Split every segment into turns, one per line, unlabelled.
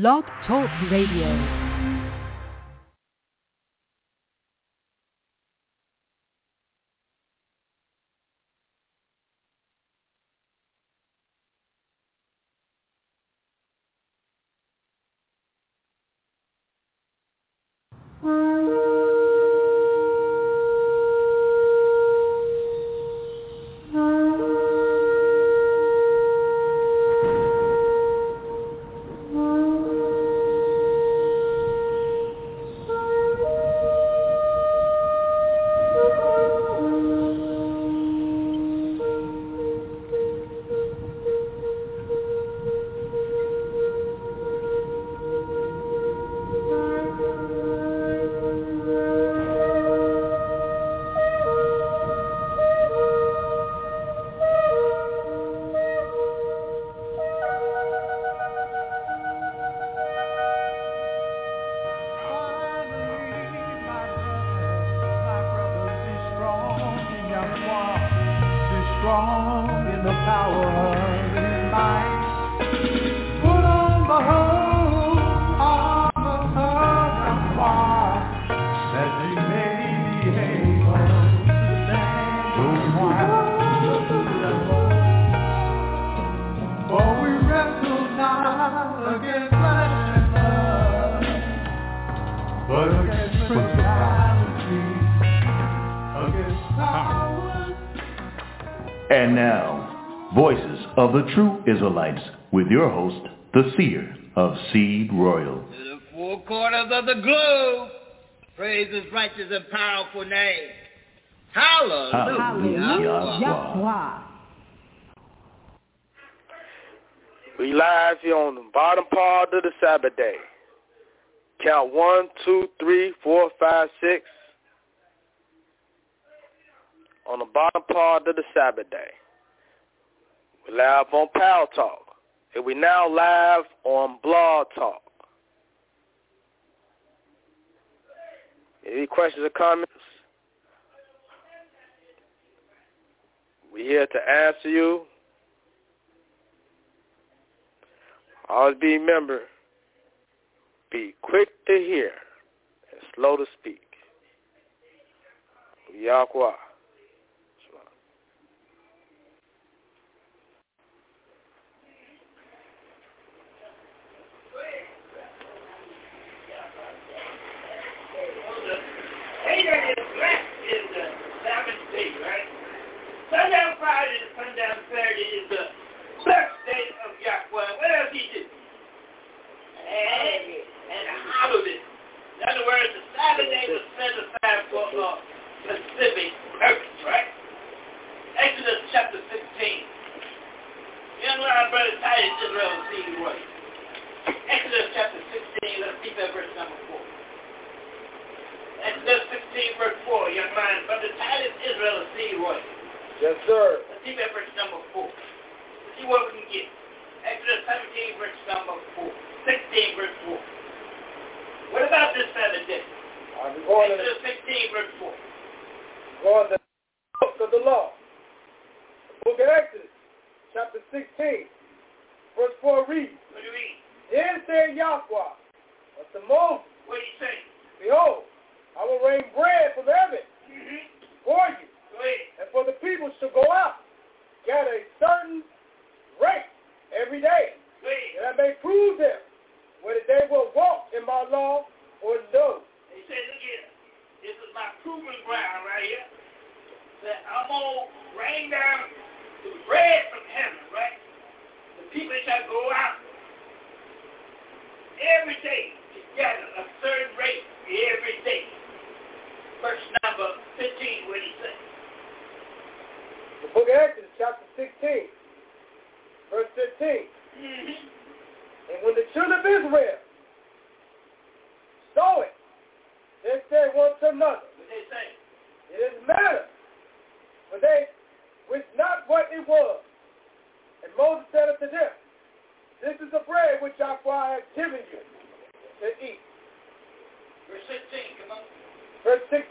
Blog Talk Radio.
the True Israelites with
your host, the
seer of Seed Royal. To the four corners of the globe, praise his righteous and powerful name. Hallelujah. Hallelujah.
We live here on the bottom part of the Sabbath day. Count one, two,
three,
four,
five,
six.
On
the
bottom
part of the Sabbath day.
We're
live on Pal
Talk.
And
we're
now live on Blog Talk. Any questions or comments?
We're here to answer you. Always be member. be quick to hear and slow to speak. Yakwa.
day, right? Sundown Friday and sundown
Saturday is
the best day of Yahweh. What else he did? And, and a holiday. In other words, the Saturday was set aside for a uh, specific purpose,
right? Exodus
chapter 16. Young Lion Brother
Titus
Israel was
seeing right. Exodus chapter 16,
let's keep that verse number 4. Exodus 15, verse 4, young man. But the title is Israel and see what? Yes, sir. Let's see that verse number 4. Let's see what we can get. Exodus 17, verse number 4. 16, verse 4. What about this fellow
I'm going
Exodus to, 16, verse 4. i the
book of the
law. The book of Exodus,
chapter
16,
verse
4 reads.
What do you read?
Then said Yahweh
unto Moses. What do he say? Behold, I will rain bread from heaven mm-hmm. for you
and
for
the
people to go out, get a
certain
rate
every day, and I may prove them whether they will walk in my law
or no. He said, look here, this is my proving ground right here, that I'm going to rain down the bread from heaven, right? The people shall go out
every day to gather a certain rate every day verse number 15, what he say? The book of Exodus, chapter 16, verse 15. Mm-hmm. And when the children of Israel saw it, they said one
to
another.
What they
say? It is matter. But they was not what it was. And Moses said unto them, This is the bread which
our I have given you to eat. Verse 16, come on. Verse 16.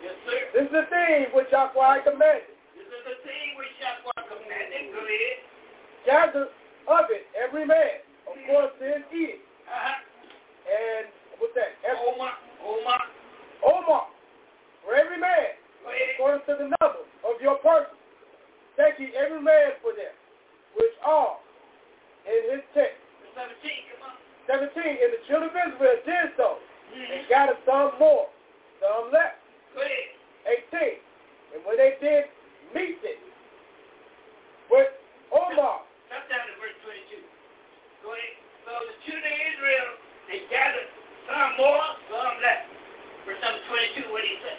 Yes, sir. This is the thing which Yahweh commanded. This is the thing which Yahweh commanded. Go ahead. Gather of
it
every
man according
to his eating. Uh-huh.
And what's that?
Every, omer.
Omer. Omer.
For every man
according to the number of your
person. Thank
you
every man
for them,
which are
in his tent. 17, come on. 17. And the children of Israel did so mm-hmm. and got some more
some left. Good. 18. And when they did meet it with omer. down to verse 22. Go ahead. So the children of Israel, they gathered some more, some left. Verse number 22, what do you say?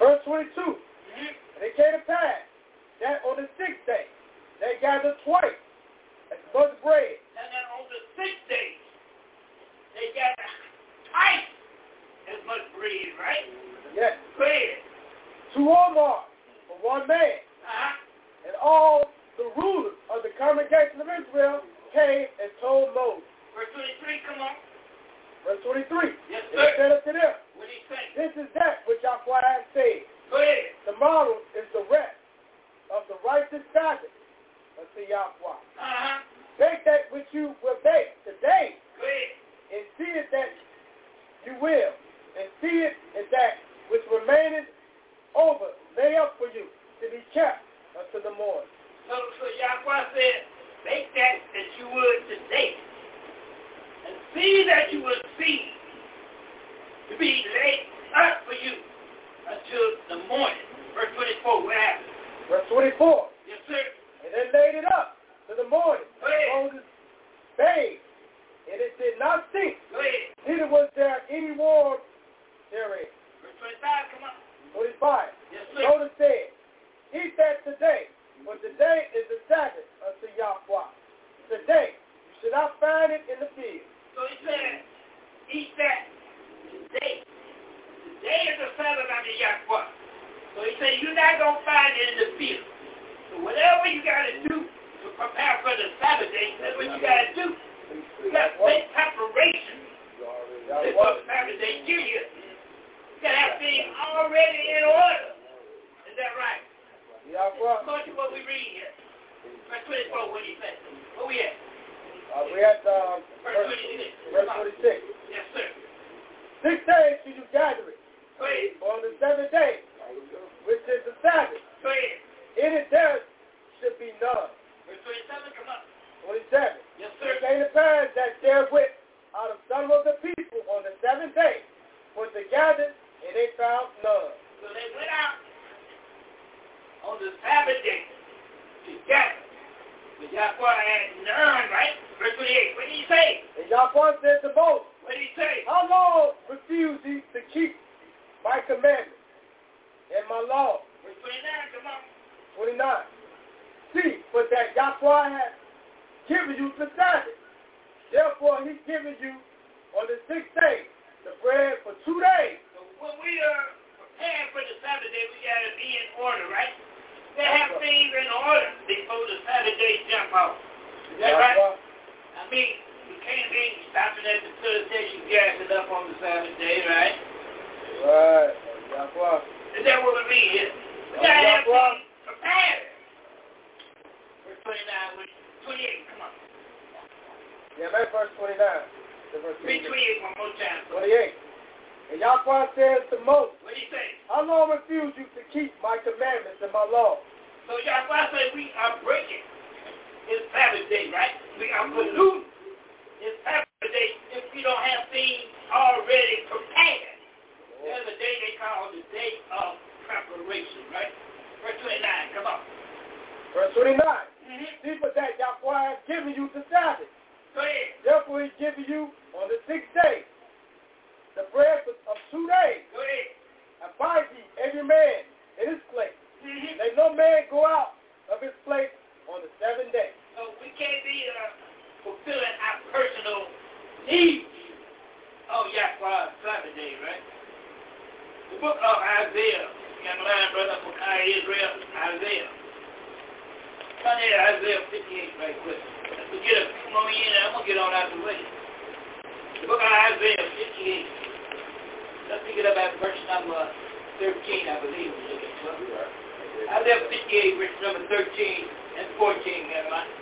Verse 22.
Mm-hmm. And it came to pass that on the sixth day, they gathered twice
as much bread. And then
on the sixth day, they gathered twice it must
breathe, right? Yes. Breathe.
Two or more for
one man. Uh-huh. And
all
the rulers of the congregation of Israel
came and told Moses.
Verse 23, come on. Verse 23. Yes, sir. It said unto them, what
he say? This is
that which Aquarius said. Go ahead. Tomorrow is the rest of the righteous Sabbath of
Yahweh. Uh-huh. Take that which you will make today. Go ahead. And see
it
that you will
and
see it and that which remaineth
over lay up for you to be kept until the morning. So, so Yahweh said, make that that you would today. And see that you would see to be laid up for you until the morning.
Verse 24, what happened? Verse 24. Yes, sir. And then laid it up to the morning. Moses bathed, and it did not sink. Neither was there any ward here it is. Verse 25, come on. Yes, sir. Notice said, he said
today, but today
is
the
Sabbath unto Yahweh.
Today,
you should not find it in the field. So he
said, he said, today. Today is the Sabbath unto
Yahweh. So he said, you're not
going to find it in the field. So whatever you got to do to prepare for the
Sabbath day, that's what you got to do. You got to make preparation. That's what Sabbath day gives you to that being already in order. Is that right? Yeah, bro. According to what we read here. Verse 24, what do you say? Where we at? Uh, we at um,
verse 26. Verse 26. Yes, sir. Six days should you
gathering. Go
ahead. On the seventh day, which is the Sabbath. Go ahead.
Any it should be none. Verse 27, come up. 27. Yes, sir. It came to pass that therewith out of some of the people on the seventh day was the gathered and they found none. So they went out on the
Sabbath day together. But Yahweh
had none, right? Verse 28. What did he say? And Yahweh said to
Moses, What did he say? How
long
refuse ye to
keep my
commandments
and my
law?
Verse
29, come on. 29. See, but that Yahweh has given you the
Sabbath.
Therefore, he's given you
on the sixth day the bread for two days when we are uh, preparing for the Sabbath day, we got to be in order, right? To have things in order before the Sabbath day jump off. Is that right?
I
mean, you can't be
stopping at the
filling station gassing
up on the Sabbath
day,
right?
Right. Is that
what we mean here? We got to have things prepared.
Verse 29, 28, come on. Yeah, that's verse 29. Verse 28 one more time. 28. And Yahweh says to Moses, What do you say? How long refuse you to keep my commandments and my law?
So Yahweh say we are breaking his
Sabbath day, right? We are mm-hmm. polluting his Sabbath day if
we don't have things already prepared. There's a day they call the day of preparation, right? Verse 29, come on.
Verse
29. Mm-hmm. See for that
Yahweh
has given you the
Sabbath.
Go
ahead. Therefore he's you on the sixth day the bread of two days. And buy ye every man in his place. Mm-hmm. Let no man go out of his place on
the
seventh day. So we can't be uh, fulfilling our personal
needs.
Oh,
yeah, for our Sabbath day, right?
The
book of Isaiah, young line brother from Israel,
Isaiah.
Turn there to Isaiah 58 right quick. Let's get
a moment in and I'm
going to get on out of the way. The book of
Isaiah 58. I am it up at verse number 13, I believe. I have 58, verse number 13 and 14, never mind.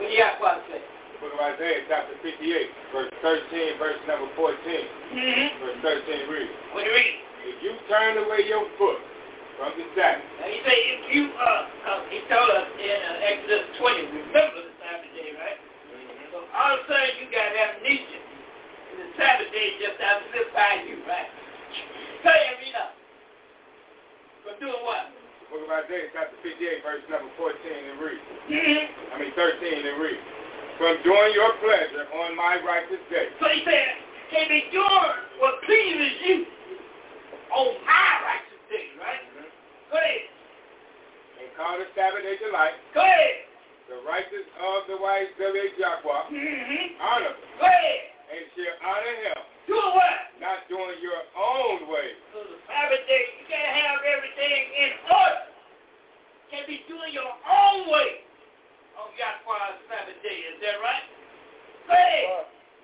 What do Yahweh say? Book of Isaiah, chapter 58, verse 13, verse number 14. Mm-hmm. Verse 13 read. What do you read? If you turn away your foot from the Sabbath. Now you say, if you, uh, uh, he told us in uh, Exodus 20, remember the Sabbath day, right? Mm-hmm. So all of a sudden you got amnesia. The Sabbath day just to amplifies you, right? Turn me up.
For doing what? Book
of Isaiah, chapter
58, verse number
14,
and
read.
Mm-hmm. I mean 13, and read. From
doing
your
pleasure on my righteous day. So he said, can be doing what pleases you on my righteous day, right? Mm-hmm. Go ahead. And call the Sabbath day delight. Go ahead. The righteous
of
the wise Zelia
Jacquah.
Mm-hmm.
Honor. Go ahead and
shall honor him.
Doing
what?
Not doing your own way.
Everything. You gotta have everything in order.
can't be doing
your own way on Yahweh's Sabbath day. Is that right?
Say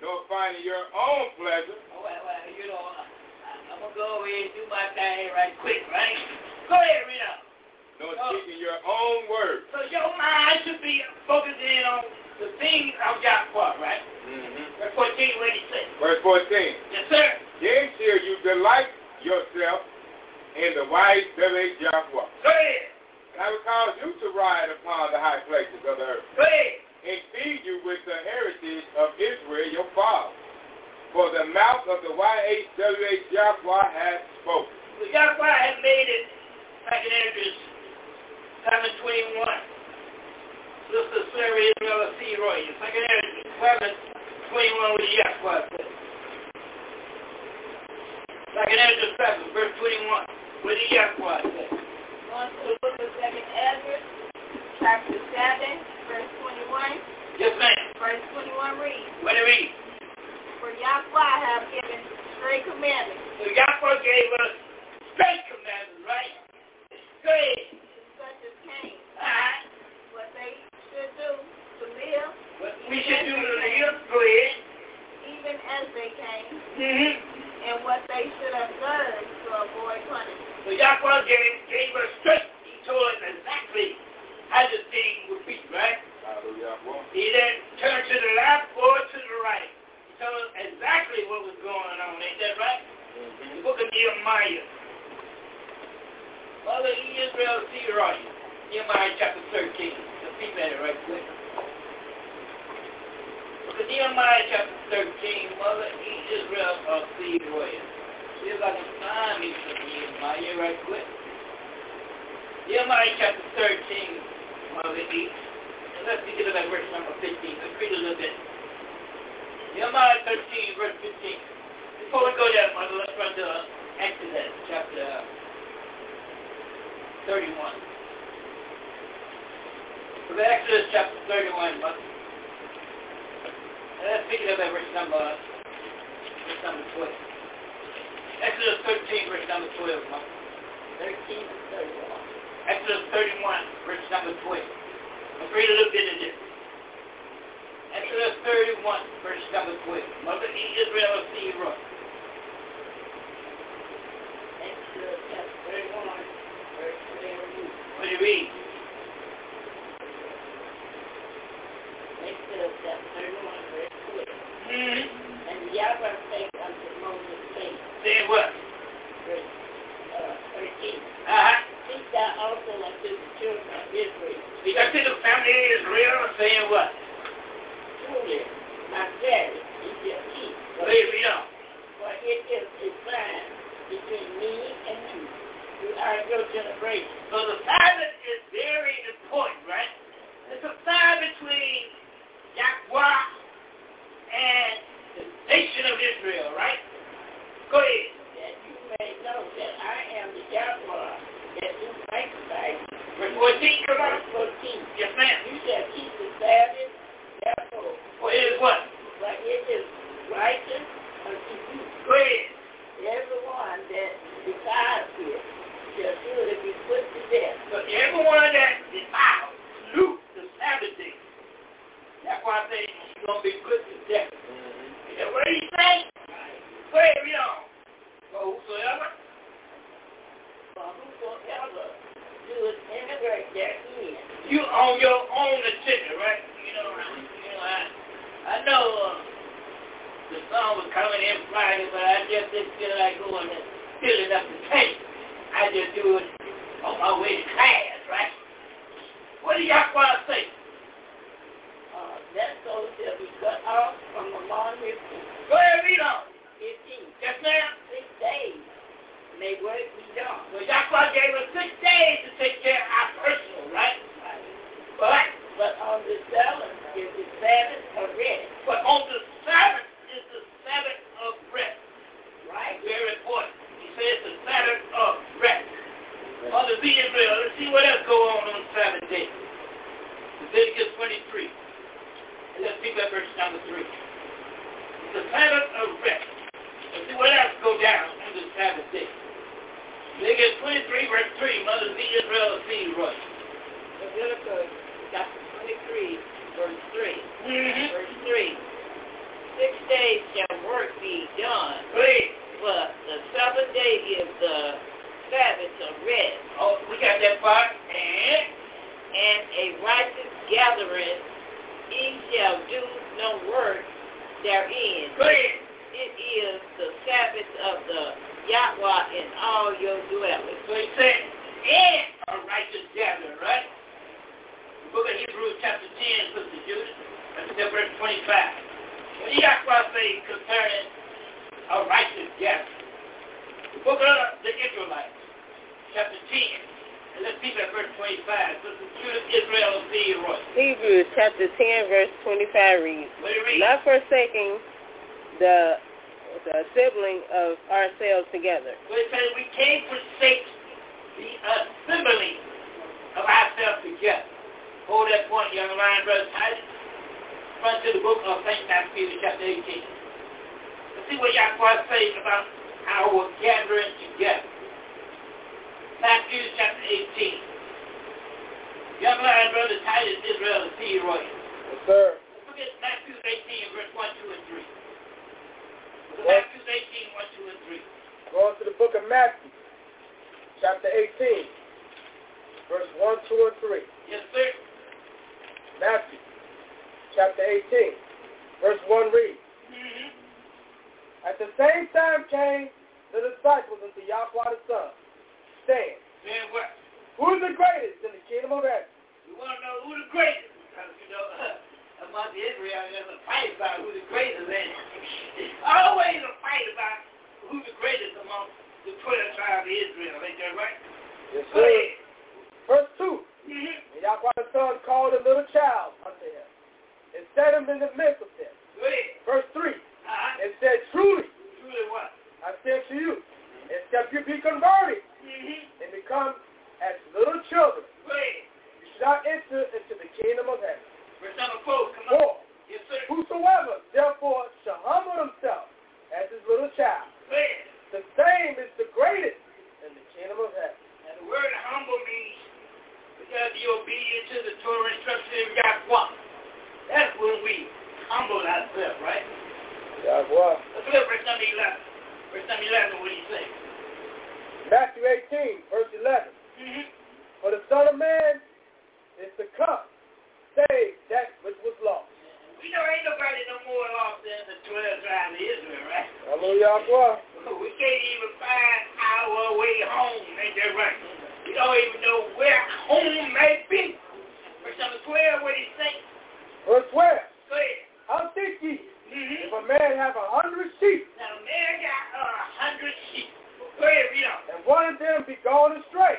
Nor finding your
own pleasure. Oh, well, well, you know, uh, I'm gonna go over here and do my thing right
quick, right? Go
ahead, Rita.
No, speaking your
own words.
So
your
mind should be focused in on the things of Yahweh, right? Mm-hmm. Verse 14, what he said. Verse 14. Yes, sir. Then shall you delight yourself
in the wise village
Yahweh. Go ahead. And I will cause you to ride upon the high places of the earth. Go ahead. And feed you
with the heritage of Israel,
your father. For the mouth of the YHWH Yahweh
has spoken.
So Yahweh has made it back in Andrews 721
necessary in the Searoy. Secondary Clement 21 with Jeff last
night.
Secondary to 7, verse 21 with
Jeff last night. Going to the book of 2nd Ezra, chapter 7, verse 21. Yes, ma'am. Verse 21 reads. What it reads? For Yahweh have given straight commandments. So Yahweh gave us straight commandments, right? Straight
We should
do
the youth bread.
Even as they came. Mm-hmm. And what they should have done to avoid punishment.
So Yahweh gave,
gave
us strength. He
told us exactly how the thing would be, right? He then
turned
to
the left
or
to
the right.
He told us exactly what was going on. Ain't that right?
Mm-hmm. The book of Nehemiah. Father, Israel, see you.
Nehemiah chapter 13. Let's read that
right quick. But Nehemiah chapter 13,
Mother Israel
of Theoria. See if I can find me some Nehemiah right quick. Nehemiah chapter 13, Mother East. And let's begin at verse number 15. Let's read a little bit. Nehemiah 13, verse 15. Before we go there, Mother, let's run to Exodus chapter 31. From Exodus chapter 31, Mother. And let verse number, 12. Exodus 13, verse number 12. 13 Exodus 31, verse number 12. Let's read a little bit of this. Exodus 31, verse number 12. Mother Israel of Egypt. What do you read? you what? uh, huh
Speak also unto the children of the family of
Israel,
saying what? Truly, my charity is your key. For it, for it is a sign between me and you. You are your generation. So the
Sabbath is
very important, right?
It's
a
sign between
Yahweh and
the nation of Israel, right? Go ahead.
That you may know that I am the Yahweh
that
you sanctified. Verse 14, come on. 14. Yes, ma'am. You shall keep the
Sabbath, therefore. For it is what? For it is righteous unto you. Go ahead. Everyone that defies it shall surely be put to death.
So everyone that defies, loot the Sabbath day. That's why I say
he's
going
to be put
to death. Mm-hmm. You on your own agenda, right? You know, you know I,
I know uh, the song was coming in Friday, but I just didn't feel like going and filling up the tank. I just do it
on
my way to
class, right? What do y'all want to say? that soul shall be cut
off from among his people. 15. Yes, ma'am. Six days may work be done. So Yahweh gave us six days to take care of our personal, right? But, on the seventh is the Sabbath of rest. But on
the
seventh is the Sabbath of rest.
Right. Very important. He says the Sabbath
of rest. Mother
be Israel, let's
see what else go on
on Sabbath day. Leviticus
23. And let's pick that verse number 3. The Sabbath
of rest. Let's see what else
go down
on the Sabbath
day. Leviticus 23, verse 3, Mother of Israel of Sea Rush. Leviticus chapter 23, verse 3. Mm-hmm. Verse 3. Six days shall work be done. Three. But the seventh day is the Sabbath of rest. Oh, we got that part. And? And a righteous gathering ye shall do no work therein.
It is
the Sabbath
of the
Yahweh in all your dwellings. So he said, and a righteous gathering, right? The book of Hebrews chapter 10, Sister Judith, until verse 25. What Yahweh say concerning a righteous gathering? The book of the Israelites, chapter 10,
Hebrews
chapter
10, verse 25
reads, read? Not
forsaking the, the assembling of ourselves together. So it says we can't forsake
the assembling of ourselves together. Hold that point, young lion Brother, run to the book of St. Matthew, chapter 18. Let's see what Yahweh says about our gathering together. Matthew chapter 18. Young lion brother Titus Israel and T. Roy. Yes,
sir. Let's look at
Matthew 18, verse 1, 2, and 3. Well, Matthew 18, 1, 2, and 3. Go
on
to
the book
of Matthew,
chapter 18, verse 1, 2, and 3. Yes, sir. Matthew, chapter 18, verse 1 Read.
Mm-hmm.
At the same time came the disciples unto Yahweh the Son what? Who's the greatest in the kingdom of heaven? You want to know who the greatest because, you know, uh, among Israel, there's a fight
about who the greatest is. It's always a fight about who the greatest among the 12 tribes of Israel. Ain't that right? Yes, sir.
Verse 2. Mm-hmm.
And Yahweh's son
called a little child unto him and
set him in the
midst of
them.
Verse
3.
Uh-huh. And said, Truly, Truly what? I said
to you,
except you be converted,
mm-hmm.
and become as little children, right. you shall enter into the kingdom of heaven.
Verse number four. Come
on.
Yes, sir.
Whosoever therefore shall humble himself as his little child,
right.
the same is the greatest in the kingdom of heaven.
And the word humble means because you're obedient to the Torah instruction of Yahweh. That's when we humble ourselves, right? Yahweh. Let's look at verse number 11. Verse number 11, what do you say?
Matthew 18, verse 11.
Mm-hmm.
For the Son of Man is to come,
save that which was lost. We know ain't nobody no more lost than the 12
tribes of Israel, right?
Hallelujah. Oh, we can't even find our way home, ain't that right? We don't even know where home may be. Verse number 12, what did he say? Verse 12. Go
ahead.
How
think ye, mm-hmm. if a man have a hundred sheep?
Now, a man got uh, a uh, hundred sheep. And
one of them be gone astray.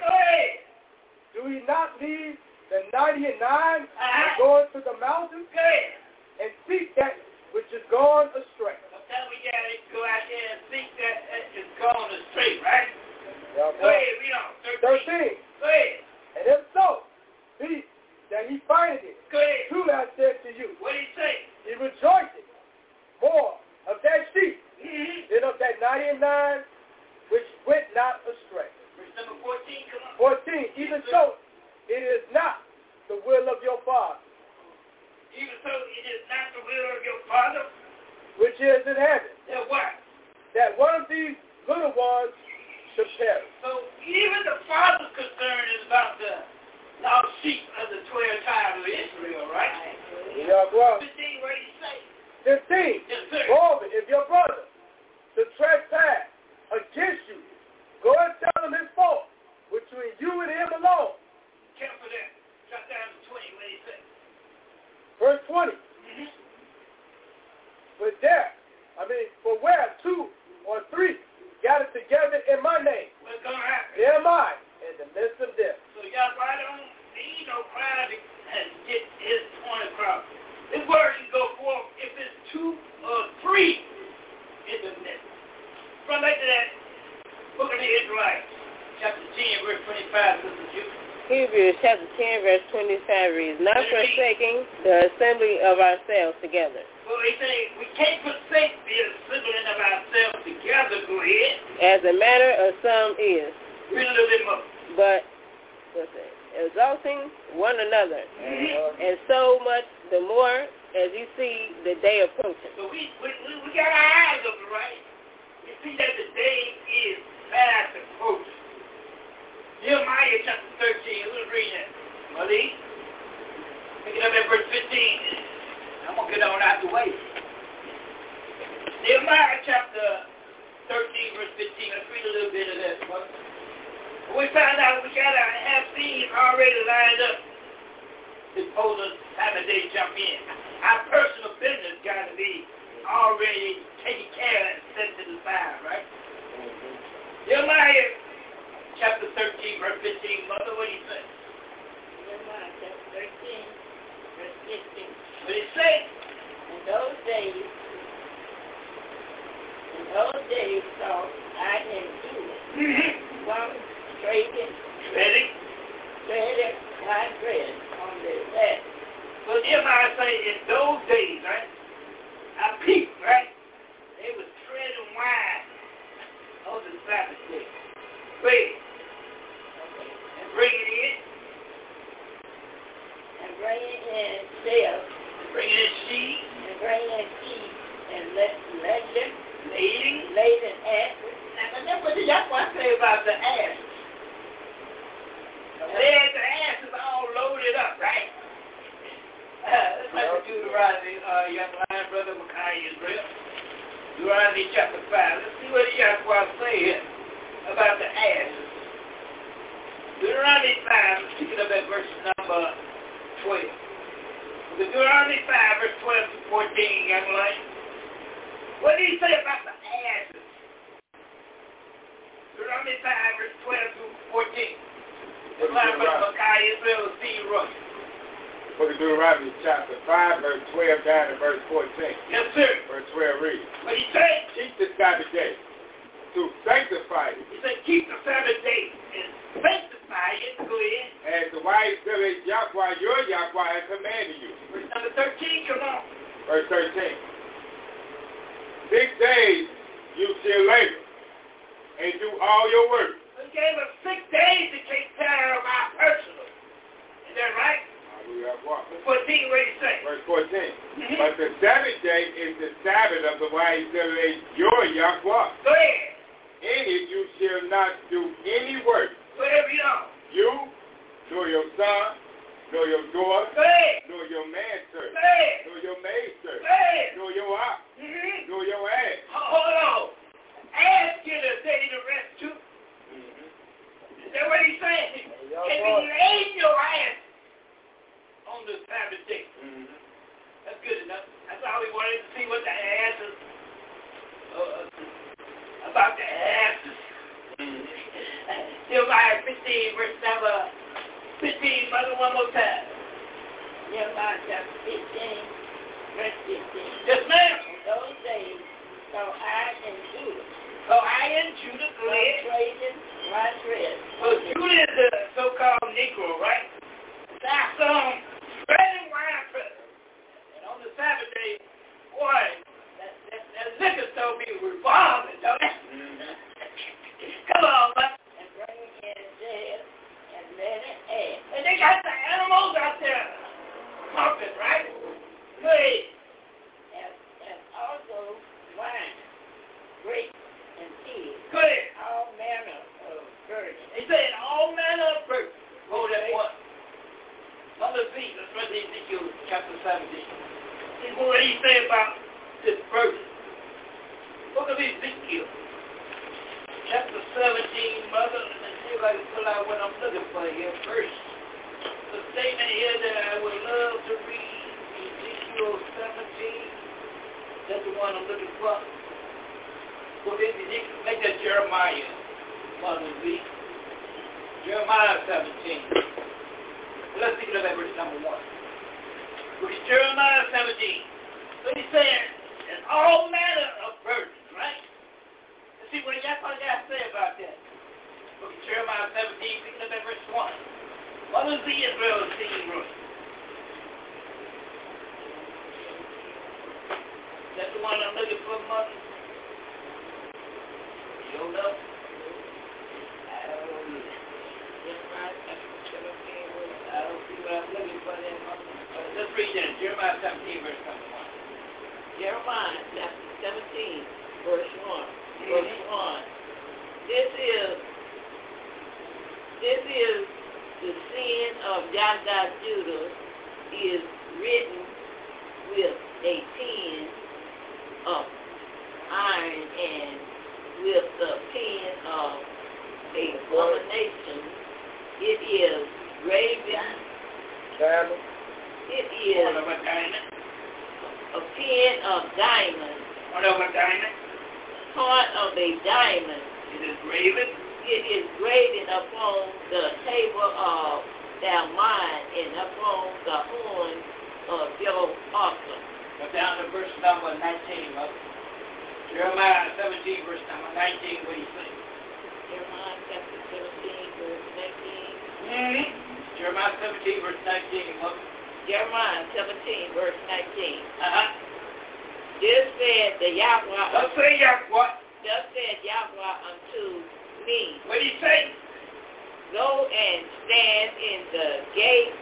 Do he not leave the ninety and nine and
uh-huh.
go into the mountain and seek that which is gone astray?
Sometimes we gotta go out there and seek that that is gone astray, right? Yeah, go ahead, read on.
13.
13. Go ahead.
And if so, he that he
findeth it. Go
ahead.
Truly I
said to you.
What did he say?
He rejoiceth more of that sheep
mm-hmm. than
of that ninety and nine which went not
astray. Verse number 14, come on.
14, even so, it is not the will of your Father.
Even so, it is not the will of your Father.
Which is in heaven.
That what?
That one of these little ones should perish.
So even the Father's concern is about the lost sheep of the 12 tribes of Israel, right? Yeah, bro. 15, what do you say?
15. Yes, sir.
Robin, if
your
brother
should trespass against you. Go and tell him his fault between you and him
alone. Careful there. Drop down to 20. What he say? Verse 20. Mm-hmm. But
there, I mean, for where two or three gathered together in my
name. What's
going to happen? There
am
I
in the midst of them. So y'all right on. Ain't no crowd and get his point across. His word can go forth if it's two or three in the midst. Run back to that book of the
Israelites, chapter 10, verse 25, Sister Judah. Hebrews chapter 10 verse 25 reads, Not forsaking the assembly of ourselves together.
Well, they say we can't forsake the assembling of ourselves together, go ahead.
As a matter of some is.
Read a little bit more.
But, what's that? Exalting one another. Mm-hmm. And so much the more as you see the day approaching.
So we, we, we got our eyes open, right? You see that the day is fast approaching. Nehemiah chapter 13, who's reading it? Malik? Pick it up at verse 15. I'm going to get on out the way. Nehemiah chapter 13, verse 15. Let's read a little bit of that. We found out we got our half seen already lined up before the time of day jump in. Our personal business got to be already taken care of and sent to the fire, right? Mm-hmm. Jeremiah chapter 13, verse 15. Mother, what do you say?
Jeremiah chapter 13, verse 15. What did it say?
In those days,
in those days, so
I
can do mm-hmm. one trading, trading, trading my bread on the left.
So Jeremiah say
in
those days, right? I peeped, right? They was treading wine on the Sabbath Wait. And bring it in.
And bring it in
itself. bring
it in
seed.
And bring it in seed. And let let
it, Laden.
Laden
ass. Now, that's what the young one say about the ass. The legs and asses all loaded up, right? Let's look Deuteronomy, uh, young lion brother Micaiah Israel. Deuteronomy chapter 5. Let's see what Yahweh say about the ashes. Deuteronomy 5, let's pick it verse number 12. The Deuteronomy 5, verse 12 to 14, young lion. What did he say about the ashes? Deuteronomy 5, verse 12 to 14. The lion brother Micaiah Israel, see Russia.
Look at Deuteronomy chapter 5, verse 12 down to verse
14. Yes, sir.
Verse 12
reads. What he said? Keep
the Sabbath day to sanctify it.
He said, keep the Sabbath day and sanctify it. Go ahead. As the wise
village Yahweh, your Yahweh has commanded you.
Verse number 13, come on. Verse
13. Six days you shall labor and do all your work.
We gave us six days to take care of our personal. Is that right? 14, what did he say? Verse 14. Mm-hmm. But the seventh
day is the Sabbath of the wise generation,
your
Yahweh. Go
ahead.
In it you shall not do
any work.
Whatever you are. You, nor your son,
nor your
daughter,
hey. nor your
manservant,
nor your maidservant, nor your ox, mm-hmm. nor
your ass.
Hold on. Ask killer said he to rest too. Mm-hmm. Is that what he's saying? Because if you ain't your ass on the Sabbath day. Mm-hmm. That's good enough. That's all we wanted to see what the answers uh, uh about the answers. mm 15, verse number 15, brother, one more
time. Jeremiah chapter 15, verse 15. Just man, those days so I and Judah.
So I and Judah fled.
Trajan, my dread. So
Judah is a
so-called
Negro, right? That's um spreading rampant. And on the Sabbath day, boy, that, that, that liquor store be revolving, don't it? Come on, man.
And bring in dead and let it add.
And they got the animals out there pumping, right? Good.
And, and also wine, grapes, and tea.
Good.
All manner of virgin. They
said all manner of virgin. Oh, that what? Number three, let's read Ezekiel chapter 17. Think what he say about this verse. Look of Ezekiel chapter 17, mother, and see if I can pull out what I'm looking for here first. The statement here that I would love to read, Ezekiel 17, that's the one I'm looking for. Well, then Ezekiel, make that Jeremiah, mother, read. Jeremiah 17. Well, let's think of that verse number 1. Which Jeremiah 17. So he saying, there's all manner of burdens, right? Let's see what y'all got to say about that. Look at Jeremiah 17, picking up at verse 1. What was the Israel singing room? That's the one I'm looking for, Mother. You know?
I do Let's read that. Jeremiah 17, verse 1. Jeremiah chapter 17, verse 1. Verse
1.
This is this is the sin of Yahya Judah is written with a pen of iron and with the pen of abomination. It is Raven. Diamond. It is one of a, diamond. a pin
of diamonds. One
of a
diamond?
Part of a diamond.
It
is
graven?
It is graven upon
the table of thy mind and upon
the horn of your
altar. Go down to verse number 19, Mother. Jeremiah 17, verse number 19, what do you think? Jeremiah chapter 17, verse 19. Mm-hmm. Jeremiah 17, verse 19. Jeremiah 17, verse 19. Uh-huh. This
said the Yahweh. Thus
say
Yahweh.
Thus
said Yahweh unto me.
What do he say?
Go and stand in the gate,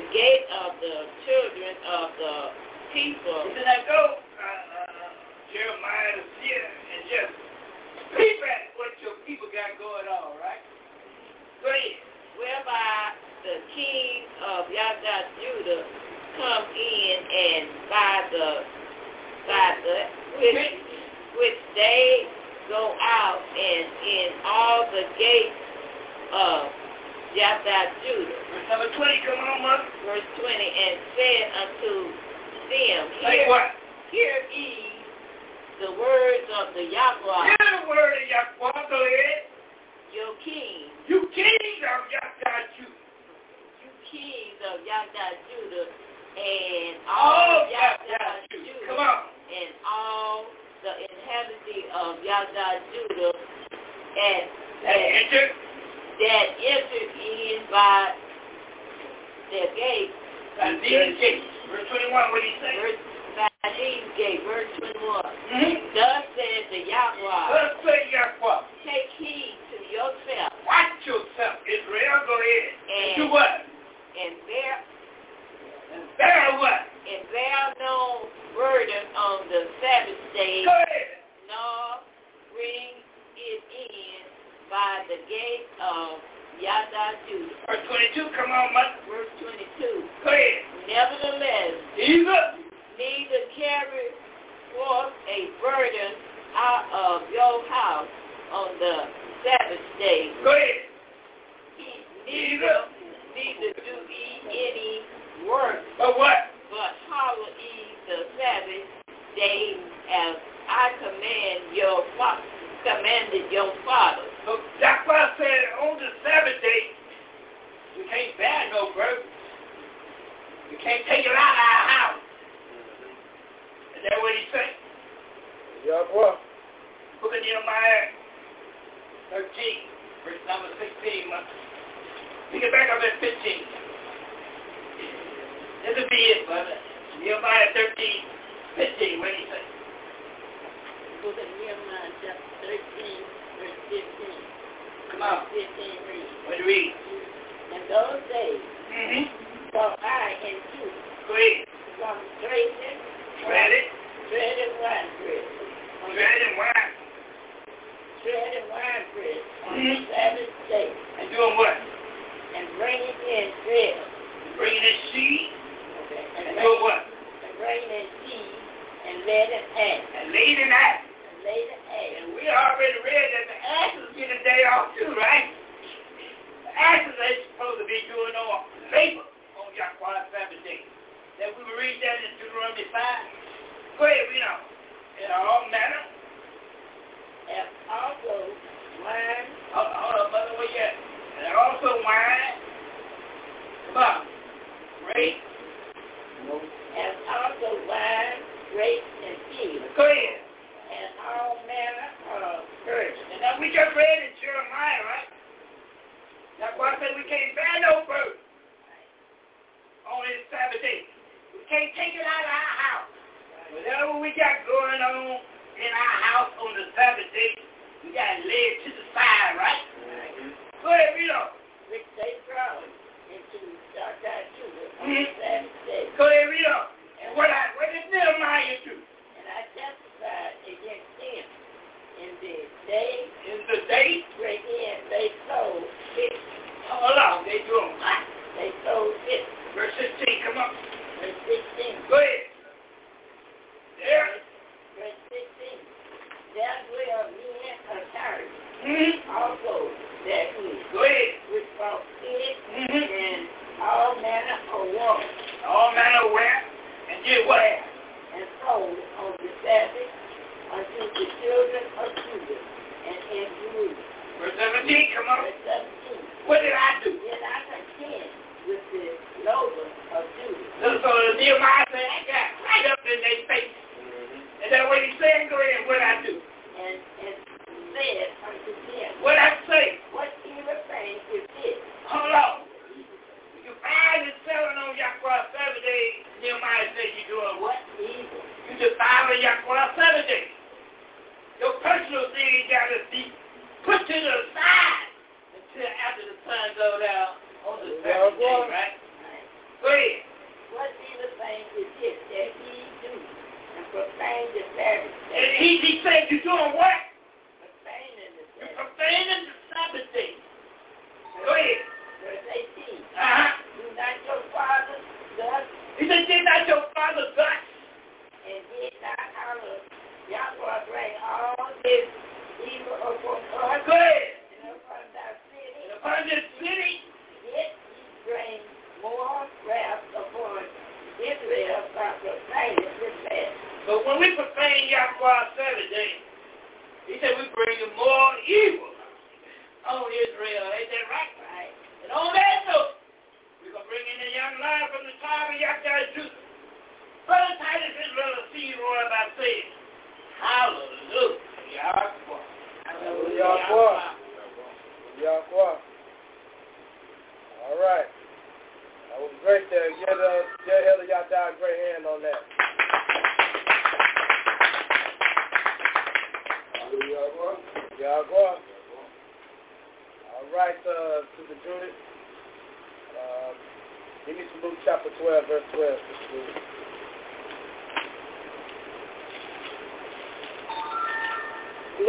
the gate of the children of the
people. He said, now go, uh, uh, Jeremiah, is here and just peep at what your people got going on, right? Go ahead. Whereby
the keys of Yahweh Judah come in and by the by the which which they go out and in all the gates of Yahweh
Judah. Verse number twenty, come on, mother.
Verse twenty, and said unto them,
Hear, like
hear ye the
words of the Yahweh. Hear the word of Yahweh, go ahead.
Your king. You
king of Yahweh Judah
kings of Yahdah Judah
and
oh, all, all Yahdah Judah. Come on. And all the inhabitants of Yahdah Judah at,
that,
entered? that entered
in
by their gate. By these gates.
Verse 21, what
do you say? Verse, by these gates, verse 21. Mm-hmm. Thus
says the Yahweh. Thus says Yahweh.
Take heed to yourself.
Watch yourself, Israel. Go ahead. And, and do what?
and bear
and bear what?
And bear no burden on the Sabbath day, nor bring it in by the gate of
Yadadu. Verse 22, come on, Mother.
Verse 22.
Go ahead.
Nevertheless,
neither,
neither carry forth a burden out of your house on the Sabbath day.
Go ahead. Neither,
neither
neither
do ye any work.
But what?
But hallow ye the Sabbath day as I command your father, commanded your father.
So that's why I said on the Sabbath day, you can't bear no burden. You can't take it out of our house. Is that what he said? Yeah, boy. Book of Nehemiah 13, verse number 16. We get back up at 15. This would be it, brother. Nehemiah 13, 15.
What do you say? Go to Nehemiah chapter 13, verse
15. Come on.
15 read. What do
you read? In those days, mm-hmm.
so I and you.
Great. From
Drayton. Dreaded. Dreaded
wine bread.
Dreaded wine. Dreaded wine bread on mm-hmm. the Sabbath day. And doing
what?
And bring it in
drill. bring it in seed. Okay. And, and do what? And
bring it in seed and lay it ash.
And lay it ash. And
let it
act. And
we already read that the ashes get a day off too, right? The ashes ain't supposed to be doing no labor on Yahweh's Sabbath day. Then we read that in Deuteronomy 5. Go ahead, read on. In all
manner. And also wine. Hold
on, hold on, by the way, at? And also
wine, buck,
grape, and also
wine, grape, and field.
Go ahead. And all manner
of herbs. And now we just
read in Jeremiah, right? That's why I said we can't bear no fruit on this Sabbath day. We can't take it out of our house. Whatever we got going on in our house on the Sabbath day, we got to lay it to the side, right? Uh, hmm? Go ahead, read up.
Which they brought into Southside Judah on Go ahead, read
up. And what, did Nehemiah do? And
I testified against them
in the day. In the day?
Break in. They sold six.
Hold on. They do them
They sold six.
Verse 16, come up.
Verse
16. Go ahead. There.
Verse, 16. There dwell men of Tyrus.
Mm-hmm.
Also that is
great responsibility mm-hmm. and all manner
of work. All manner of work.
And did what? And
sold on the Sabbath unto the children of Judah and in Jerusalem. Verse 17, come on. Verse 17. What did I
do?
Did I contend with the nobles
of Judah? So Nehemiah
said,
I got right
up in
their
face.
Mm-hmm. And that what he said, go ahead, what I do? And,
and said What I say? What evil thing is this? Hold
on.
Your
eyes is telling on Yahweh seven days. Nehemiah said you doing what evil? You defiling Yahweh seven
days.
Your personal thing got to be put to the side until after the sun
goes down on the seventh right? right? Go ahead. What evil is this that he do and profane the Sabbath?
And he,
he
said you doing what? Profaning the Sabbath day. Go ahead. Verse 18. Uh-huh. Do not your father God.
He said,
did not
your father
God. And
did not honor Yahweh bring all this evil
upon us. Uh-huh, go upon thy city. upon this city.
Yet he
bring
more
wrath upon Israel
by profaning this But
when
we profane
Yahweh's Sabbath day, he said, we bring you more evil on Israel. Ain't that right? Right. And on that note, we're going to bring in a young lion from the tribe of Yahya Judah. Brother Titus is and Brother C. Roy by saying, Hallelujah. Yahweh.
Yahweh. Yahweh. All right. that was great there. Get, uh, get Elliot a great hand on that. Y'all go? Y'all go? All go you alright uh, the Judith. Uh, give me some Luke chapter 12, verse 12.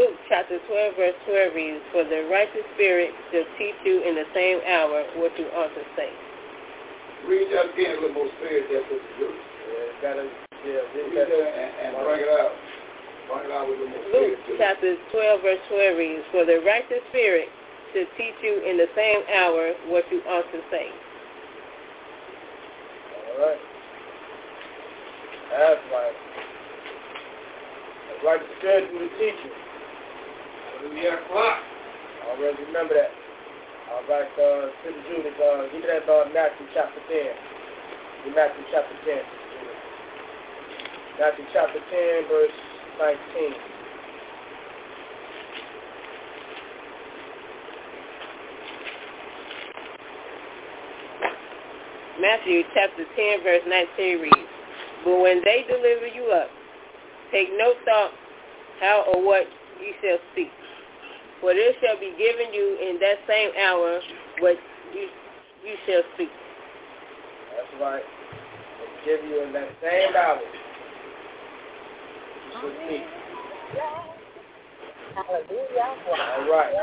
Luke
chapter
12, verse 12 reads, For the righteous spirit shall teach you in the same hour what you ought to say.
Read that again a little more spirit, that's what you Yeah, gotta, yeah, read that, and, and bring it out.
Luke
chapter
12, verse 12 reads, For the righteous spirit should teach you in the same hour what you ought to say.
All right. That's right. That's right. The spirit will teach you. Hallelujah. already remember that. All right, uh, Sister Judith, uh, give me that uh, Matthew chapter 10. Matthew chapter 10. Matthew chapter 10, verse 19.
Matthew chapter 10, verse 19 reads, But when they deliver you up, take no thought how or what you shall speak. For this shall be given you in that same hour what you, you shall speak.
That's right. It'll give you in that same hour so deep.
Hallelujah. All
right.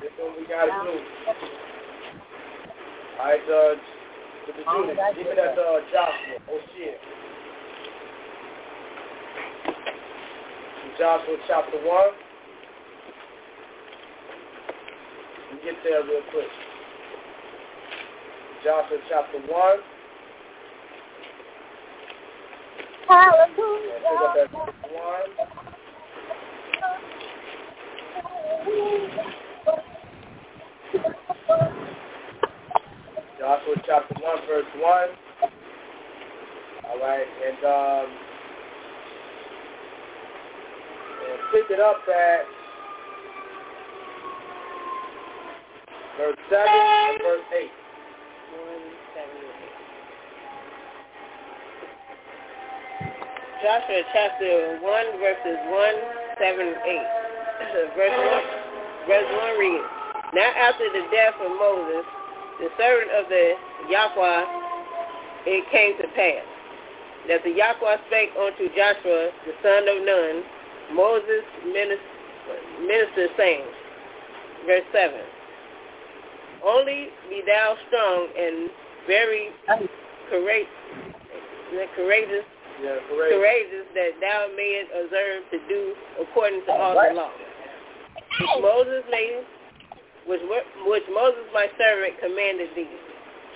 This what we got to do. All right, Judge. Give it that uh, Joshua. Oh, shit. Uh, Joshua chapter 1. get there real quick. Joshua chapter 1. Joshua chapter 1, verse 1. All right, and um, and pick it up at verse 7 and verse 8.
Joshua chapter 1, verses 1, 7, 8. verse, 1, verse 1 reads, Now after the death of Moses, the servant of the Yahweh, it came to pass that the Yahweh spake unto Joshua, the son of Nun, Moses' minister, minister saying, verse 7, Only be thou strong and very courageous yeah,
courageous.
that thou mayest observe to do according to all the law, which Moses made, which which Moses my servant commanded thee.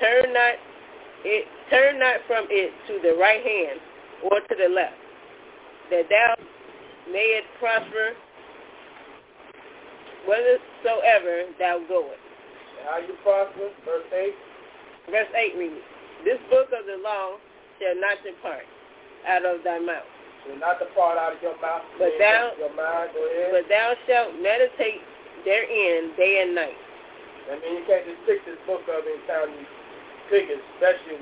Turn not it, turn not from it to the right hand or to the left, that thou mayest prosper whithersoever thou goest.
How you prosper? Verse eight.
Verse eight reads: This book of the law shall not depart out
of
thy
mouth. Do not depart out of your mouth. But thou, your mind,
but thou shalt meditate therein day and night.
I mean, you can't just pick this book up and you pick it, especially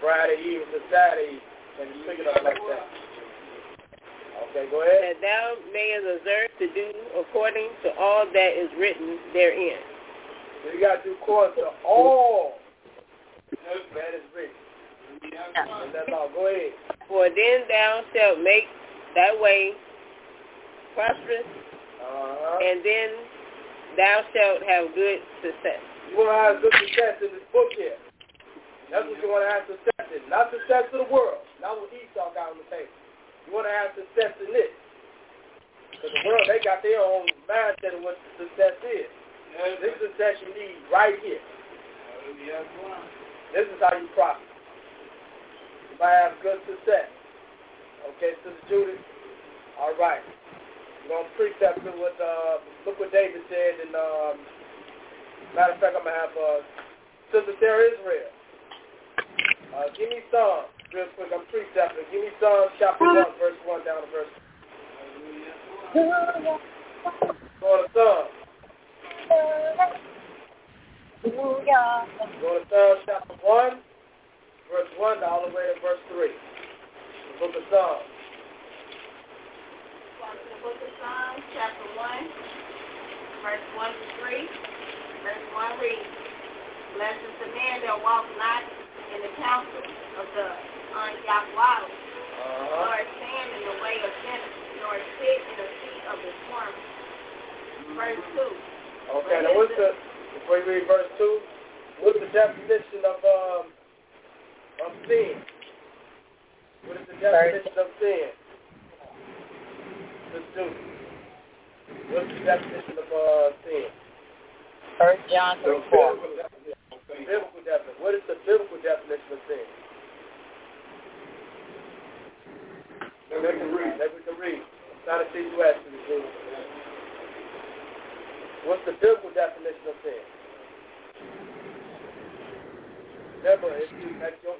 Friday evening to Saturday, and you pick it up like that. Okay, go
ahead. That thou mayest observe to do according to all that is written therein.
So you got to do according to all that is written. For
then thou shalt make thy way
prosperous,
uh-huh. and then thou
shalt have good success. You want to have good success in this book here. That's what you want to have success in. Not success of the world. Not what Esau got on the table. You want to have success in this. Because the world, they got their own mindset of what success is. This success you need right here. This is how you prosper. If have good success. Okay, Sister Judith? All right. I'm going to precept it with, uh, look what David said. And, um, matter of fact, I'm going to have uh, Sister Sarah Israel. Uh, give me some real quick. I'm precepting. Give me some. chapter 1, verse 1 down to verse 2. Go to Psalms. Go to Psalms chapter 1 verse 1 all the way to verse 3. The book of
Psalms. The book of Psalms, chapter 1, verse 1 to 3. Verse 1 reads, Blessed is the man that walks not in the counsel of the ungodly, uh-huh. nor stand in the way of sinners, nor sit in the seat of the scorner. Mm-hmm. Verse
2. Okay, now
what's the, before you read
verse 2, what's the definition of um, of sin? What is the definition of sin? The student. What's the definition of uh, sin?
First John 3,
4. Biblical definition. What is the biblical definition of sin? That we can read. That we can read. It's not a What's the biblical definition of sin? Remember? It's, that's your,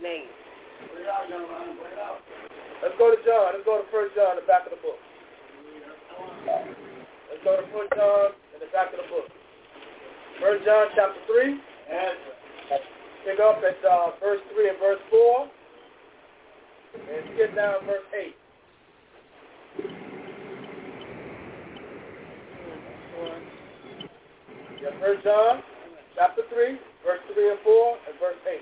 Name.
Let's go to John. Let's go to First John, the back of the book. Let's go to First John in the back of the book. First John chapter three. And pick up at uh, verse three and verse four, and get down to verse eight. Yeah, First John chapter 3, verse 3 and 4, and verse 8.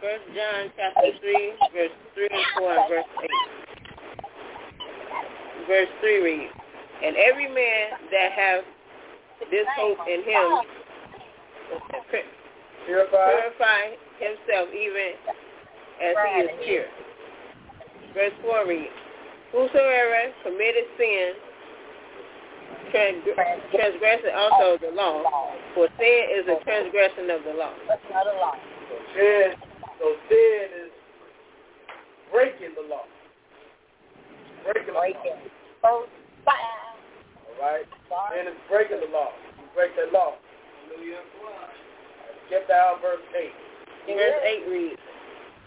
First John chapter
3, verse 3 and 4, and verse 8.
Verse
3 reads, And every man that have this hope in him purify, purify himself even as he is pure. Verse 4 reads, Whosoever committed sin transgressing also the law, for sin is a transgression of the law.
That's not a law.
So sin, so sin is breaking the law. Breaking the breaking. law. All right? Sin is breaking the law. You break that law. Hallelujah. Get down verse 8. Verse
8 reads,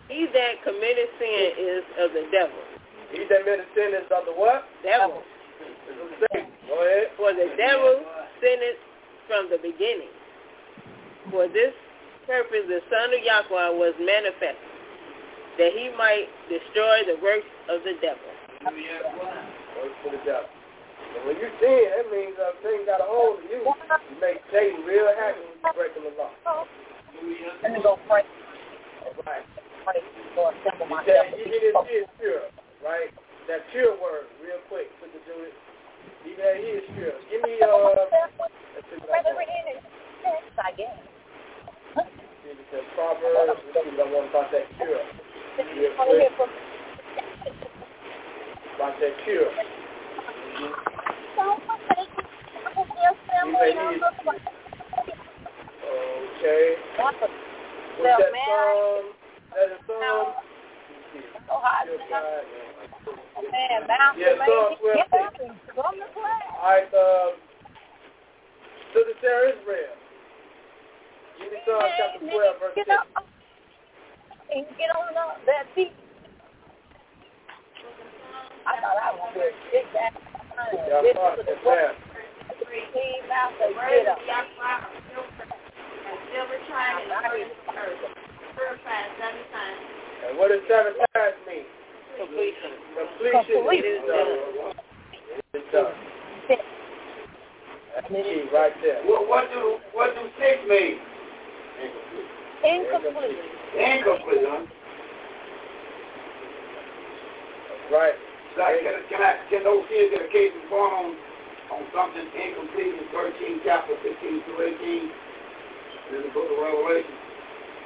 He that committed sin is of the devil.
He that committed sin is of the what?
Devil.
It's of the
for the devil sinned from the beginning. For this purpose the Son of Yahweh was manifested, that he might destroy the works of the devil.
Works of the devil. And when you see it, that means that thing got a hold of you. You make Satan real happy when you break the law. Let me go pray. All right. You, you get it here pure, right? That pure word, real quick, put the Judas. Be that he is Give me, uh, I guess. Proverbs, let's see want about that cure. About that cure. Okay. What's that song? That is a song. So
yeah, the
class. All right, uh, Sister Sarah
And get on up that seat.
I thought I was going to sit back. Y'all thought it and what does seven times mean? Completion.
Completion. Uh, Completion. It is done. It is
done. That's key right there. What,
what do what do six mean? Incomplete.
Incomplete.
Incomplete, huh? Right.
can,
can I can those kids get a case of born on on something incomplete in thirteen chapter fifteen through eighteen in the book of Revelation?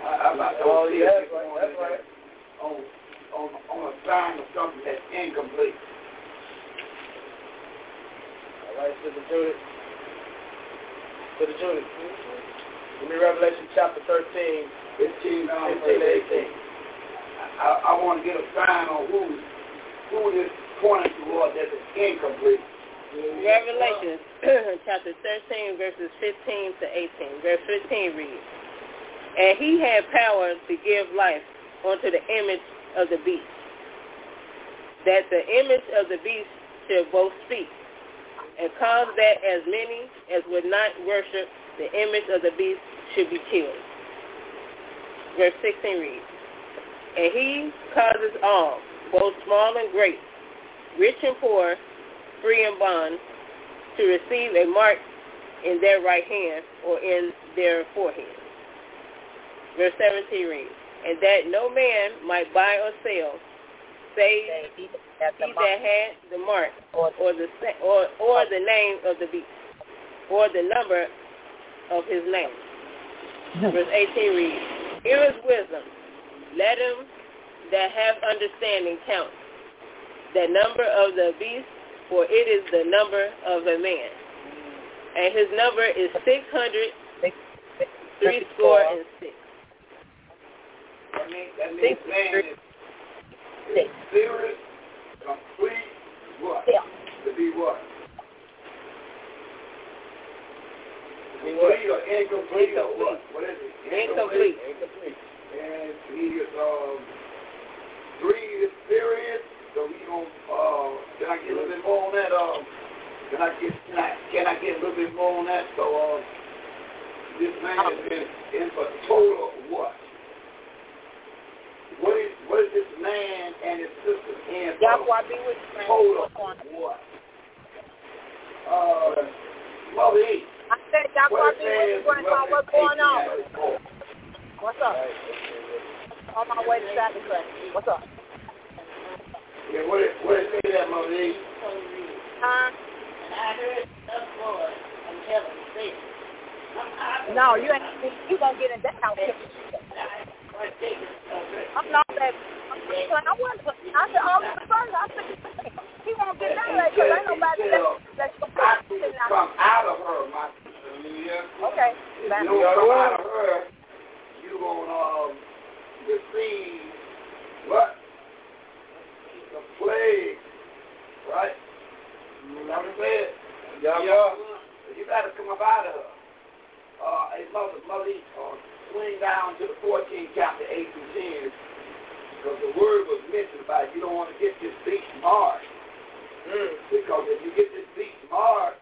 I, I'm not those oh, Yeah, that's
right. That's right on,
on, on a sign of something that's incomplete. All right, Sister Judith.
Sister Judith. Give me Revelation chapter 13, 15, 15 18.
I, I
want to get
a sign
on who,
who is pointing toward that is incomplete.
Revelation chapter 13 verses 15 to 18. Verse 15 reads, And he had power to give life unto the image of the beast, that the image of the beast shall both speak, and cause that as many as would not worship the image of the beast should be killed. Verse 16 reads, And he causes all, both small and great, rich and poor, free and bond, to receive a mark in their right hand or in their forehead. Verse 17 reads, and that no man might buy or sell, save he that had the mark or the or or the name of the beast or the number of his name. Hmm. Verse 18 reads, Here is wisdom. Let him that hath understanding count the number of the beast, for it is the number of a man. And his number is six hundred three score and six.
That means, complete, what? To
be
what? Complete or incomplete what? What is it? Incomplete. Incomplete. And he is, um, three is so he don't, uh, can I get a little bit more on that, um, can I get, can I, can I get a little bit more on that, so, um, uh, this man has been in for total what? What is what is this man and his sister in? be with Hold on. What? Uh, well, he. I
said Yahweh
what
be with
you,
grandma. What's going on? What's up? On my way to Sacrifice. What's up?
Yeah, what did,
what did
say that,
Mother E? Huh? And I heard the Lord from heaven say,
No, you
ain't. You gonna get in that house. I'm not that. When I was, I said, all the first, I said, he won't get down there because ain't nobody that's going to come
out
of her, my
sister Leah. Okay. If you don't come out of her, you're going to um, receive what? The plague, right? You know what I'm saying? Yeah. yeah. You got to come up out of her. Uh, hey, mother, mother, uh, swing down to the 14th chapter 8 and 10, because the word was mentioned by you don't want to get this beast marred. Mm. Because if you get this beast marred,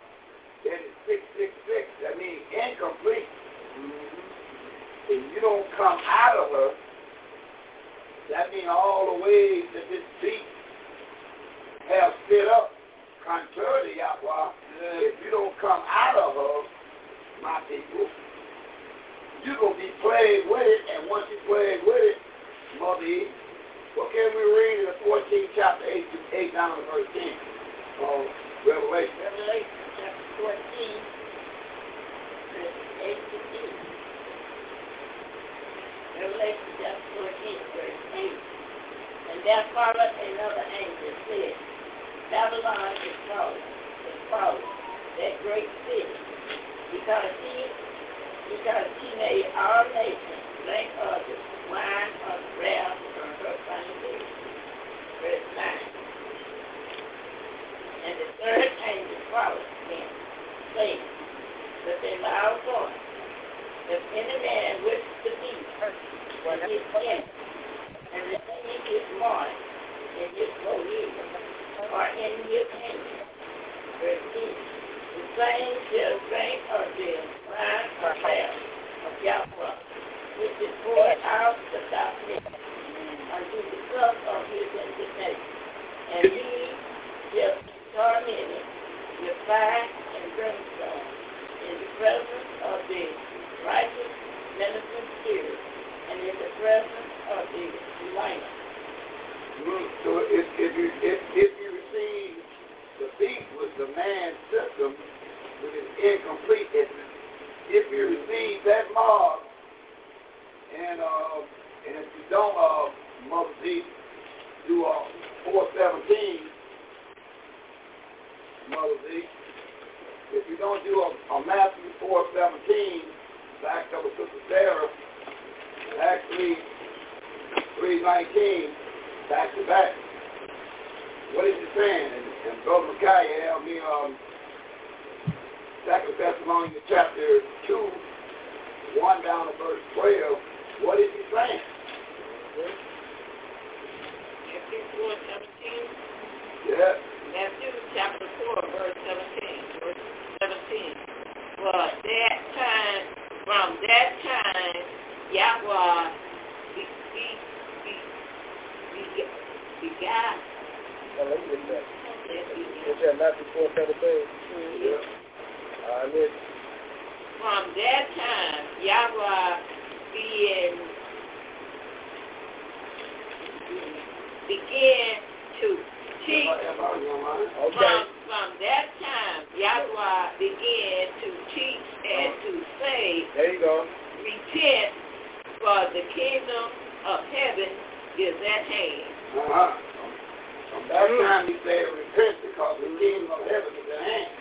then it's 666. That means incomplete. Mm-hmm. If you don't come out of her, that means all the ways that this beast have set up contrary to Yahweh, yeah. if you don't come out of her, my people, you're going to be plagued with it, and once you're plagued with it, Mother Eve, what can we read in the 14th chapter, 8, to 8 down to 13
of Revelation? Revelation chapter 14, verse 8 to 10. Revelation chapter 14, verse 8. And there followed another angel, said, Babylon is fallen, is fallen, that great city, because he because he made all nations drink of the wine of wrath from her condemnation. Verse 9. And the third angel followed him, saying, with a loud voice, if any man wishes to be, when his is and the thing is mine, in his holy or in his kingdom. Verse 10 the same judgment of the divine wrath of Yahweh, which poured out without measure unto the cup of his indignation. And he shall be tormented with fire and in the presence of the righteous ministering spirit and in the presence of the light.
so if, if, you, if, if you receive the thief was the man's system with his incompleteness. If you receive that mark, and uh, and if you don't, uh, Mother D, do uh, 417, Mother D, if you don't do a, a Matthew 417, back up with Sister Sarah, actually 319, back to back. What is he saying? And Brother Guy had me um, Second Thessalonians chapter 2, 1 down to verse 12. What is he saying?
Matthew
4,
17. Yeah. Matthew chapter 4, verse 17. Verse 17. Well, that time, from that time, Yahweh be, be, be, be, begot.
Now, let me get that. It's at not before seven days. Mm-hmm. I
From that time, Yahweh began began to teach. From, from that time, Yahweh began to teach and to say,
There you go.
Repent, for the kingdom of heaven is at hand.
Uh-huh. That's why he said repent because the kingdom of heaven is at hand.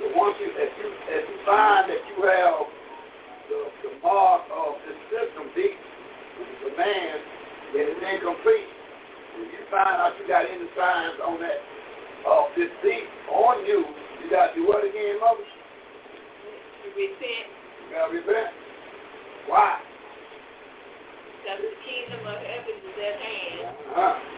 So once you, if you, if you find that you have the, the mark of the system deep, the man, then it's incomplete. If you find out you got any signs on that, of uh, this deep on you, you got to do what again, mother? You
repent.
You got to repent.
Why? Because the kingdom of heaven is at
hand. Uh-huh.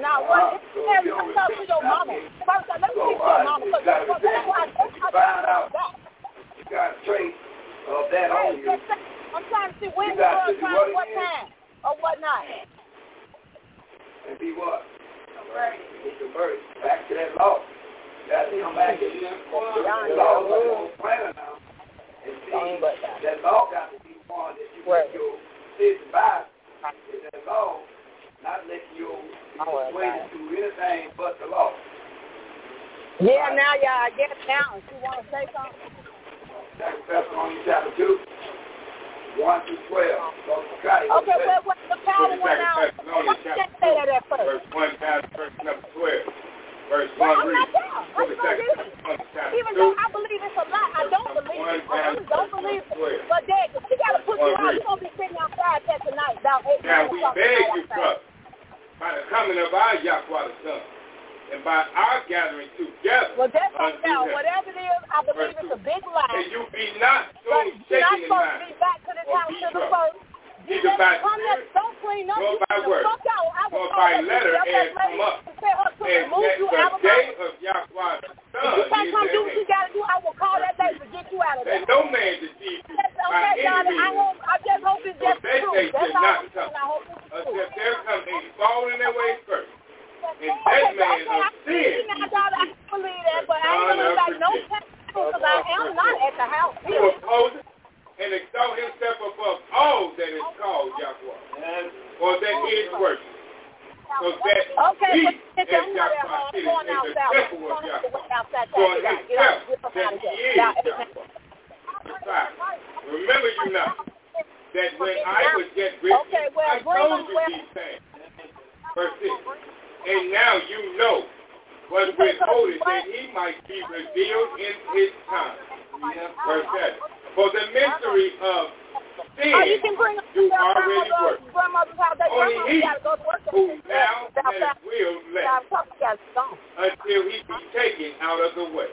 Now, what? Harry, what's up with your mama? First, let me speak to your mama. Because that's what I found
out. You got
traits
of
that
on you.
I'm trying to see when you was, time, what time, or what not.
And
be what? Converted. Be
converted. Back to that law. You got to come back and the law is on planner now. And see, that law got to be one that you can go. This vibe is that law not you to anything but the law.
Yeah, right. now
y'all, I guess
now. You want to say something?
Second Thessalonians
chapter 2,
1 through 12.
So, okay, wait, The power went out. Let's just say that at
first. Verse 1 down verse number 12 verse well,
1 I'm not
down.
I'm
Even though I believe
it's a lie, I don't believe it. I really don't believe it. But, Dad, if you got to put you out, you're going to be sitting outside here tonight about 8
Now, we beg you, brother by the coming of our Yahweh Son and by our gathering together.
Well, that's right now. Whatever it is, I believe it's a big lie.
And you be not
soon
shaken
in mind. You're not supposed to be back to the house till the first. You just by, that, don't clean up. Go by word. Fuck out. I will go by letter and come
up.
And let
you
the out day
of
Yahweh's son you can't come do what you got to do, I will call that day to get you out of there. And no man
deceived you by any
means. I just hope it's just so true. That day shall not
come. Except there come a
fall in their
way
first.
And that man
of
sin. I believe
that, but I ain't going to like no test because I am not at the house
and exalt himself above all that is called Yahweh, or that is worship. So that okay, he is Yahweh, it is the temple of Yahweh, for himself that he is Yahweh. Remember you now, that when I was yet rich, okay, well, I told you these things. Verse 6. And now you know was withholding that he might be revealed in his time. Verse 7 for the mystery of sin oh, you, can bring you already work. Grandmother's house, that Only he go to work who now has will left until he be taken out of the way.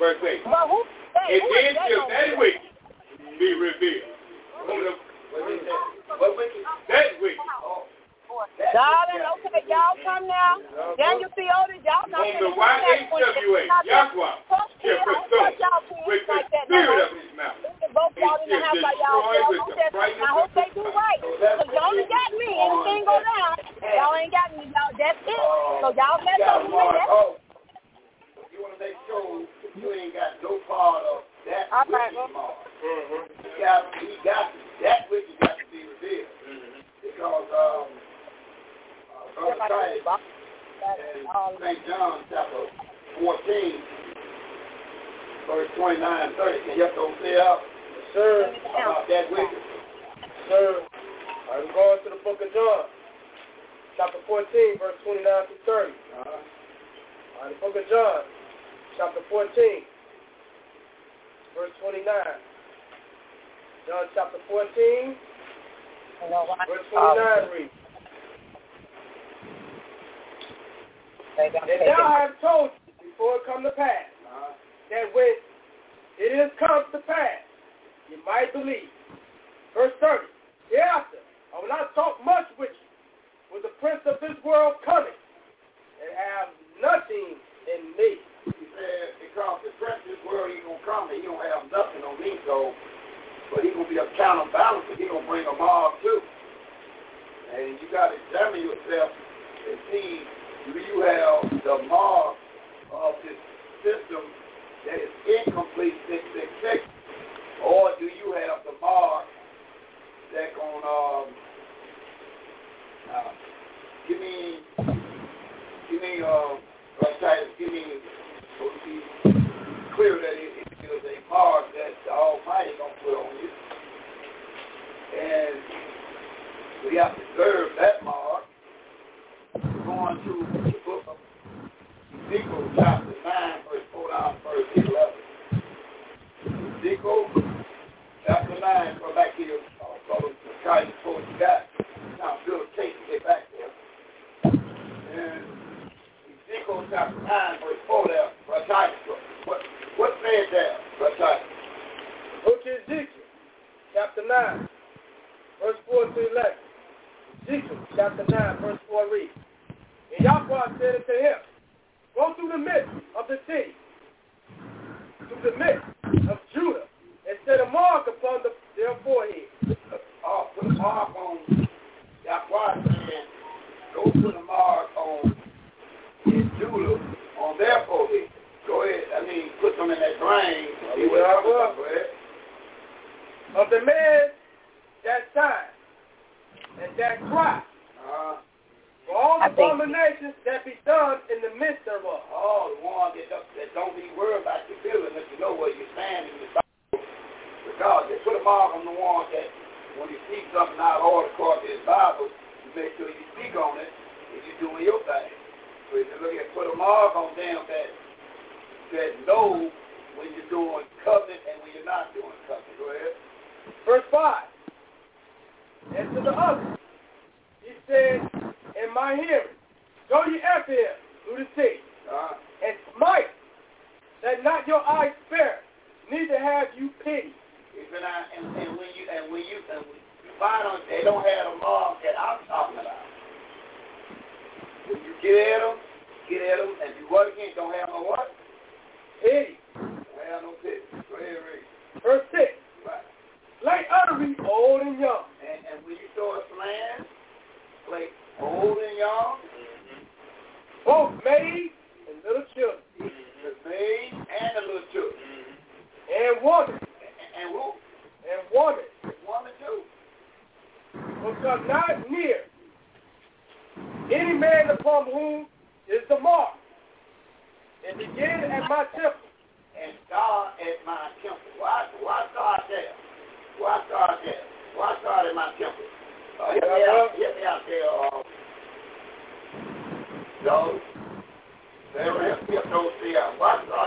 Verse 8.
But who, and who then shall
that wicked be revealed. What, what, what, what, what, what, what, what, that wicked.
Darling, okay, y'all come now. Daniel C. Fiore, y'all
not going to
come
back. On the YHWA, Yahweh,
Jefferson, with
the spirit of his
mouth. Both y'all in the house by y'all. I hope they do right. Because y'all ain't
got me. Anything go down, y'all ain't got me. Y'all, that's
it. So y'all mess
up
with
You want to make sure you ain't got no part of that All right. wicked mark. He got, he got, that wicked got to be revealed. Mm-hmm. Because, um, Christ. And St. John chapter 14, verse 29 and 30. Can you help those clear out? Yes, sir. About that wicked. Sir. All right, going to the book of John, chapter 14, verse 29 to 30. Uh-huh. All right, the book of John, chapter 14, verse 29. John chapter 14, verse 29 reads. And now I have told you before it come to pass uh-huh. that when it is come to pass, you might believe. Verse 30. Hereafter, I will not talk much with you with the prince of this world coming and have nothing in me. He said, because the prince of this world, he going to come and he don't have nothing on me, so, but he going to be a counterbalance and he going to bring them all too. And you got to examine yourself and see do you have the mark of this system that is incomplete 666, or do you have the mark that going um, uh, give me, give me, uh, um, right, give me, so it be clear that it, it is a mark that the Almighty gonna put on you, and we have to serve that mark. We're going to Ezekiel chapter 9, verse 4 down, verse 11. Ezekiel chapter 9, come back here. I'll follow the guidance you got. Now, Bill Tate, get back there. And Ezekiel chapter 9, verse 4 there, Ratiah. What, what man there, Ratiah? Go to Ezekiel chapter 9, verse 4 to 11. Ezekiel chapter 9, verse 4 reads, And Yahweh said it to him, Go through the midst of the city, through the midst of Judah, and set a mark upon the, their forehead. Oh, put a mark on that man. Go put a mark on in Judah on their forehead. Go ahead. I mean, put them in that grain. See what I was. Go ahead. Of the men that sign and that cry. Uh-huh for all the abominations that be done in the midst of us. oh, the ones that don't, that don't be worried about your feelings, that you know where you stand in the Bible. Because they put a mark on the ones that when you see something out of order according to the Bible, you make sure you speak on it and you're doing your thing. So if you look at put a mark on them that that know when you're doing covenant and when you're not doing covenant. Go ahead. Verse five. And to the others, he said, in my hearing. Go to Ephraim, who to see, uh-huh. and smite, that not your eyes spare, neither have you pity. And, I, and, and when you and when you and when you find them, they don't have the love that I'm talking about. When you get at them, get at them, and you what again? Don't have no what? Pity. Don't have no pity. Go ahead, read. Verse six. Right. Let like utterly old and young. And, and when you start slaying, like Older y'all. Both maids and little children. The maid and the little children. And woman. And, and who? And woman. Woman too. Because not near any man upon whom is the mark. and begin at my temple. And God at my temple. Why, why God there? Why God there? Why God at my temple? Uh, help, me out, help me out there, me up those three Why is all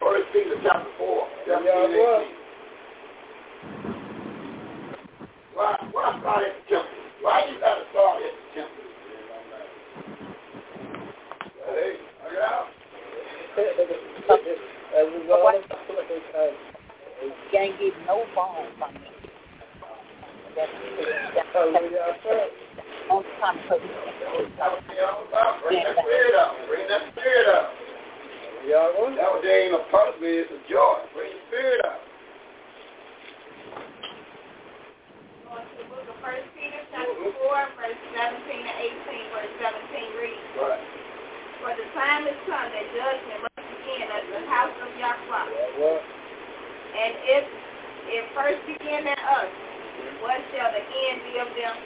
First Peter chapter 4, 17, 18. Why, why start at Why you gotta start at Hey, I
got can't get no bone from you. Bring that
spirit up. Bring that spirit up. Y'all want
that? There ain't a
punishment. It's a joy.
Bring
the spirit up.
the book of First Peter chapter four, verse seventeen to eighteen. Verse seventeen reads. For the time is come that judgment must begin at the house of Yahweh. And if it first began at us, what shall the end be of them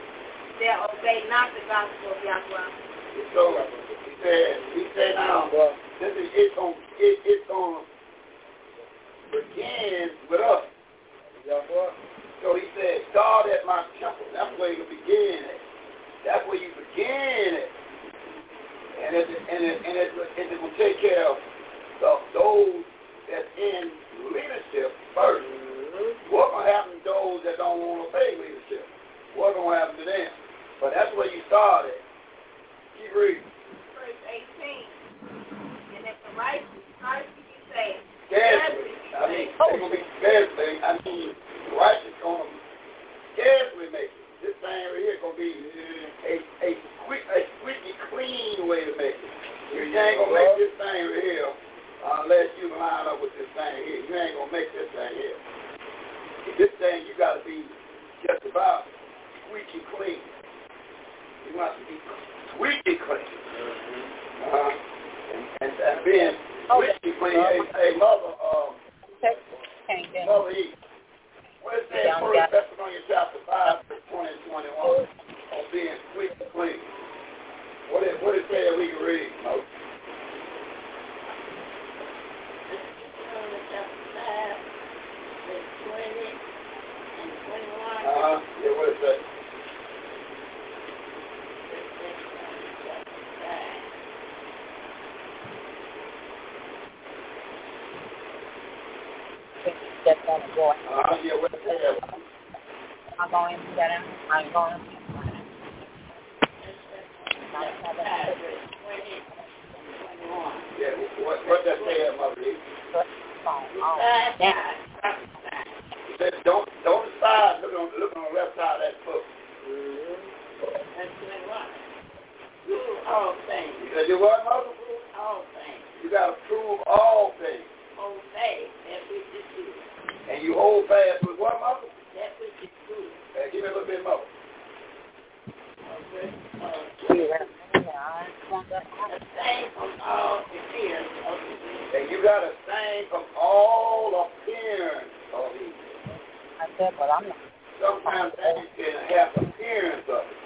that obey not the gospel of Yahweh? So he said, he said now, well, oh. this is it's on it, it's on
begin with us. Yahweh. So he said, God, at my temple. That's where you begin it. That's where you begin it. And it and it and it, and it will take care of the, those that's in leadership first. Mm-hmm. What's going to happen to those that don't want to pay leadership? What's going to happen to them? But that's where you started. Keep
reading. Verse 18. And if the righteous, righteous you say,
scarcely. I mean, it's going to be scarcely. I mean, the righteous going to scarcely make it. This thing right here going to be a, a, quick, a squeaky clean way to make it. You ain't going to make this thing right here unless you line up with this thing here. You ain't going to make this thing here this thing, you got to be just about squeaky clean. You must be squeaky clean. Mm-hmm. Uh, and, and, and then okay. Oh, squeaky clean, hey, a mother, um, uh, mother eats. What's that first Thessalonians chapter 5, verse 20 and 21 on being squeaky clean? What it, what it said we can read, Moses?
going to get him. I'm going to get him.
Yeah, what, what that say, Mother Lee? Oh, yeah. don't, don't
decide. look
on,
look on the left side of that foot. Mm-hmm. All things. You
said you what, Mother? All things. You got to prove all
but I'm not.
Sometimes you can have appearance of it.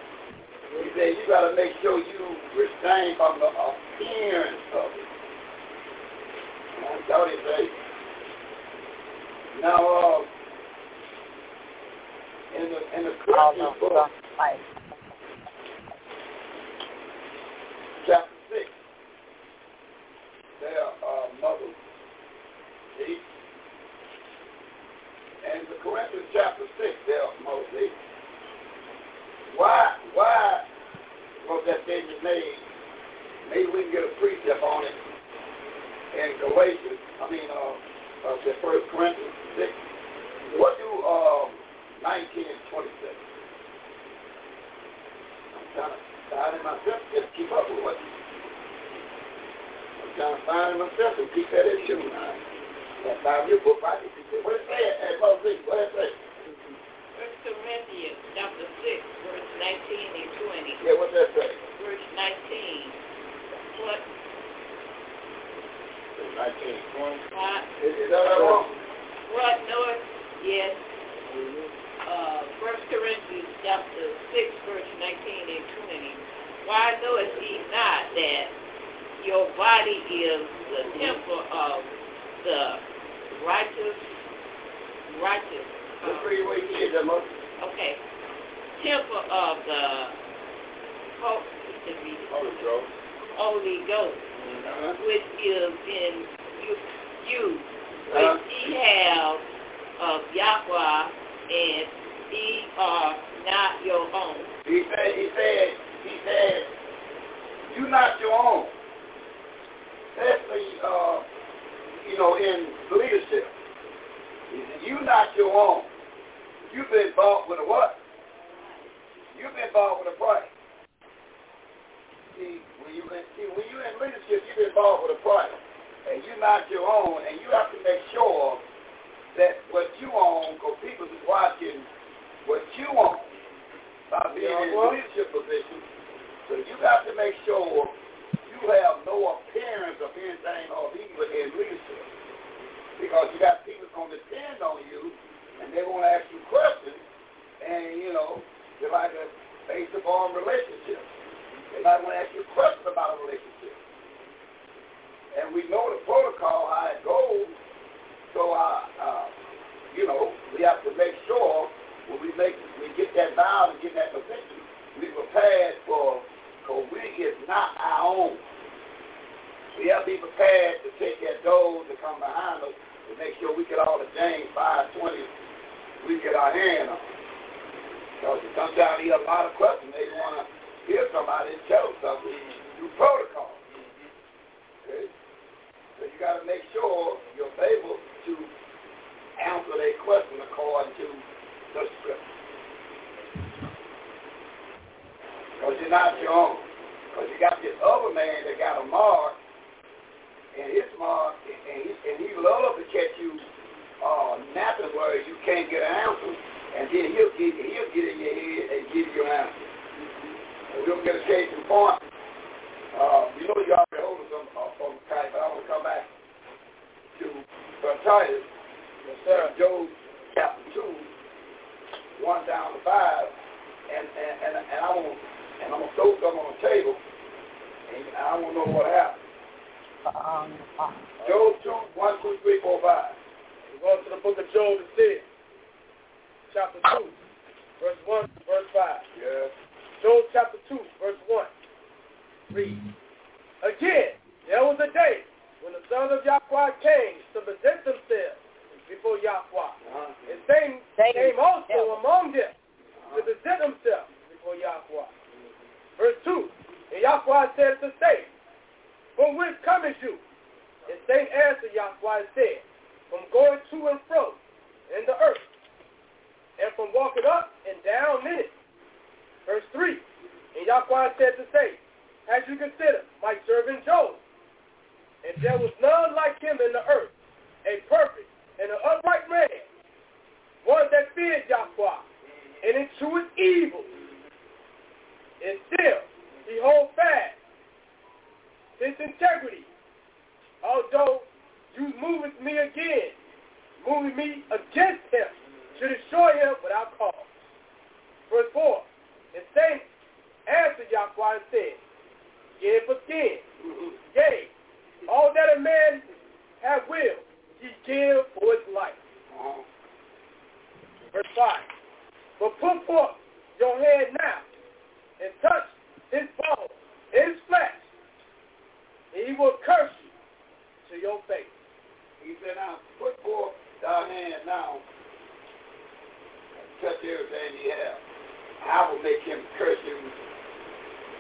He said you got to make sure you restrain from the appearance of it. That's what he said. Now, uh, in the in the Christian book, chapter 2, verse 1 verse 5. Yes. Joel chapter 2, verse 1. Read. Again, there was a day when the sons of Yahweh came to present themselves before Yahweh. Uh-huh. And they came also yeah. among them to uh-huh. present themselves before Yahweh. Verse 2. And Yahweh said to Satan, From whence cometh you? And Satan answered Yahweh and said, From going to and fro in the earth and from walking up and down minutes. Verse 3. And Yahweh said to say, As you consider my servant Job, and there was none like him in the earth, a perfect and an upright man, one that feared Yahweh, and it his evil. And still he hold fast his integrity, although you moveth me again, moving me against him to destroy him without cause. Verse 4. And Satan answered Yahweh and said, Skin for skin. Yea, all that a man have will, he give for his life. Uh-huh. Verse 5. But put forth your hand now and touch his bones, his flesh, and he will curse you to your face. He said, now put forth thy hand now touch everything he has. I will make him curse him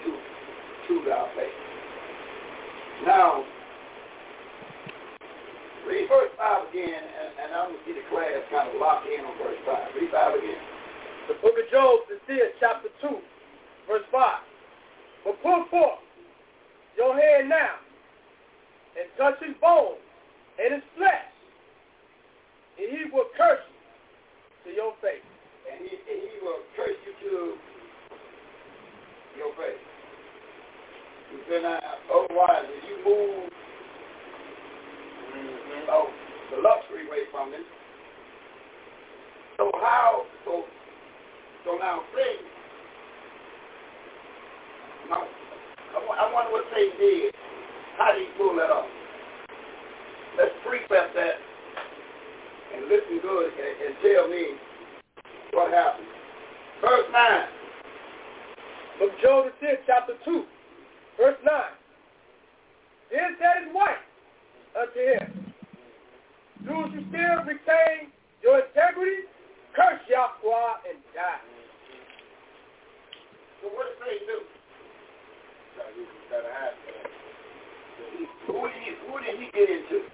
to, to thy face. Now, read verse 5 again, and, and I'm going to get the class kind of locked in on verse 5. Read 5 again. The book of Job, this here, chapter 2, verse 5. But put forth your hand now and touch his bones and his flesh, and he will curse you to your face and he, and he will curse you to your face. He said, now, otherwise, if you move mm-hmm. oh, the luxury way from this, so how, so, so now Satan, now, I, I wonder what Satan did. How did he pull that off? Let's precept that and listen good and, and tell me what happened. Verse 9 of Job the chapter 2, verse 9. Then said his wife unto him, Do you still retain your integrity? Curse Yahweh and die. So what did they do? Who did he, who did he get into?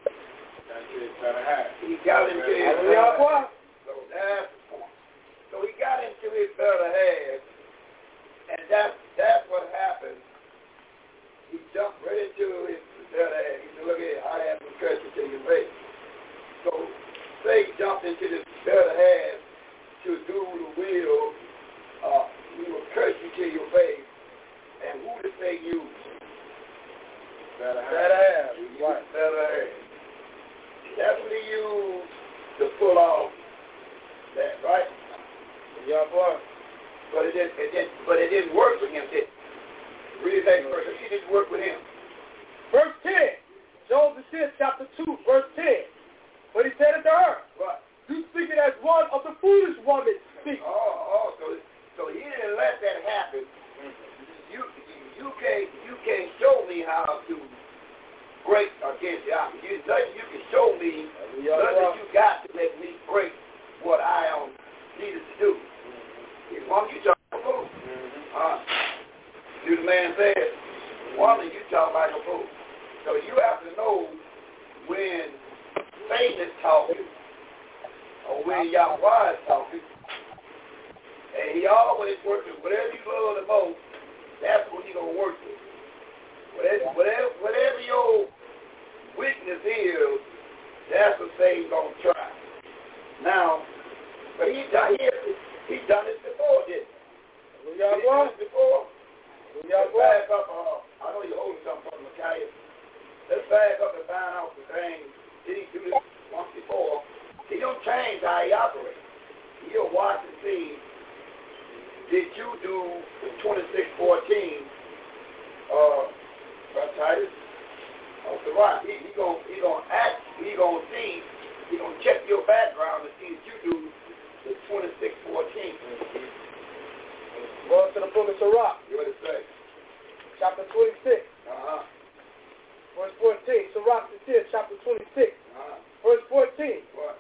He got into Yahweh. So that's so he got into his better half, and that's that's what happened. He jumped right into his better half. He said, "Look at I have some curses in your face." So they jumped into this better half to do the will. Uh, we will curse you to your face, and who did they use? Better half. Better half. right. better half. That's what he used to pull off that, right? Yeah, boy. But it didn't, it didn't, but it didn't work with him, did Read his next verse. She didn't work with him. Verse 10. Job the chapter 2, verse 10. But he said to her, right. You speak it as one of the foolish women speak." Oh, oh, so, so he didn't let that happen. You, you, can't, you can't show me how to break against you. You, nothing you can show me, nothing you got to make me break what I needed to do. He want you talk like a fool. Mm-hmm. Uh, the man said, woman, you talk like a fool. So you have to know when Satan is talking or when uh-huh. Yahweh is talking. And he always works with Whatever you love the most, that's what you going to work with. Whatever, whatever, whatever your weakness is, that's what Satan's going to try. Now, but he, he, He's done this before, didn't he? Hallelujah. He's done this before. Hallelujah. Let's back up. Uh, I know you're holding something from Micaiah. Let's back up and find out the things. Did he do this once before? He don't change how he operates. He'll watch and see. Did you do the 2614 uh, Titus? off the rock. He, he gonna he gonna act. He gonna see. He gonna check your background to see if you do it's 26, 14. Mm-hmm. Go to the book of Sirach. You what it say? Chapter 26. Uh-huh. Verse 14. Sirach is here, chapter 26. Uh-huh. Verse 14. What?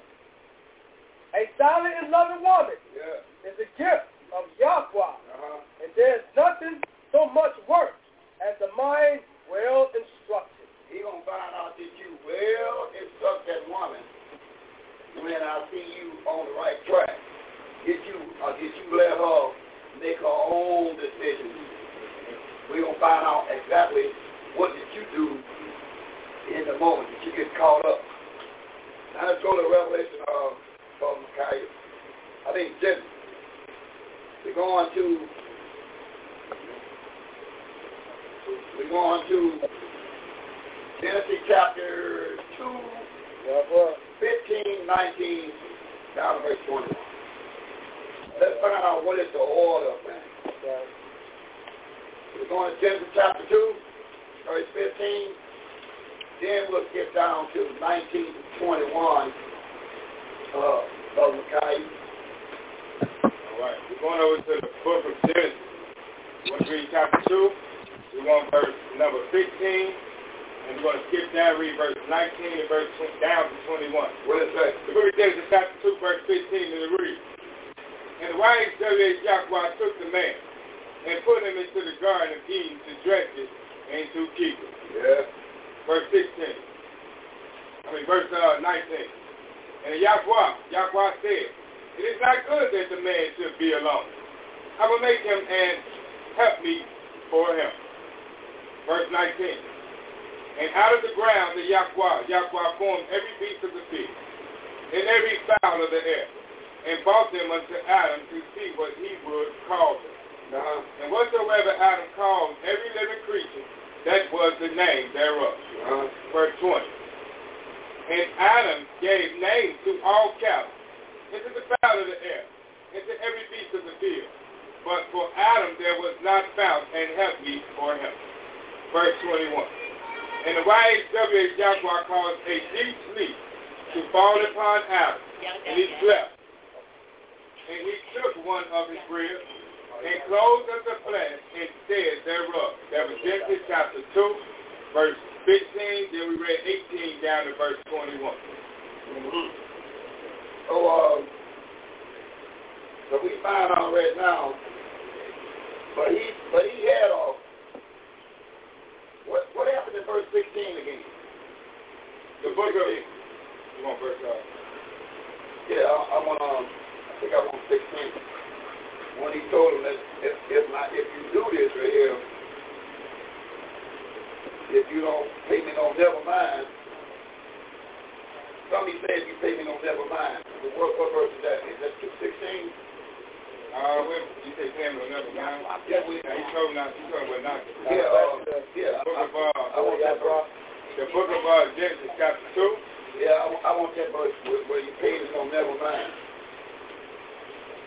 A silent and loving woman yeah. is a gift of Yahweh. Uh-huh. And there's nothing so much worth as the mind well instructed. He gonna find out that you well instruct that woman when I see you on the right track? Get you or uh, did you let her make her own decisions? We're gonna find out exactly what did you do in the moment that you get caught up. Now let's go to Revelation of uh, from Kaiser. I think Genesis. We're going to we're going to Genesis chapter two. Yeah, 15, 19, down verse 21. Let's find out what is the order of We're going to Genesis chapter 2, verse 15. Then we'll get down to 1921 uh, All
right. We're going over to the book of Genesis. We're chapter 2. We're verse number 15. And we're going to skip down, read verse 19 and verse 20, down to 21. What does it say? The book of Genesis chapter 2, verse 15, and it reads, And the wise of Yahweh took the man and put him into the garden of Eden to dress it and to keep
it. Yeah.
Verse 16. I mean, verse uh, 19. And Yahweh, Yahweh said, It is not good that the man should be alone. I will make him and help me for him. Verse 19. And out of the ground the Yahweh, Yahweh formed every beast of the field and every fowl of the air and brought them unto Adam to see what he would call them. Uh-huh. And whatsoever Adam called every living creature, that was the name thereof.
Uh-huh.
Verse 20. And Adam gave names to all cattle, and to the fowl of the air, and to every beast of the field. But for Adam there was not found an helpmeet for him. Verse 21. And the wise W.H. Jaguar caused a deep sleep to fall upon Adam, and he slept. And he took one of his ribs and closed up the flesh and said, thereof. That was Genesis chapter 2, verse 15. Then we read 18 down to verse 21. Mm-hmm.
So, oh, uh, um, so we find out right now, but he, but he had a what what happened in verse 16 again?
The book of you want verse uh,
Yeah, I, I want um I think I want 16. When he told him that if if not if you do this right here, if you don't pay me no never mind. Somebody said you pay me no never mind. What, what verse is that? Is that 16? Uh, wait, you
say Pamela number nine? Yeah, we, told me not, you told me not. Yeah, uh,
yeah. Book of,
uh, The book of uh, Genesis chapter 2?
Yeah, I, want that verse where, where you paid is on never mind.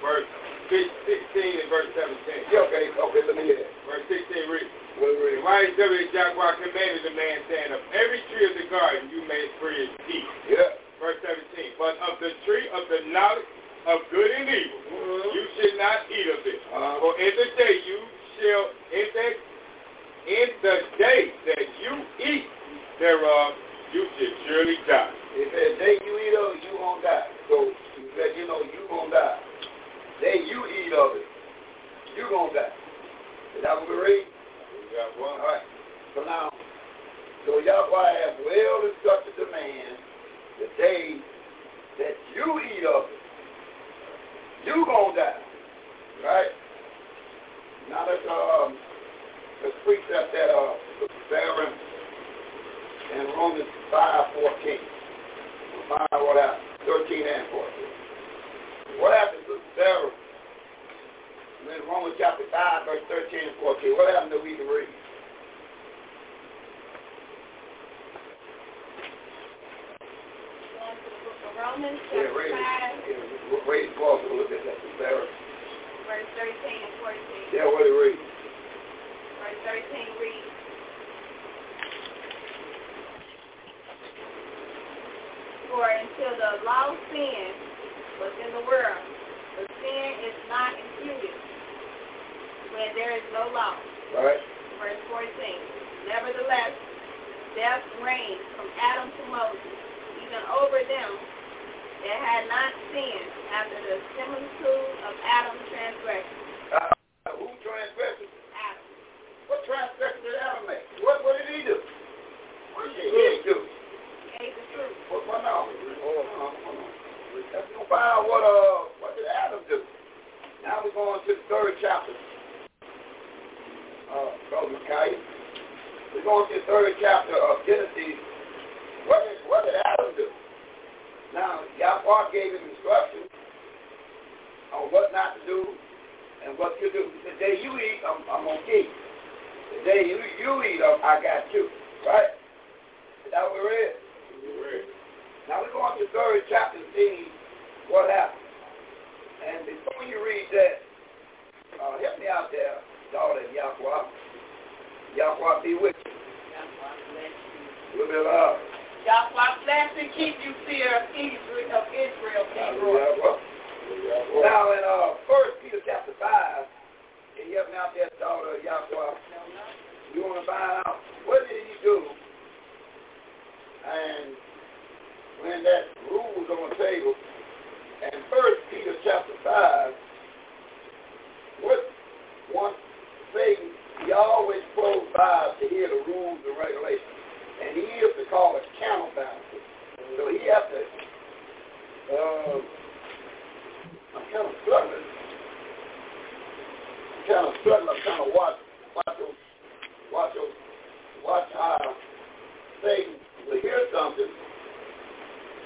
Verse
16 and verse
17. okay, okay, let me hear that.
Verse 16 reads.
The
wise W. Jaguar commanded the man, saying, every tree of the garden you may freely eat.
Yeah.
Verse 17. But of the tree of the knowledge of good and evil. Mm-hmm. You should not eat of it. Uh-huh.
For
in the day you shall, in the in the day that you eat thereof, you should surely die.
If the day you eat of it, you won't die. So you you know, you gonna die. Day you eat of it, you gonna die. Is that what
we
read? We got one. All right. So now, so Yahweh has well instructed the man the day that you eat of it, you gonna die. Right? Now let's um let's precept that uh Baron in Romans five fourteen. Find what happened? Thirteen and fourteen. What happened to Sarah? In Romans chapter five, verse thirteen and fourteen. What happened that we can read?
Romans chapter yeah, read 5. Yeah, read Paul and Sarah. Verse 13 and 14. Yeah, what it read? Verse 13 reads. For until the law sin was in the world, the sin is not imputed when there is no law.
Right.
Verse 14. Nevertheless, death reigned from Adam to Moses, even over them that had not sinned after
the similitude of Adam's transgression. Uh,
who transgressed?
Adam. What
transgression
did Adam make?
What,
what did he do? What did he do? He ate the fruit. Well, well, no. Hold on,
hold Let's go find
what, uh, what did Adam do? Now we're going to the third chapter. Uh, Brother Micaiah. We're going to the third chapter of Genesis. What did, what did Adam do? Now, Yahweh gave him instructions on what not to do and what to do. The day you eat, I'm, I'm going to eat. The day you, you eat, I'm, I got you. Right? That what we read? Now we're going to the third chapter and see what happened. And before you read that, uh, help me out there, daughter of Yahweh. Yahweh be with you. Yahweh bless you. We'll be loved. Yahweh bless and keep you, fear of
Israel. Of Israel now in uh, First Peter chapter 5,
and
help
me out there, daughter of Yahweh. You want to find out what did he do? And when that rule was on the table, and First Peter chapter 5, what one thing he always provides to hear the rules and regulations and he used to call it counterbalance. So he had to, um, I'm kind of struggling. I'm kind of struggling. I'm kind of watch, watch those, watch those, watch how Satan will hear something,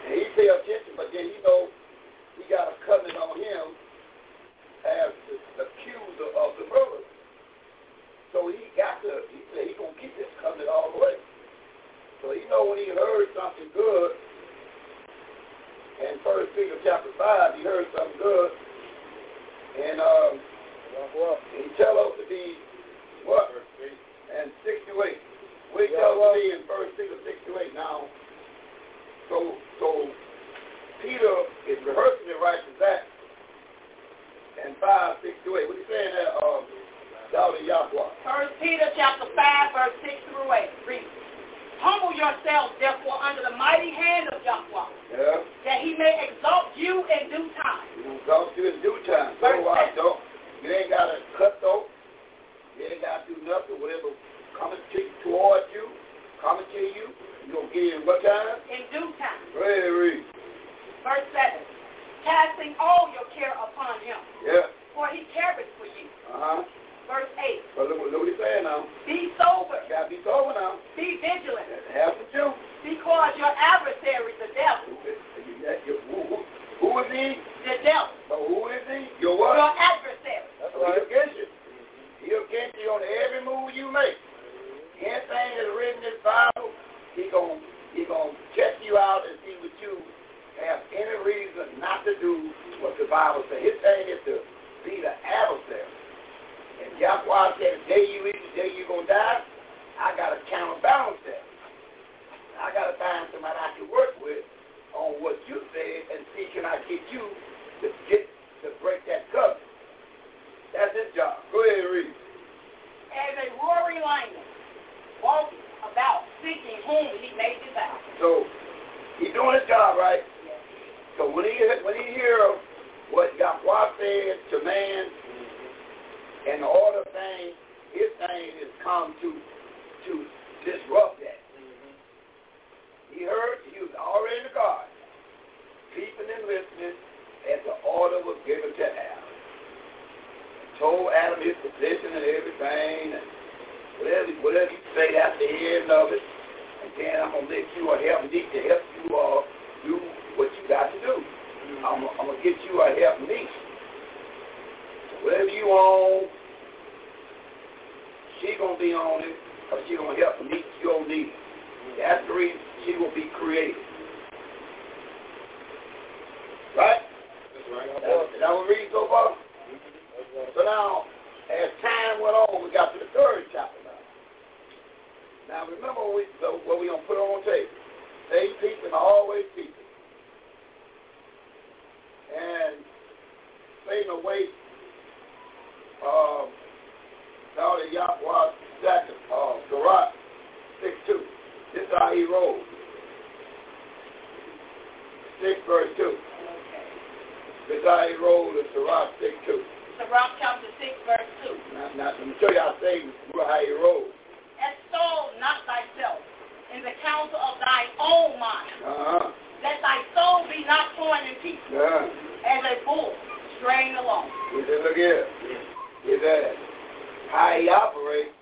and he pay attention, but then you know he got a covenant on him as the accuser of the murder. So he got to, he said he gonna keep this covenant all the way. So you know when he heard something good, in First Peter chapter 5, he heard something good, and um, he tell us to be what? And 6 to 8. We tell us to be in First Peter 6 to 8 now. So, so Peter is rehearsing the righteous act and 5, 6 to 8. What are you saying there, um,
Yahweh? First Peter chapter 5, verse 6 through 8. Read. Humble yourselves, therefore, under the mighty hand of Yahweh,
yeah.
that he may exalt you in due time. He
will exalt you in due time. So why, not You ain't got to cut, though. You ain't got to do nothing. Whatever coming to, toward you, coming to you, you're going to get in what time?
In due time.
Verse
7. Casting all your care upon him.
Yeah.
For he cares for you.
Uh-huh.
Verse 8. Well,
look, look what he's saying now.
Be sober. You gotta be sober now. Be vigilant. Have the truth. Because your adversary, the devil.
Who
is he? The devil. So
who is he? Your what? Your
adversary.
That's what.
He'll get
you. He'll get you on every move you make. Anything that's written in the Bible, he's going he gonna check you out and see what you have any reason not to do what the Bible says. His thing is to be the adversary. And Yahweh said, the day you eat, the day you're going to die, I got to counterbalance that. I got to find somebody I can work with on what you said and see can I get you to get to break that covenant. That's his job. Go
ahead, and read. As a Rory Lyman walking about seeking whom he may devour.
So he's doing his job, right? Yes. So when he when he hear what Yahweh said to man and all the things, his things, has come to to disrupt that. Mm-hmm. He heard he was already in the garden, peeping and listening as the order was given to Adam. told Adam his position and everything, and whatever whatever you say at the end of it. And then I'm gonna let you a helpmeet to help you uh, do what you got to do. Mm-hmm. I'm, I'm gonna get you a helpmeet Whatever you own, she gonna be on it, or she gonna help meet your needs. That's the reason she will be created. Right? That's right. That was read so far. Mm-hmm. So now, as time went on, we got to the third chapter now. Now remember what we, what we gonna put on tape. They teaching always teaching. And Satan away um, Daughter Yahweh Jackson, uh, Garat, 6-2. This is how he rolled. 6 verse
2. Okay. This is how he
rolled in Sirach 6-2.
Sirach chapter 6 verse 2. Now, now, let me show you how things, how he rolled. Extol not thyself in the counsel of thy own mind.
Uh-huh. That
thy soul be not torn in pieces.
Yeah.
As a bull straying along.
Look here is that how he operates.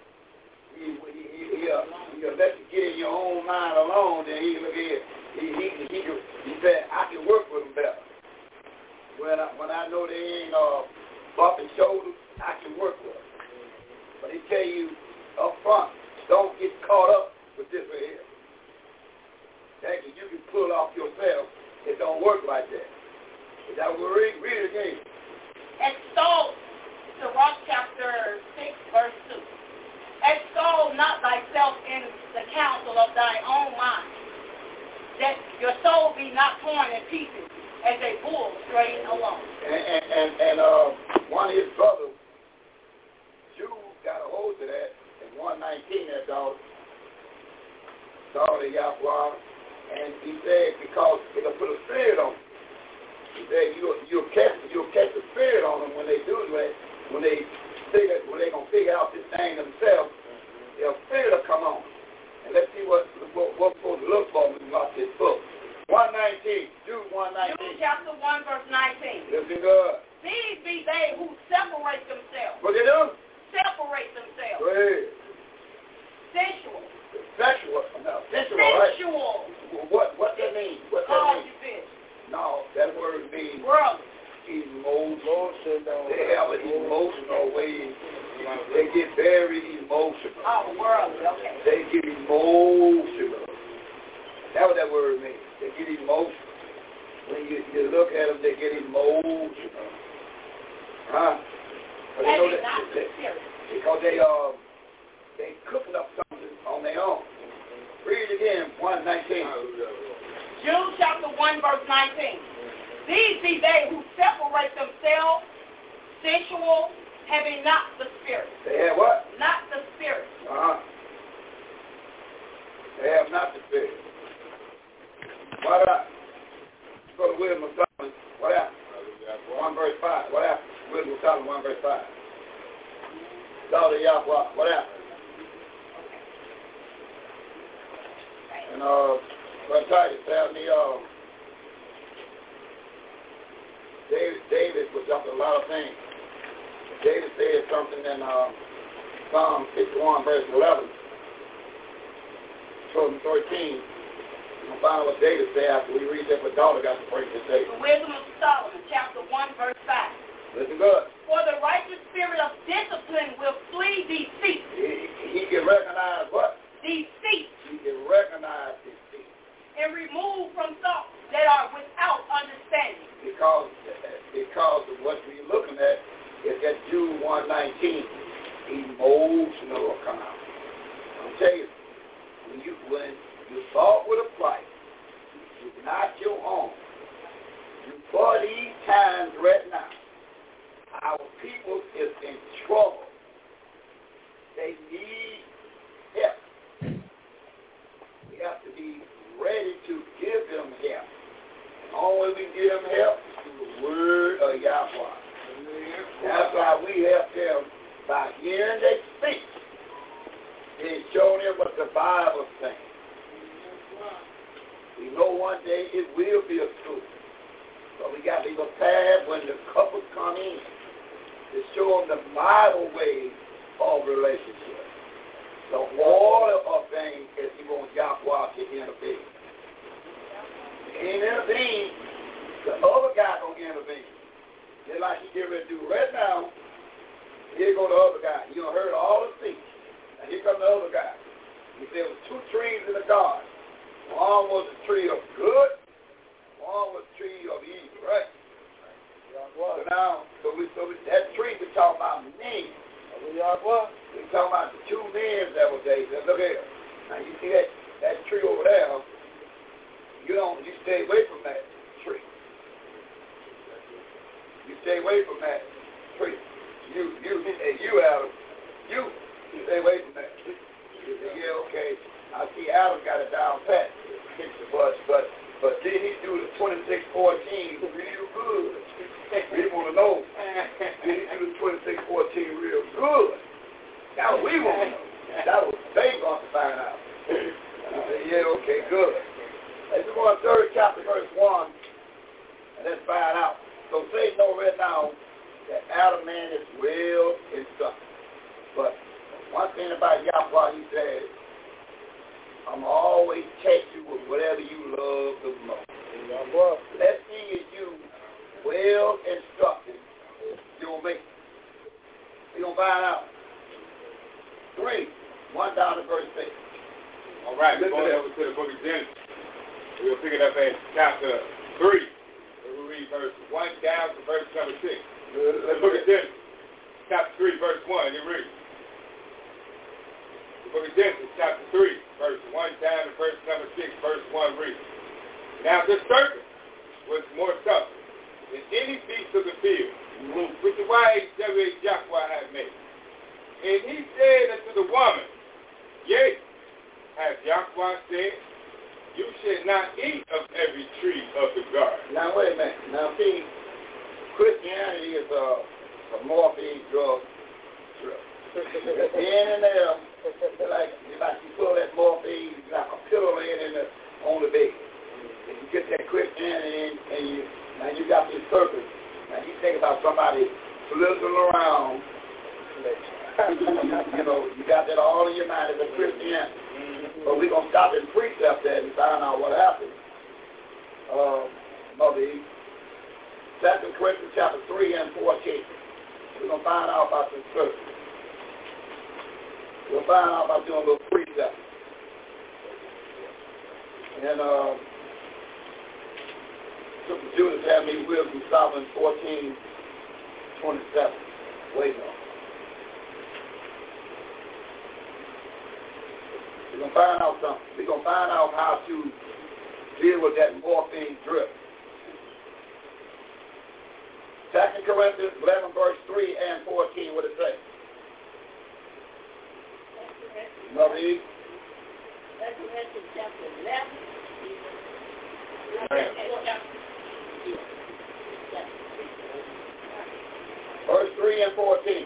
He, he, he, he'll, uh, he'll uh, let you get in your own mind alone, then he look here. He, he, he, he, he said, I can work with him better. When I, when I know they ain't uh, bumping shoulders, I can work with them. But he tell you up front, don't get caught up with this right here. That you can pull off yourself. It don't work like that. Is that what we read? Read it again.
Exalt to Rock, chapter 6, verse 2. Extol not thyself in the counsel of thy own mind, that your soul be not torn in pieces
as a bull straying along. And, and, and, and
uh, one of his brothers, Jude, got a
hold of that in 119, that dog, the Yahweh, and he said, because it'll put a spirit on you. He said, you'll, you'll, catch, you'll catch a spirit on them when they do that when they figure when they gonna figure out this thing themselves, they'll figure to come on. And let's see what what we're supposed to look for about this book. 119, Jude 119. Jude chapter 1, verse
19. Listen good. These be they who separate
themselves. What they do?
Separate themselves. Go ahead. Sensual.
Sexual. No, sensual, Sensual. Right? What, what that mean? What that oh, mean? No, that word
means...
Worldly emotional. They have an emotional way. They get very
emotional. Oh, worldly, okay.
They get emotional. That's what that word means. They get emotional. When you, you look at them, they get emotional. Huh? But
they know that, they,
because they
uh
they cooking up something on their own. Read it again, one nineteen.
Jude chapter one verse nineteen. These be they who sensual, having not the spirit. They have what? Not the spirit. Uh-huh.
They have
not the spirit.
What up? Go to Wisdom of Solomon. What up? 1 verse 5. What up? Wisdom of Solomon, 1 verse 5. Daughter Yahweh. What up? And uh, Brother Titus, have me uh, David, David was up a lot of things. David said something in uh, Psalm 51, verse 11, 12 and 13. The Bible David said after we read that, My daughter got to pray this day. The
Wisdom of Solomon, chapter 1, verse
5. Listen good.
For the righteous spirit of discipline will flee deceit. He,
he can recognize what?
Deceit.
He can recognize deceit.
And remove from thoughts that are without understanding.
Because, because of what we're looking at, if that Jude 119 emotional out. I'm tell you, when you when you bought with a price, you not your own. You for these times right now, our people is in trouble. They need help. We have to be ready to give them help. And the only we give them help is through the word of Yahweh. That's why we help them by hearing they speak and showing them what the Bible says. We know one day it will be a truth. But we got to be prepared when the couples come in to show them the Bible way of relationship. The order of things that you want Yahweh to intervene. He intervene, the other guy going to intervene. Just like you get ready to do right now, here go the other guy. You done heard all the speech. And here come the other guy. He said there was two trees in the garden. One was the tree of good, one was the tree of evil,
right?
So now, so we, so we, that tree we talking about men. We talking about the two men that were there. look here. Now you see that that tree over there. You don't you stay away from that. You stay away from that. Preach. You, you, and you, Adam. You, you stay away from that. yeah, okay. I see Adam got it down pat. Kicks the bus, but but did he do the 2614 real good? We want to know. Did he do the 2614 real good? Now we want to know. That was they want to find out. You say, yeah, okay, good. Let's go on third chapter, verse one, and let's find out. So Satan know right now that Adam man is well and suffering. But one thing about Yahweh, he says, I'm always catch you with whatever you love the most. That thing is you well instructed, you'll make. You're going to find out. Three, one down to verse six.
All right, we're going over to the book of Genesis. We'll pick it up at chapter three read verse 1 down to verse number 6. The book of Genesis, chapter 3, verse 1, You read. The book of Genesis, chapter 3, verse 1 down to verse number 6, verse 1 Read. Now the serpent was more subtle than any beast of the field mm-hmm. which the wise Yahweh had made. And he said unto the woman, Yea, has Yahweh said, you should not eat of every tree of the garden.
Now, wait a minute. Now, see, Christianity is a, a morphine drug. in and out, like, like you pull that morphine, like a pillow in, and the, on the bed. If you get that Christianity in, and you, now you got this purpose. Now you think about somebody flipping around. you know, you got that all in your mind as a Christianity. But we're going to stop and precept that and find out what happened. Uh, Mother Eve. 2 Corinthians chapter 3 and 14. We're going to find out about this church. We'll find out about doing a little precept. And uh, Sister had me with Psalm 14, 27. Wait a minute. We're going to find out something. We're going to find out how to deal with that morphine drip. Second Corinthians 11, verse 3 and 14, what it say? Mother Verse 3 and 14.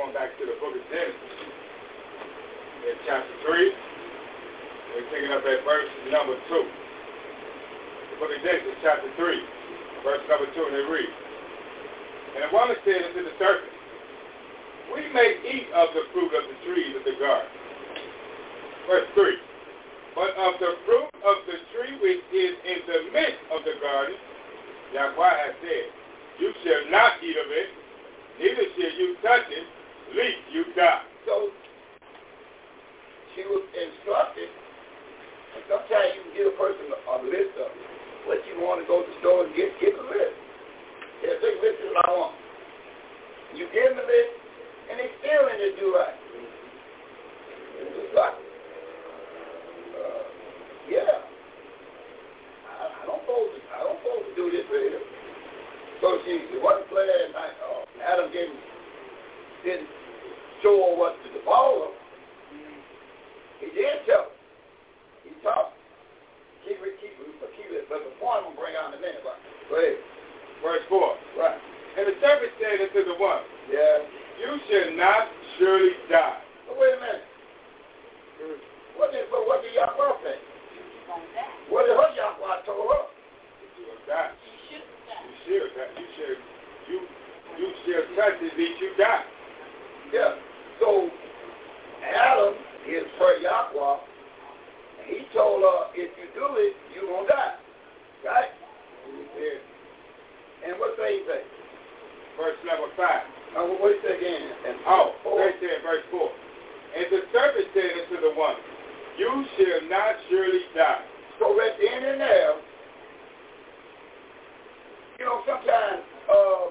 going back to the book of Genesis in chapter 3. We're picking up at verse number 2. The book of Genesis, chapter 3, verse number 2, and it reads, And the woman said unto the serpent, We may eat of the fruit of the trees of the garden. Verse 3. But of the fruit of the tree which is in the midst of the garden, Yahweh has said, You shall not eat of it, neither shall you touch it, least you got. So she was instructed, and sometimes you can give a person a list of what you want to go to the store and get, get the list. Yeah, this list is what I want. You give them the list, and they still in the do right. It's just like, uh, yeah, I, don't supposed to, I don't supposed to do this either. So she, wasn't planned. Like, uh, Adam gave not didn't Joel was to the ballroom. He did tell him. He talked. Keep it, keep it, keep it. But the point I'm bring out in a minute. But go ahead. Verse 4.
Right.
And the serpent said unto the one,
Yeah.
You shall not surely die. But wait a minute. What did, but what did Yahweh say? What did her Yahweh told her? You will die. You should die. You should. You shall, you, you shall touch it, that you die. Yeah. So Adam is for Yahweh, and he told her, if you do it, you won't die. Right? And what they say? Verse number 5. Uh, what what is say again? And oh, four. they said verse 4. And the serpent said unto the woman, You shall not surely die. So at the end and there, you know, sometimes uh,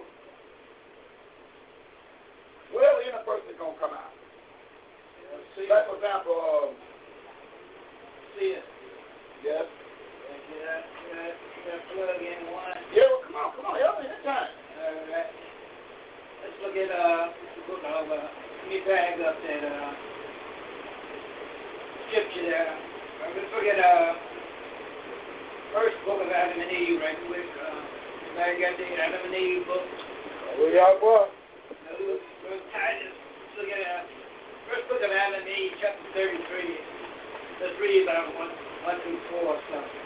well, in a person is
going
to come out. See, like,
for
example, um, sin. Yes. Can I, can I, can I plug in one? Yeah, well,
come on, come on, help me this time. All right. Let's look at uh, the book of, uh, let
me
bag up that uh, scripture there. Uh, let's look at uh, first book of Adam and Eve right quick. Uh, anybody got the Adam and Eve book?
Oh, yeah, boy. From Titus, tired of looking at uh,
first book of Adam and Eve, chapter 33. Let's read about 1, 1 through 4 or something.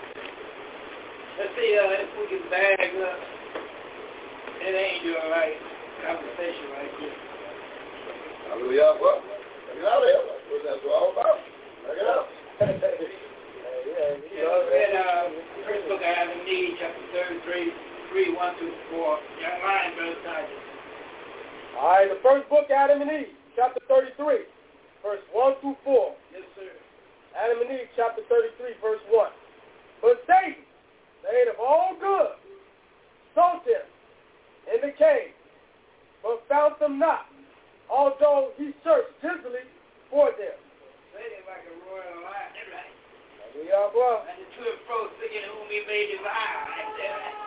Let's see uh, if we can bag up an angel right conversation right here. Hallelujah. Well, look at all that.
That's what all about. Look it up.
In uh, First Book of Adam chapter 33, 3, 1 through 4, young lion, brother Titus. All right, the first book, Adam and Eve, chapter 33, verse 1 through 4. Yes, sir. Adam and Eve, chapter 33, verse 1. But Satan, made of all good, sought them in the cave, but found them not, although he searched diligently for them. Satan like a roaring lion, right?
We are,
bro. And the two and fro, thinking whom he may devour. Right there, right?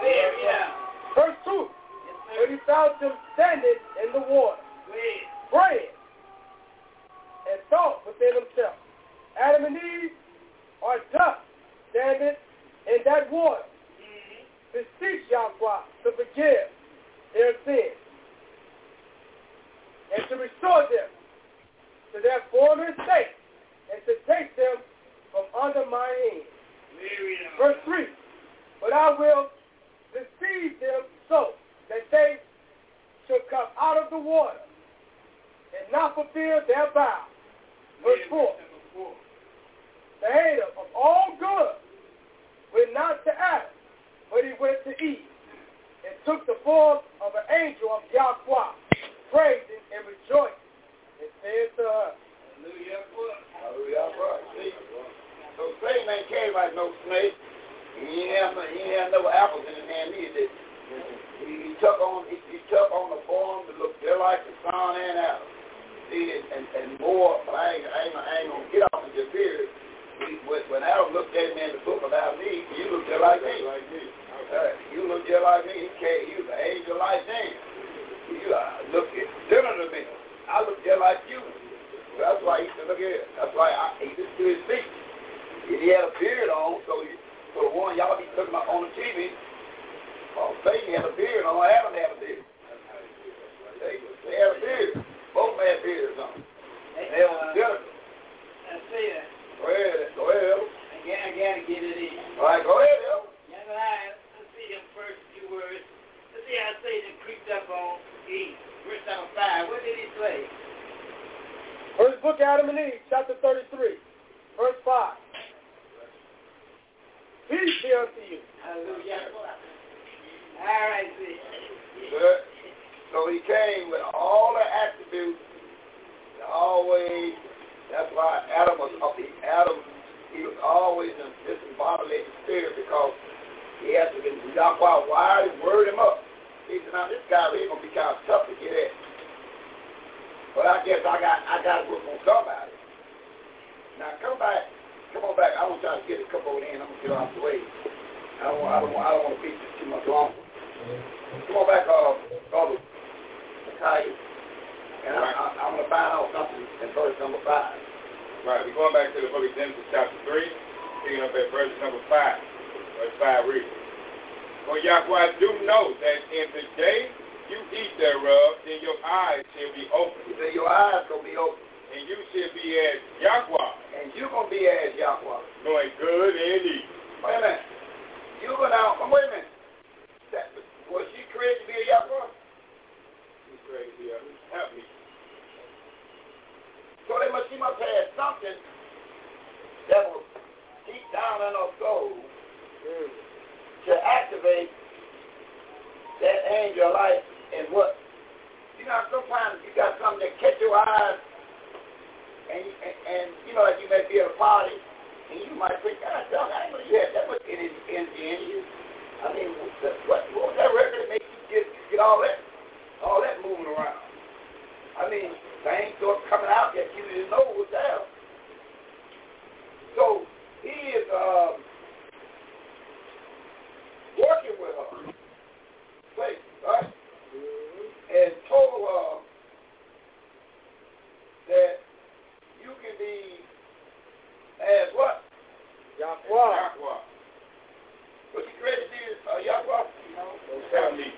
There, yeah. Verse 2. And he found them standing in the water, praying, and thought within himself, Adam and Eve are dust standing in that water. Beseech mm-hmm. Yahweh to forgive their sins and to restore them to their former state and to take them from under my hand. Verse 3. But I will deceive them so that they should come out of the water and not fulfill their vow. Verse 4. The hater of all good went not to Adam, but he went to Eve and took the form of an angel of Yahweh, praising and rejoicing,
and said to her, Hallelujah. Hallelujah. So Satan ain't came like no snake. He did have no, he did have no apples in his hand either. He took on he took on the form to look just like the son and Adam. See, and, and, more, but I ain't, I ain't, I ain't gonna get off and just When Adam looked at me in the book about me, you look just like me. Okay. you look just like me. He can't, you an angel like me. You uh, look similar to me. I look just like you. That's why he said, look here. That's why I, he just threw his feet. And he had a beard on, so, he, so the one y'all be talking about on the TV, well, Satan had a beard on. Adam had a beard. They, they had a beard. Both had beards on. They, they uh, were judgment. I see it. Go ahead.
Go ahead, Elder. Again, I gotta get it in. All right, go ahead, Elder. Yeah, but I, I see them first few words. Let's see how Satan creeped up on Eve. Verse number 5. What did he say? First book, Adam and Eve, chapter 33, verse 5. Peace be unto you. Hallelujah. All
right, sir. So he came with all the attributes and always, that's why Adam was up uh, the Adam, he was always in this bodily spirit because he had to be, why, why word him up? He said, now this guy here going to be kind of tough to get at. But I guess I got, I got to work on somebody. Now come back, come on back. I want y'all to get a couple in. I'm going to get off the way. I don't, I don't, I don't want to beat this too much longer. Come on back, uh, Brother Natalia. And right. I, I, am going to find out something in verse number 5. Right, we're going back to the book of Genesis chapter 3, picking up at verse number 5. Verse 5 reads, For Yahweh do know that in the day you eat thereof, then your eyes shall be open. He said your eyes shall be open. And you shall be as Yahweh. And you're going to be as Yahweh. Doing good and evil. Wait a minute. You're going to, wait a minute. Was she created to be a Yahweh? She created to be a help me. So they must, she must have had something that was deep down in her soul mm. to activate that angel light and what you know sometimes you got something that catch your eyes and and, and you know you may be at a party and you might think, God, ah, dog, I ain't really had that much in in in you. I mean, what, what was that record that made you get, get all that, all that moving around? I mean, things started coming out that you didn't know was there. So he is um, working with her, right? And told her uh, that you can be as what?
Yahweh.
What you ready to is uh, y'all go out. Those sound me.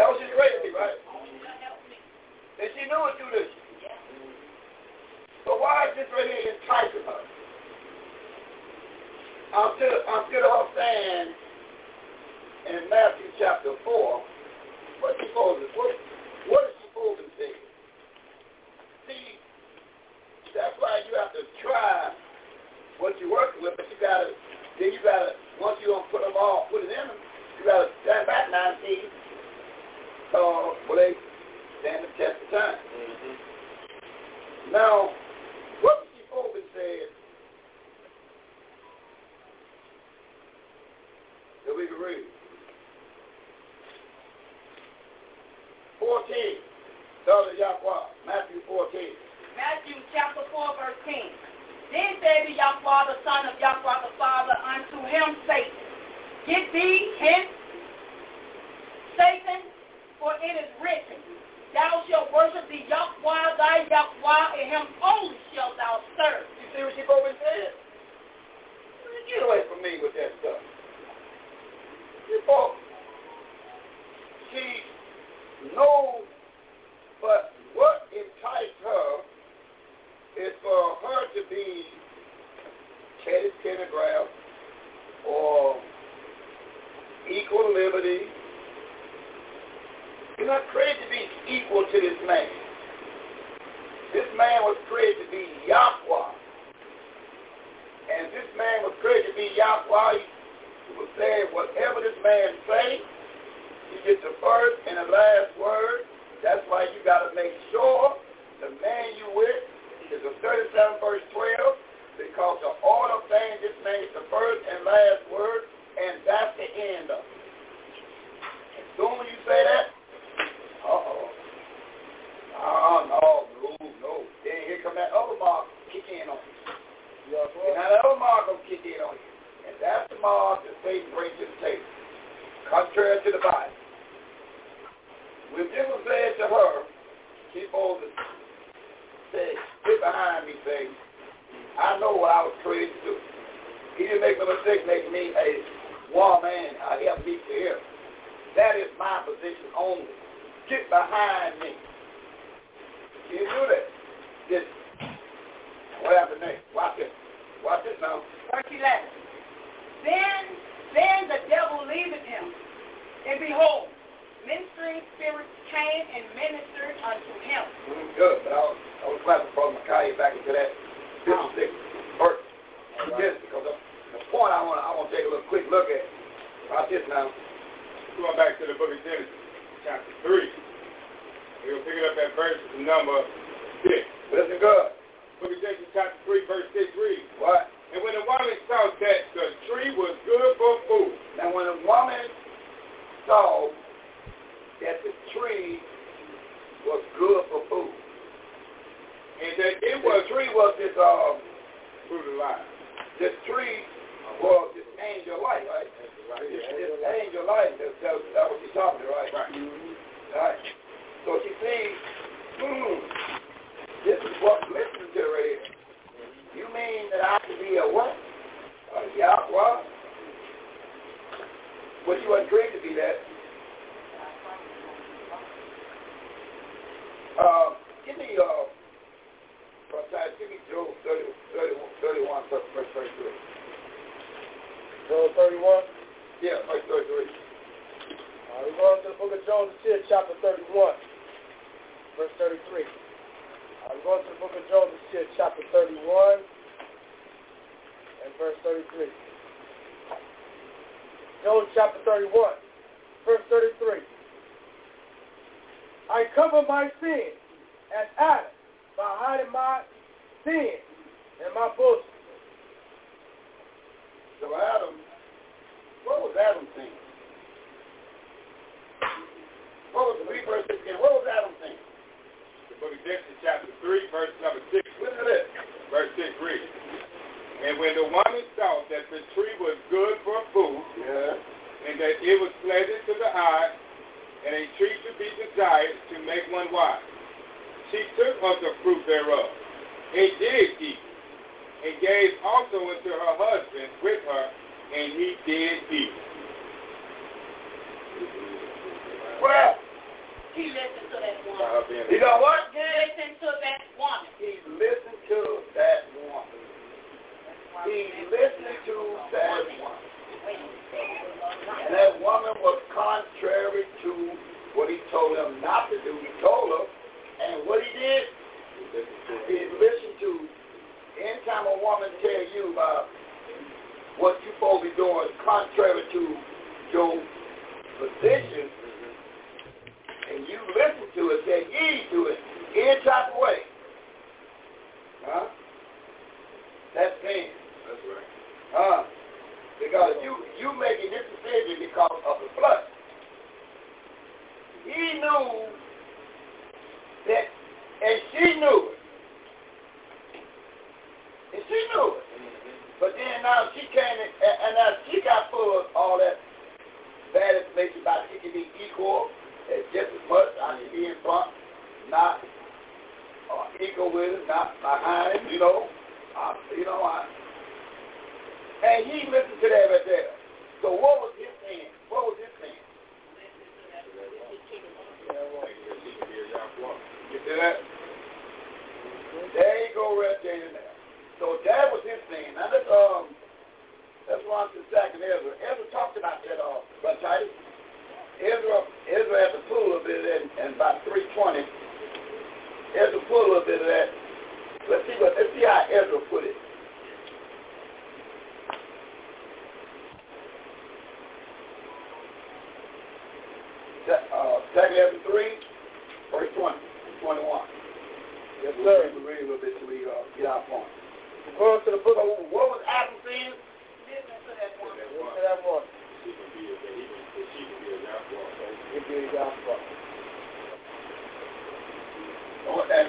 That was his ready to be, right? And she knew it through this. So why is this right here enticing her? I'm still, I'm still her fan in Matthew chapter 4. what's she supposed to, what, what is she supposed to See, that's why you have to try what you're working with, but you got to then you gotta, once you don't put them all, put it in them, you gotta stand back now and see, uh, they stand the test of time? Mm-hmm. Now, what Jacobin said, that we can read. 14, daughter Yahweh,
Matthew 14. Matthew chapter 4, verse 10. Then say to your father, Son of your the Father, unto him Satan, Get thee hence, Satan, for it is written, Thou shalt worship the Yahweh, thy Yahweh,
and
him only
shalt thou
serve. You see what she broke said?
Get away from me with that stuff. You folks, she knows but what enticed her is for uh, her to be Teddy Pendergraph or equal liberty. You're not created to be equal to this man. This man was created to be Yahweh. And this man was created to be Yahweh. He was saying whatever this man say, he gets the first and the last word. That's why you got to make sure the man you with because of 37 verse 12, because the order of things, this means the first and last word, and that's the end of it. As soon as you say that, uh-oh. Ah, no, no, no. Then here come that other mark kick in on you. Yes, and now that other mark will kick in on you. And that's the mark that Satan brings to the table, contrary to the Bible. When Jesus said to her, keep on the Say, get behind me, Satan. I know what I was created to do. He didn't make a mistake making me a war man, a helpmeet to him. That is my position only. Get behind me. You do that. Just what happened next? Watch this. Watch this now. Verse 11.
Then, then the devil leaveth him, and behold, Ministering spirits
came and ministered unto him. Mm,
good, but I was, I was glad to
Brother Micaiah back into that 56 verse. Yes, because the, the point I want I want to take a little quick look at about this now. Going back to the book of Genesis, chapter 3. we to pick it up at verse number 6. Listen good. Book of Genesis, chapter 3, verse 6 reads. What? And when the woman saw that the tree was good for food. And when the woman saw that the tree was good for food. And that it was, the tree was this um, fruit of life. The tree was this angel life, right? right. This, this angel life. That's that, that was you talking about, right? Right. Mm-hmm. right. So she sees, hmm, this is what listen to right here. You mean that I could be a what? A Yahweh? but you wasn't created to be that. Uh, give me, uh, Pastor, give me verse 31? Yeah, verse 33.
All right, going to the book of Job, chapter 31, verse 33. i going to the book of Job, chapter 31, and verse 33. Job chapter 31, verse 33. I cover my sin as Adam by hiding my sin
in
my bosom.
So Adam, what was Adam thinking? What was the verse again? What was Adam thinking? The book of Genesis chapter 3, verse number 6. Look at this. Verse 6 reads, And when the woman saw that the tree was good for food, yeah. and that it was pleasant to the eye, and a tree to be desired to make one wise. She took of the fruit thereof, and did eat, and gave also unto her husband with her, and he did
eat. Well, he listened to that woman. He got what?
He listened to that woman. He listened to that woman. He listened to that woman. And that woman was contrary to what he told him not to do. He told her, and what he did, he listened to. Anytime a woman tell you about what you supposed to be doing is contrary to your position, and you listen to it, say ye to it any type of way, huh? That's sin.
That's right.
Huh? Because you you making this decision because of the flood. He knew that, and she knew it. And she knew it. But then now she came and, and now she got full of all that bad information about it can be equal as just as much on the be in front, not or equal with, it, not behind, you know. I, uh, you know, I and he listened to that right there. So what was his plan? What was his plan? You see that? There you go right there now. So that was his sin. Now let's um that's why I'm Zach and Ezra. Ezra talked about that uh but Titus. Ezra Ezra had to pull a bit of that and by three twenty. Ezra pulled a bit of that. Let's see what let's see how Ezra put it. Second Ezra 3, verse 20 Yes, sir. we read a little bit till we get our point. According to the book of what was Adam sin? And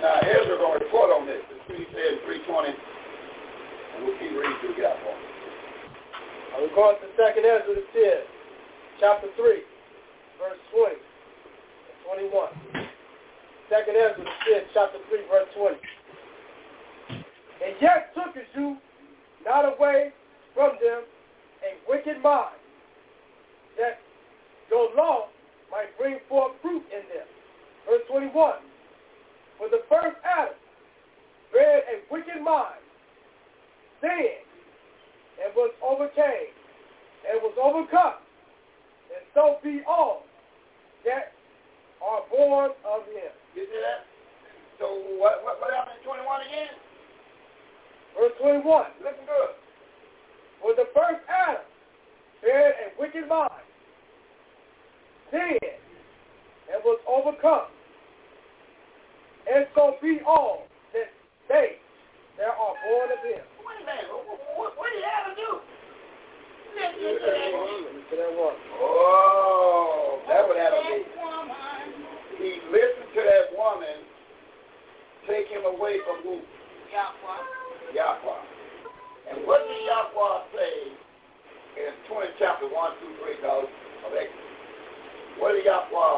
Ezra going to report on this. It's 3 says 320. And we keep reading through gospel.
According to 2nd
Ezra, it chapter 3, verse 20. 21. Second Ezra 5, chapter 3, verse 20. And yet tookest you not away from them a wicked mind, that your law might bring forth fruit in them. Verse 21. For the first Adam bred a wicked mind, then and was overcame, and was overcome, and so be all that are
born of him. You see that? So what, what, what happened in 21 again?
Verse 21. Listen good. For the first Adam had a wicked mind, sinned, and was overcome. It's going to be all that
they that
are born of him.
Wait a minute. What, what did Adam do? Listen to that. that one. Oh, that would Adam be listen to that woman take him away from who?
Yahweh.
Yahweh. And what did Yahweh say in 20 chapter 1 through 3 of Exodus? What did Yahweh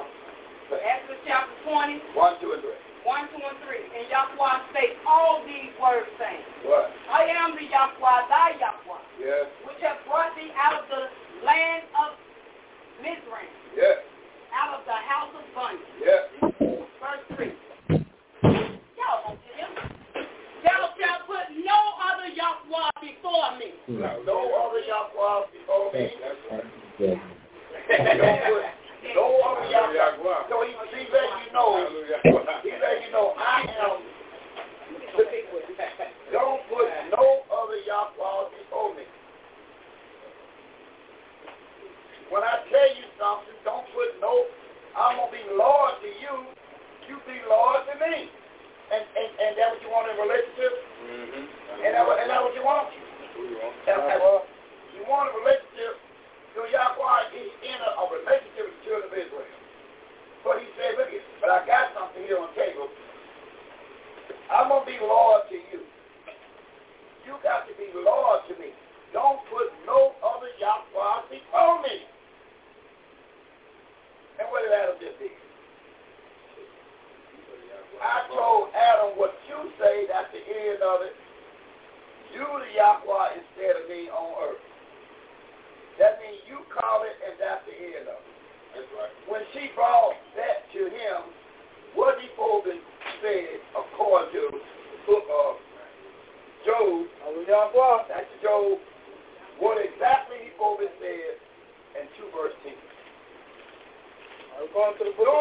say? Exodus
chapter 20. 1,
2, and 3.
1, 2, and
3. And
Yahweh spake all these words, saying,
What? I
am the Yahweh, thy Yahweh,
yes.
which have brought thee out of the land of Mizraim.
Yes out of the house of
bondage. Yeah. Verse 3. Y'all, Thou shalt put no other Yahweh before me. No,
other Yahweh before me. Yeah. no other Yahweh. So he, he let you know, he let you know, I am. Don't put no other Yahweh When I tell you something, don't put no, I'm going to be Lord to you. You be Lord to me. And, and, and that what you want in a relationship? Mm-hmm. And, that, and that what you want? you want. Okay,
well, you
want a relationship. So Yahweh is in a, a relationship with the children of Israel. But he said, look at but I got something here on the table. I'm going to be Lord to you. You got to be Lord to me. Don't put no other Yahweh before me. And what did Adam just do? I told Adam what you say, at the end of it. You the Yahweh instead of me on earth. That means you call it and that's the end of it. That's right. When she brought that to him, what he Fogan said according to the book of Job, Yahweh, that's Job
encontro
por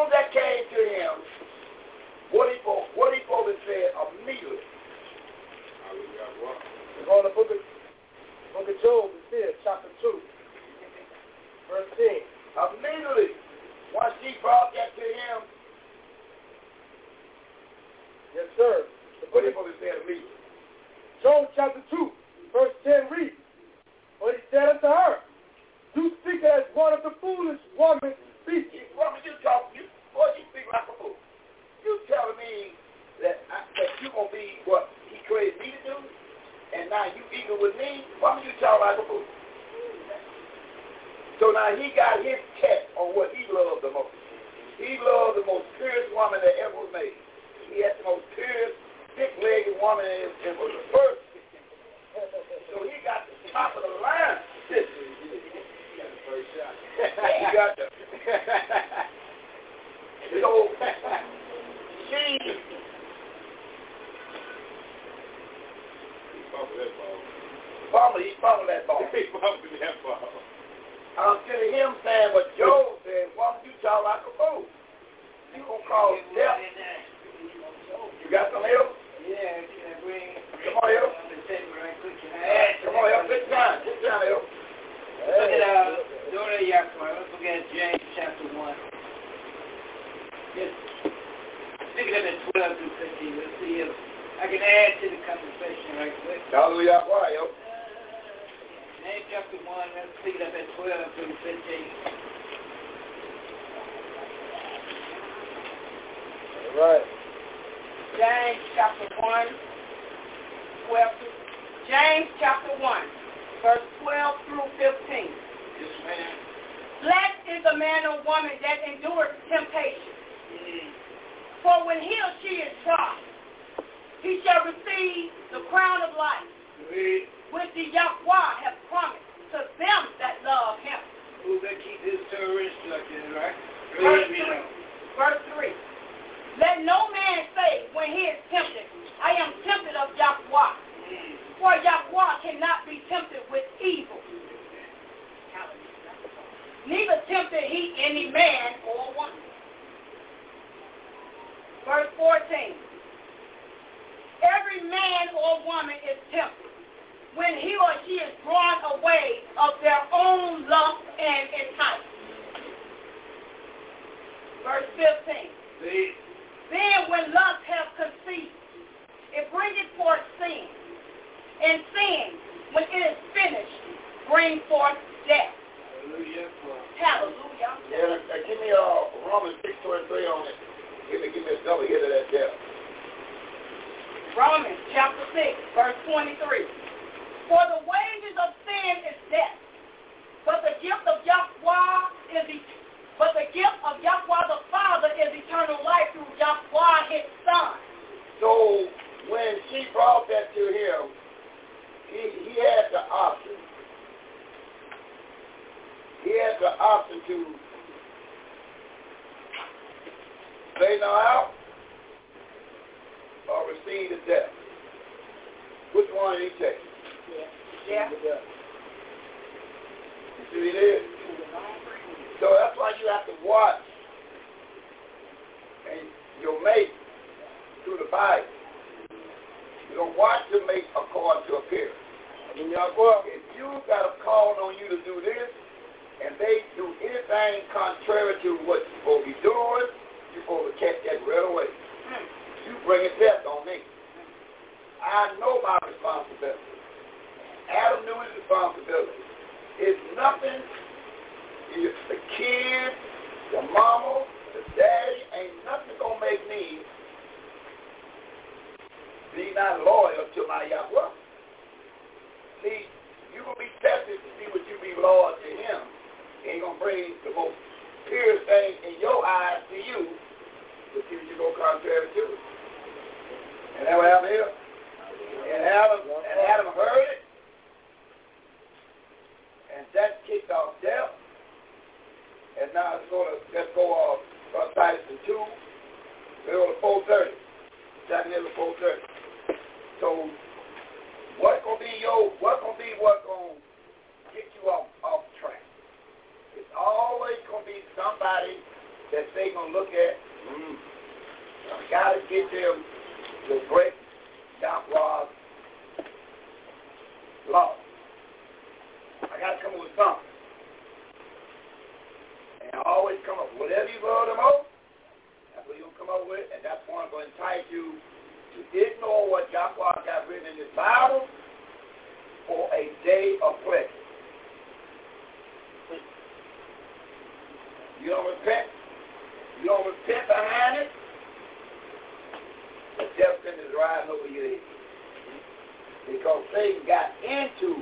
Because Satan got into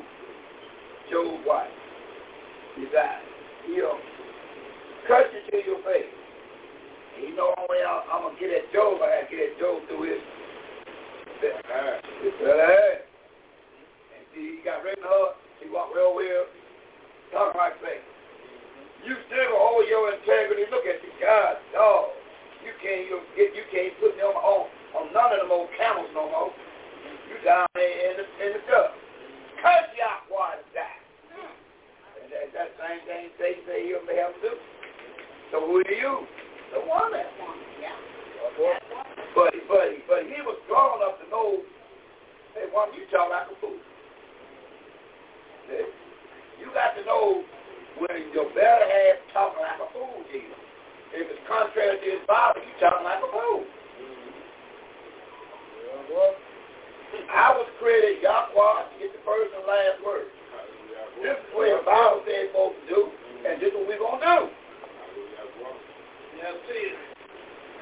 Job's wife. Besides, he'll curse you to your face. And you know only oh, I'm, going to get at Job, I got to get at Job through his uh, his And see, he got right in the hood. He walked real well. Talking like that. You still hold your integrity. Look at you, God, dog. You can't you, you can't put them on on none of them old camels no more. You down there in the, in the gutter. because Yahweh to die. And that, that same thing they say you will be to do. So who are you?
The one that won. Yeah.
Buddy, buddy, but he was grown up to know, hey, woman, you talk like a fool. See? You got to know when your better half talking like a fool to you. If it's contrary to his Bible, you talking like a fool. Mm-hmm. Yeah, well. I was created Yahweh to get the first and last word. This is what
the Bible
says
folks
do, and this is what we're going to do.
Now, see,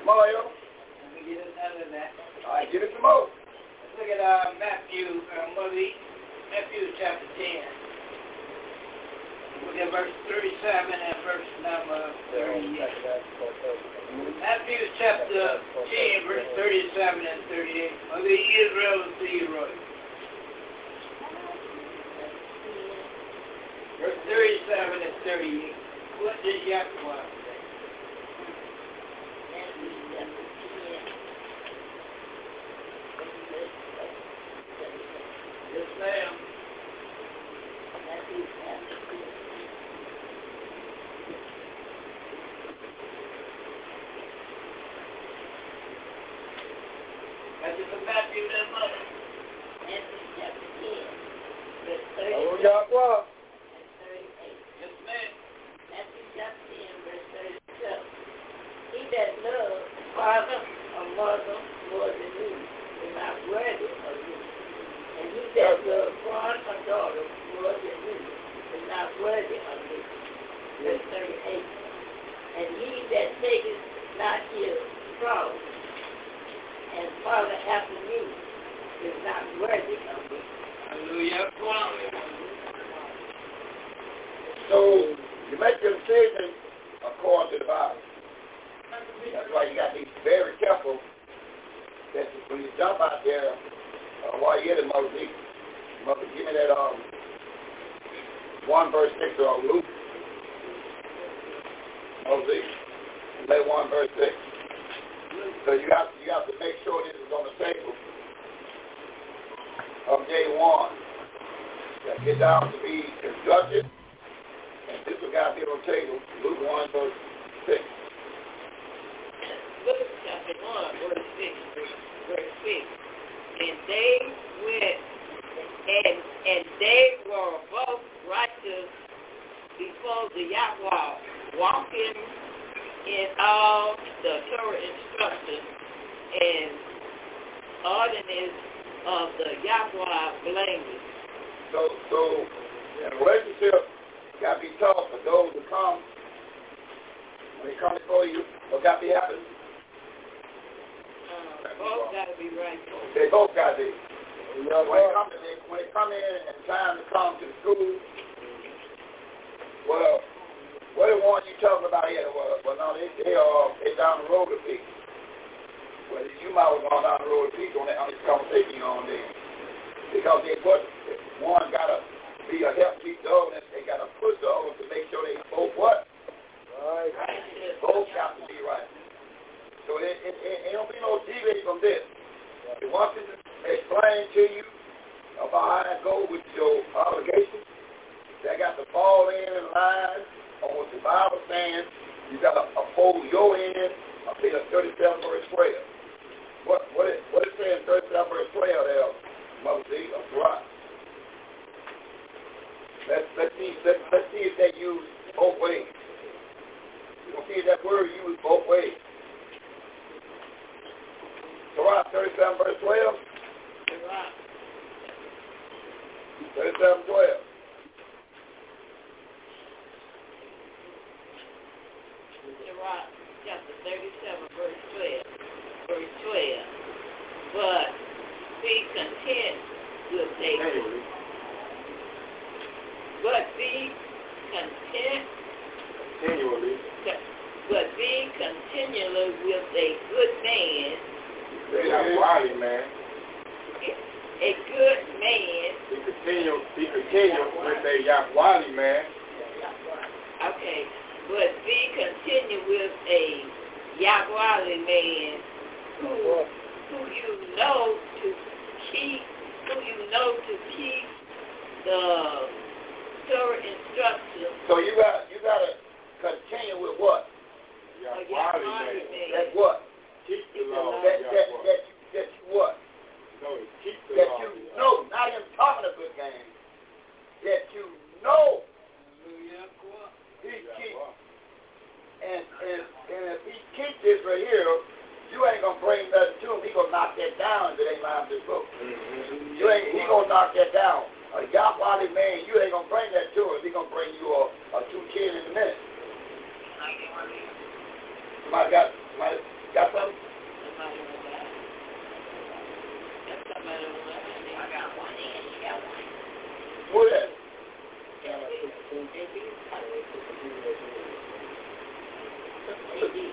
Mario. Let me get another of that. All right, give it some more. Let's look at uh, Matthew, uh, Mother, Matthew chapter 10. Look at verse 37 and verse number 38. Matthew chapter 10, verse 37 and 38. Unto Israel and Theroy. Verse 37 and 38. What did Yahweh
right here, you ain't gonna bring nothing to him. He gonna knock that down if it ain't behind this book. Mm-hmm. You ain't he gonna knock that down. A Yahweh man, you ain't gonna bring that to him. He gonna bring you a, a two kids in a minute. Somebody got somebody got something? What is? Thank you.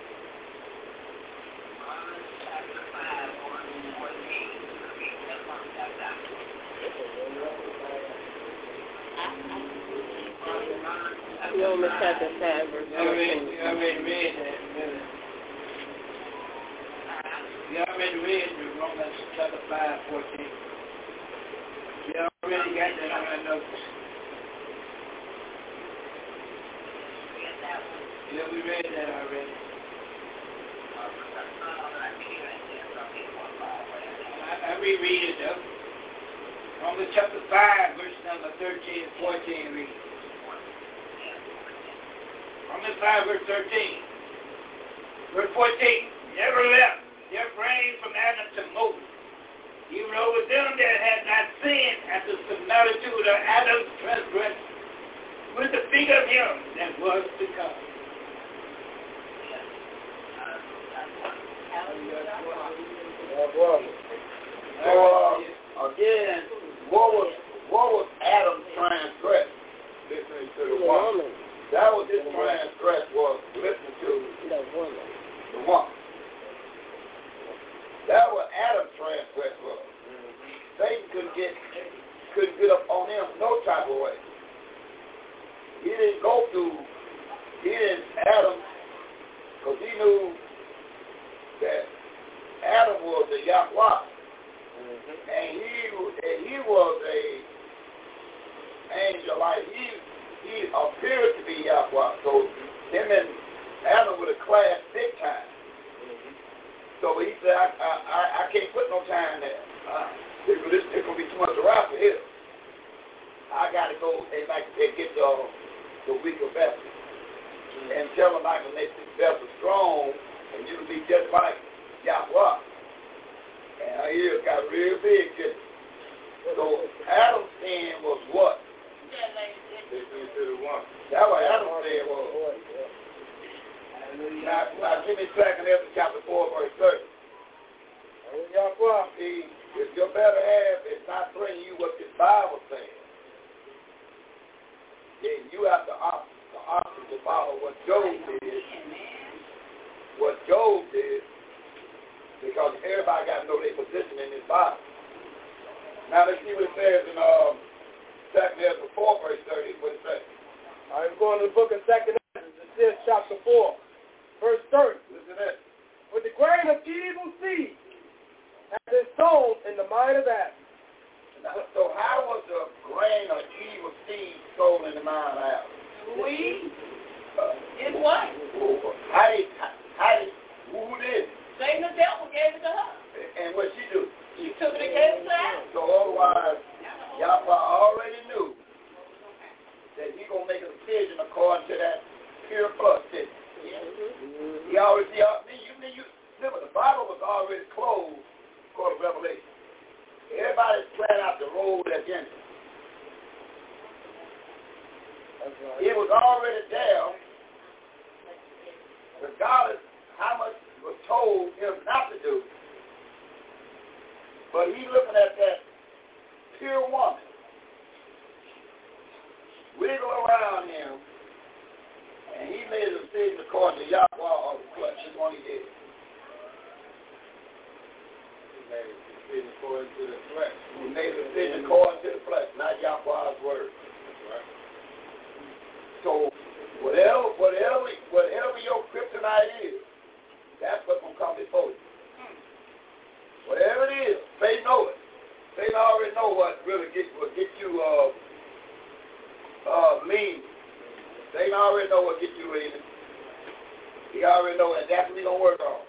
Romans chapter 5, verse 14. I mean, I mean, read that. We already read Romans chapter 5, 14. We already got that on our Yeah, we read that already. I, reread it though. Romans chapter 5, verse number 13 and 14 reads. Romans 5, verse 13. Verse 14. Nevertheless, there framed from Adam to Moses, even over them that had not sinned at the similitude of Adam's transgression, with the feet of him that was to come.
So uh, again, what was what was Adam transgressed? Listening to the woman. That was his plan threat was listening to the woman. The woman. That was Adam's plan threat was. Satan couldn't get couldn't get up on him no type of way. He didn't go through he didn't Adam because he knew that Adam was a Yahweh. Mm-hmm. And he and he was a angel like he he appeared to be Yahweh. So him and Adam would have clashed big time. So he said, I, I, I, can't put no time there. Uh, it's going to be too much to ride for him. I got to go and like they get the, the weaker vessel mm-hmm. and tell them I can make this vessel strong and you'll be just like Yahweh. And he got real big, did So Adam's sin was what? That's why Adam said, was? now, now me Second Ezra chapter 4, verse 30. you Y'all, See, if your better half is not bringing you what the Bible says, then you have to opt, the option to follow what Job did. What Job did, because everybody got to know their position in this Bible. Now let's see what it says in um, Second there, before verse 30. What it say?
All right, we're going
to the
book
of Second Ezra,
the fifth chapter 4, verse
30. Listen to this:
With the grain of evil seed
has been sown in the mind of Adam. So how was the grain of evil seed sown in the mind of Adam? We? Uh, in what? How did, how did, who did? Satan the devil gave it to her. And what she do? She took
it against Adam. So
otherwise, Yahweh already knew that he going to make a decision according to that pure blood system. Mm-hmm. He already, he already you, you, remember, the Bible was already closed according to Revelation. Everybody's planning out the role at Genesis. Right. It was already there, regardless how much was told him not to do. But he's looking at that pure woman wiggle around him, and he made a decision according to Yahweh or what you want to get. He made a decision according to the flesh. He made a decision according to the flesh, not Yahweh's word. So whatever, whatever, whatever your kryptonite is, that's what's gonna come before you. Whatever it is, they know it. They already know what really get what get you uh uh mean. They already know what get you in. He already know and that's what he gonna work on.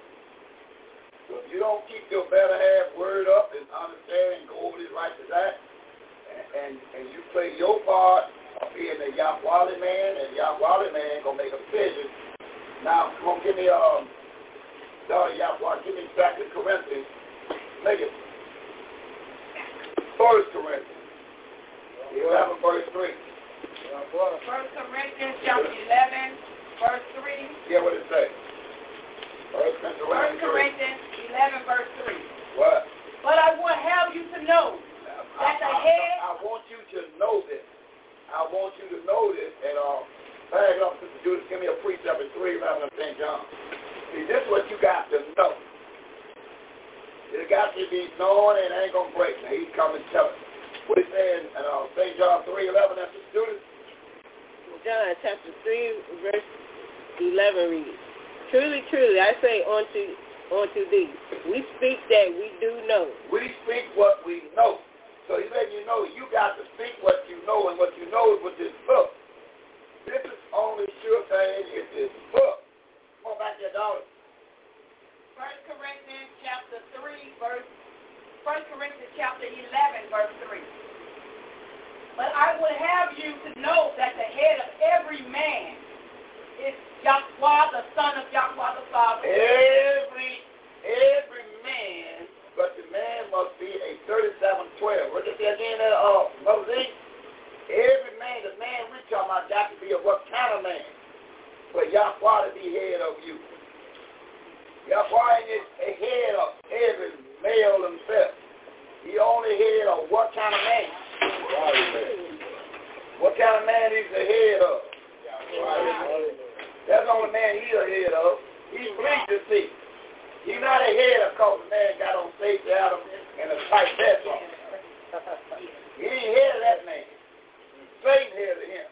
So if you don't keep your better half word up and understand and go over this right to that and, and, and you play your part of being a Yahwali man and Yahwali man gonna make a decision. Now come on give me um sorry uh, Yahwali, give me back to Corinthians. Make it First Corinthians. You have a verse 3.
First Corinthians chapter 11, verse 3.
Yeah, what it say? First Corinthians,
11, verse 3. What? But I would have you to
know
that the head...
I, I, I want
you to know
this. I want you to know this, and uh, bag up, Sister Judith, give me a precept in 3 rather than St. John. See, this is what you got to know. It's got to be known and it ain't going to break. Now, he's coming to tell us. What he saying in uh, St. John three eleven, 11, that's the John
chapter 3, verse 11 reads, Truly, truly, I say unto, unto thee, we speak that we do know.
We speak what we know. So he's letting you know you got to speak what you know, and what you know is with this book. This is only sure thing is this book.
Come on back there, daughter. First Corinthians chapter 3, verse, First Corinthians chapter 11, verse 3. But I would have you to know that the head of every man is Yahweh, the son of Yahweh the Father.
Every, every man, but the man must be a 3712. What did that again, uh, uh Moses? Every man, the man we talking about, got to be of what kind of man? But Yahweh to be head of you. He appointed a head of every male himself. He only head of what kind of man? What kind of man is the head of? That's the only man he's a head of. He's pleased to see. He's not a head of cause man got on safety of and a tight vest on. He ain't head of that man. Satan head of him.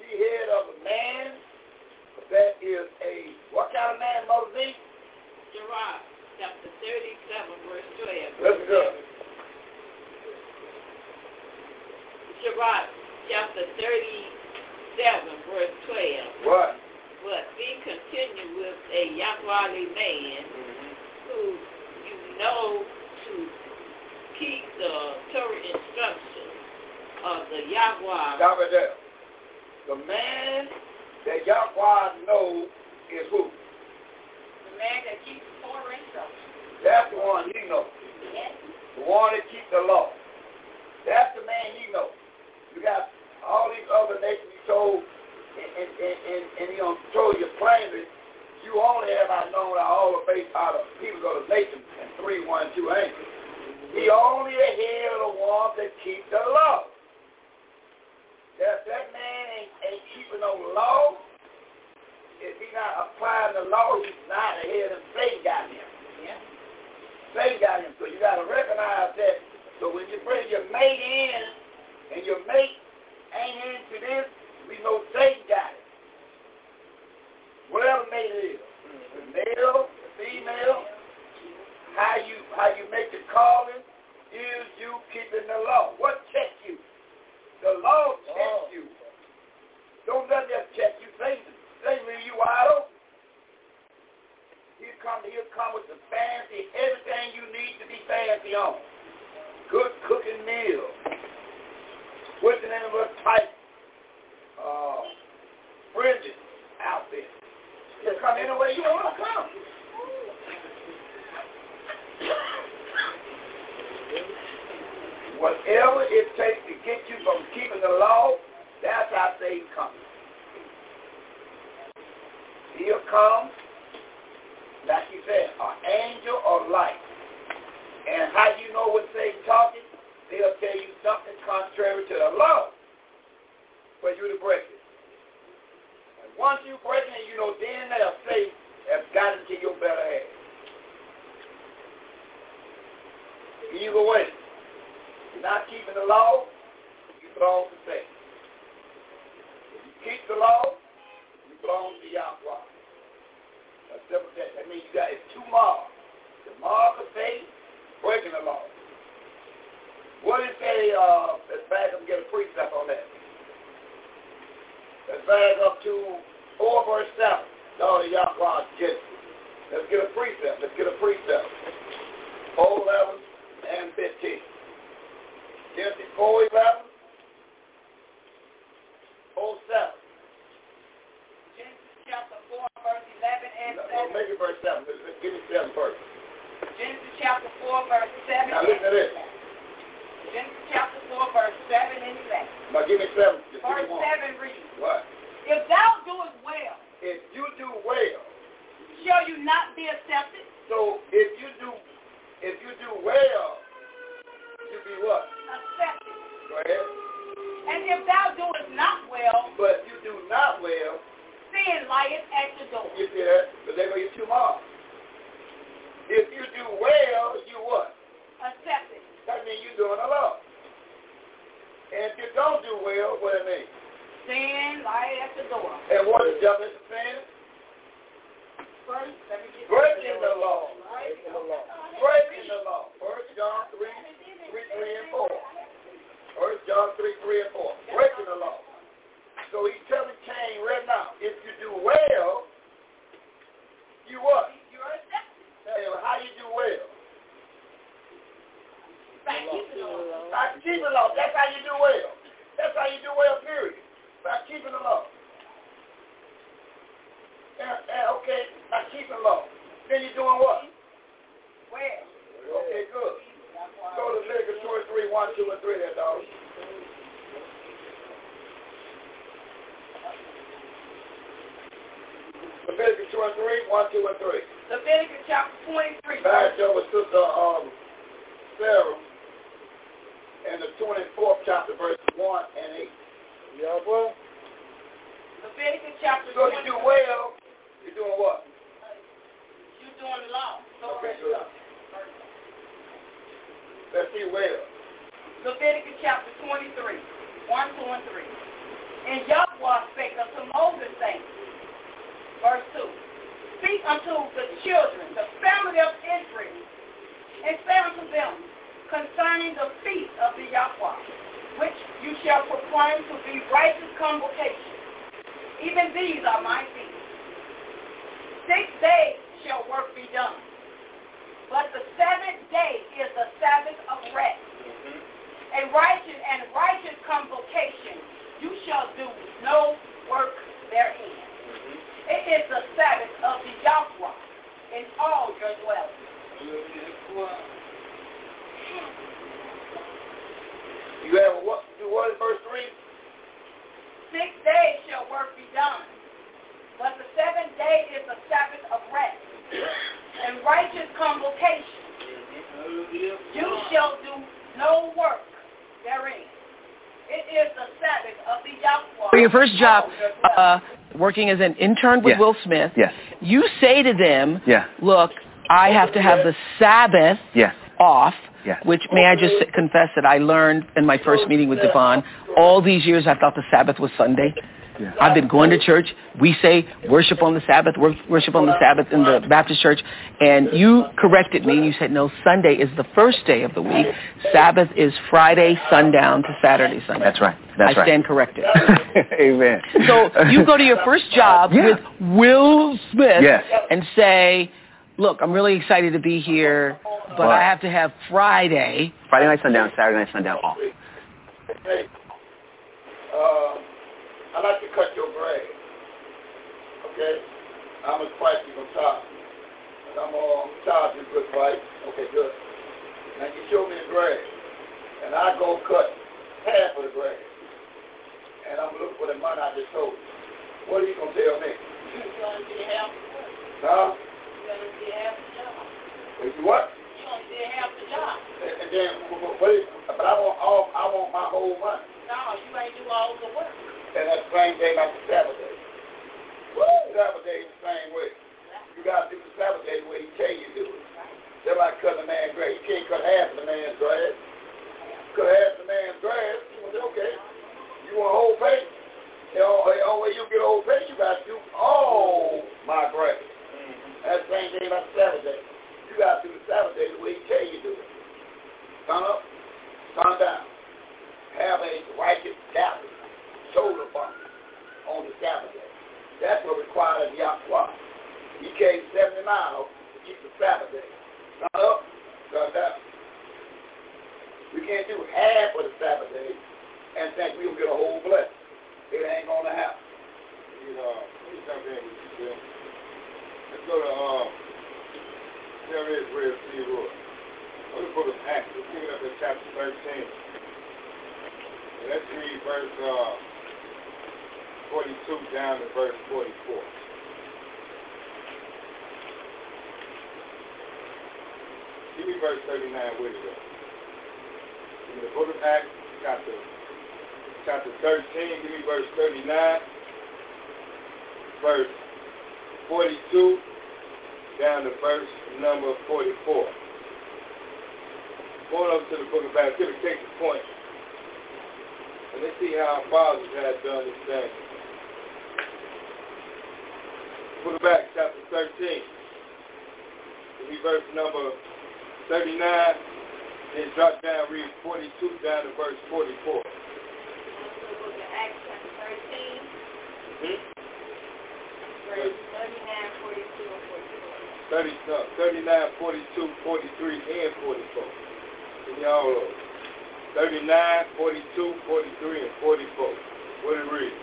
He head of a man that is a, what kind of man, Moses?
Z? chapter 37, verse 12. Let's go. Jerome, chapter 37, verse 12.
What?
But be continued with a Yahweh man mm-hmm. who you know to keep the Torah instructions of the Yahweh.
Stop it there. The man that Yahweh knows is who?
The man that keeps the Torah and so. That's the
one he knows. Yes. The one that keeps the law. That's the man he knows. You got all these other nations you told, and, and, and, and, and he don't told your plainly, you only have I known all the faith out of people go to nations and 3, 1, He only a head of the one that keeps the law. If that man ain't, ain't keeping no law, if he not applying the law, he's not ahead of Satan got him. Yeah. Satan got him. So you got to recognize that. So when you bring your mate in, and your mate ain't into this, we know Satan got it. Whatever mate it is, the mm-hmm. male, the female, how you how you make the calling is you keeping the law. What check you? The law checks you. Don't let that check you. They, they leave you idle. open. He'll come, he'll come with the fancy, everything you need to be fancy on. Good cooking meal. What's the name of a type? Uh, Bridget outfit. He'll come any way you want to come. Whatever it takes to get you from keeping the law, that's how Satan comes. He'll come, like you said, an angel of light. And how you know what Satan talking? They'll tell you something contrary to the law for you to break it. And once you break it, you know, then they'll say, have got into your better You Either way you're not keeping the law, you belong to Satan. If you keep the law, you belong to Yahweh. That's simple that. That means you got it's two marks. The mark of faith, breaking the law. What is a, uh, let's back up and get a precept on that. Let's back up to 4 verse 7. No, Yahweh gets it. Let's get a precept. Let's get a precept. 11 and 15. Genesis 4, 11, 07.
Genesis chapter 4, verse 11 and 7. Well, make it verse 7. Give me 7 first. Genesis chapter 4, verse
7 Now listen to this. Genesis chapter 4, verse 7 and 11. Now give
me 7. Just verse give me 7 reads. What? If thou doest well.
If you do well. Shall
you not be accepted?
So
if you do, if
you do well, you be what? And
if thou doest not well,
but you do not well,
sin lieth at the door.
You see that? are going to get If you do well, you what?
Accepted.
That means you're doing a lot. And if you don't do well, what it means?
Sin lieth at the door. And what
is definition of sin?
First, let me
Breaking the law. Breaking the law. Breaking the law. First John 3, 3, 3, and 4. 1 John 3, 3, and 4. Breaking the law. So he's telling Cain right now, if you do well, you what? You're accepted. Hey, well, how you do well?
By keeping the law. By
keeping the law. That's how you do well. That's how you do well, period. By keeping the law. And, and, okay, by keeping the law. Then you're doing
what?
Well. Okay, good. Go to Leviticus 23, 1, 2, and 3 there, dog. Leviticus 23, 1, 2, and 3.
Leviticus chapter 23.
Back over Sister um, Sarah in the 24th
chapter,
verse 1 and 8. Yeah, boy.
Leviticus chapter So you
do well, you're doing
what? You're doing the law. So
okay, good. Let's see where. Leviticus chapter 23, 1, 2, and 3.
And Yahweh spake unto Moses, saying, verse 2, Speak unto the children, the family of Israel, and say unto them, concerning the feast of the Yahweh, which you shall proclaim to be righteous convocation. Even these are my feasts. Six days shall work be done but the seventh day is the Sabbath of rest. Mm-hmm. A righteous and righteous convocation, you shall do no work therein. Mm-hmm. It is the Sabbath of the Yahweh in all your dwellings.
You have what? Do what in verse 3?
Six days shall work be done, but the seventh day is the Sabbath of rest and righteous convocation. You shall do no work therein. It is the Sabbath of the Yahweh. For
your first job, uh, working as an intern with yes. Will Smith,
yes.
you say to them,
yeah.
look, I have to have the Sabbath
yes.
off.
Yes.
Which may I just confess that I learned in my first meeting with Devon, all these years I thought the Sabbath was Sunday. Yeah. I've been going to church. We say worship on the Sabbath, worship on the Sabbath in the Baptist church. And you corrected me. You said, no, Sunday is the first day of the week. Sabbath is Friday, sundown to Saturday, sundown.
That's right. That's I right. I
stand corrected.
Amen.
So you go to your first job
yeah.
with Will Smith
yes.
and say, look, I'm really excited to be here, but I have to have Friday.
Friday night sundown, Saturday night sundown
off. Um, I like to cut your grass. Okay? I'm as pricey on top. And I'm all on top of good price. Okay, good. Now you show me the grass. And I go cut half of the grass. And I'm looking for the money I just told you. What are you gonna tell me?
You're gonna be half the work.
Huh? You're gonna
be half the job.
you what?
You're gonna be half the job. And, then
but I want all I want my
whole money. No, you ain't do all the work
and that same day like the Sabbath day. Woo! Sabbath day is the same way. You got to do the Sabbath day the way he tell you to do it. Just like cutting a man's grass. You can't cut half the man's grass. Cut half the man's grass, you want okay. You want a whole pay? The only way you get a whole pay, you got to do all my grass. Mm-hmm. That's same day, about the Sabbath day. You got to do the Sabbath day the way he tell you to do it. Sun up, sun down. Have a righteous Sabbath. Total farming on the Sabbath day. That's what required of Yahweh. He came 70 miles to keep the Sabbath day. Not up, not down. We can't do half of the Sabbath day and think we'll get a whole blessing. It ain't going to happen. let us go to, um, there is where it's Leroy. Go to the book of Acts. Let's pick it up in chapter 13. And let's read verse, uh, 42 down to verse 44. Give me verse 39 with you. In the book of Acts, chapter, chapter 13, give me verse 39, verse 42, down to verse number 44. Going over to the book of Acts, give me take the point. And let's see how our fathers had done this thing. Book of Acts, chapter 13. Read verse number 39. Then drop down, read 42 down to verse
44. Acts chapter 13. Hmm? Verse 39, 42, and 44. 30,
39, 42, 43, and 44. Give me all of 39, 42, 43, and 44. What it read?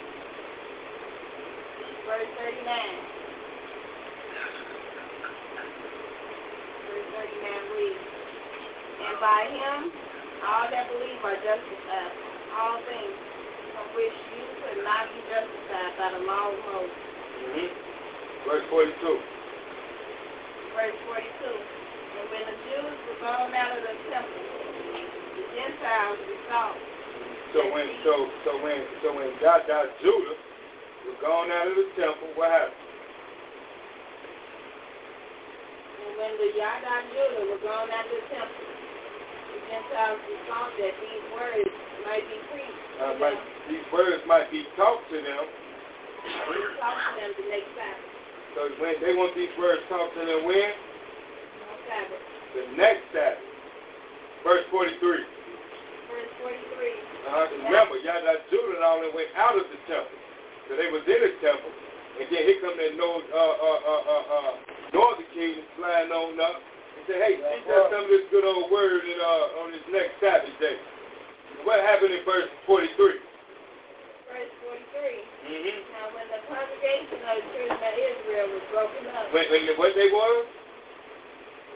Verse 39. man believes. And by him, all that believe are justified, all things from which you could not be justified by the law of Moses. Mm-hmm. Verse
42.
Verse 42. And when the Jews were gone out of the temple, the Gentiles were sought.
So when so so
when so when Dot Dot
Judah was gone out of the temple, what happened? when the Yada Judah were gone
out of the temple, the Gentiles uh, were taught that these words might be preached. Uh, might, these words might
be taught
to them. Taught
to them the
next Sabbath. So
when they want these words taught to them when?
On Sabbath.
The next Sabbath. Verse 43. Verse 43.
Uh,
remember, Yada Judah and all that went out of the temple. So they was in the temple. And then here come that no, uh, uh, uh, uh, uh, northern kingdom flying on up and say, hey, teach us some of this good old word in, uh, on this next Sabbath day. What happened in verse 43? Verse 43.
Mm-hmm. Now, when the congregation of the children of Israel was broken up. When, when
what they were?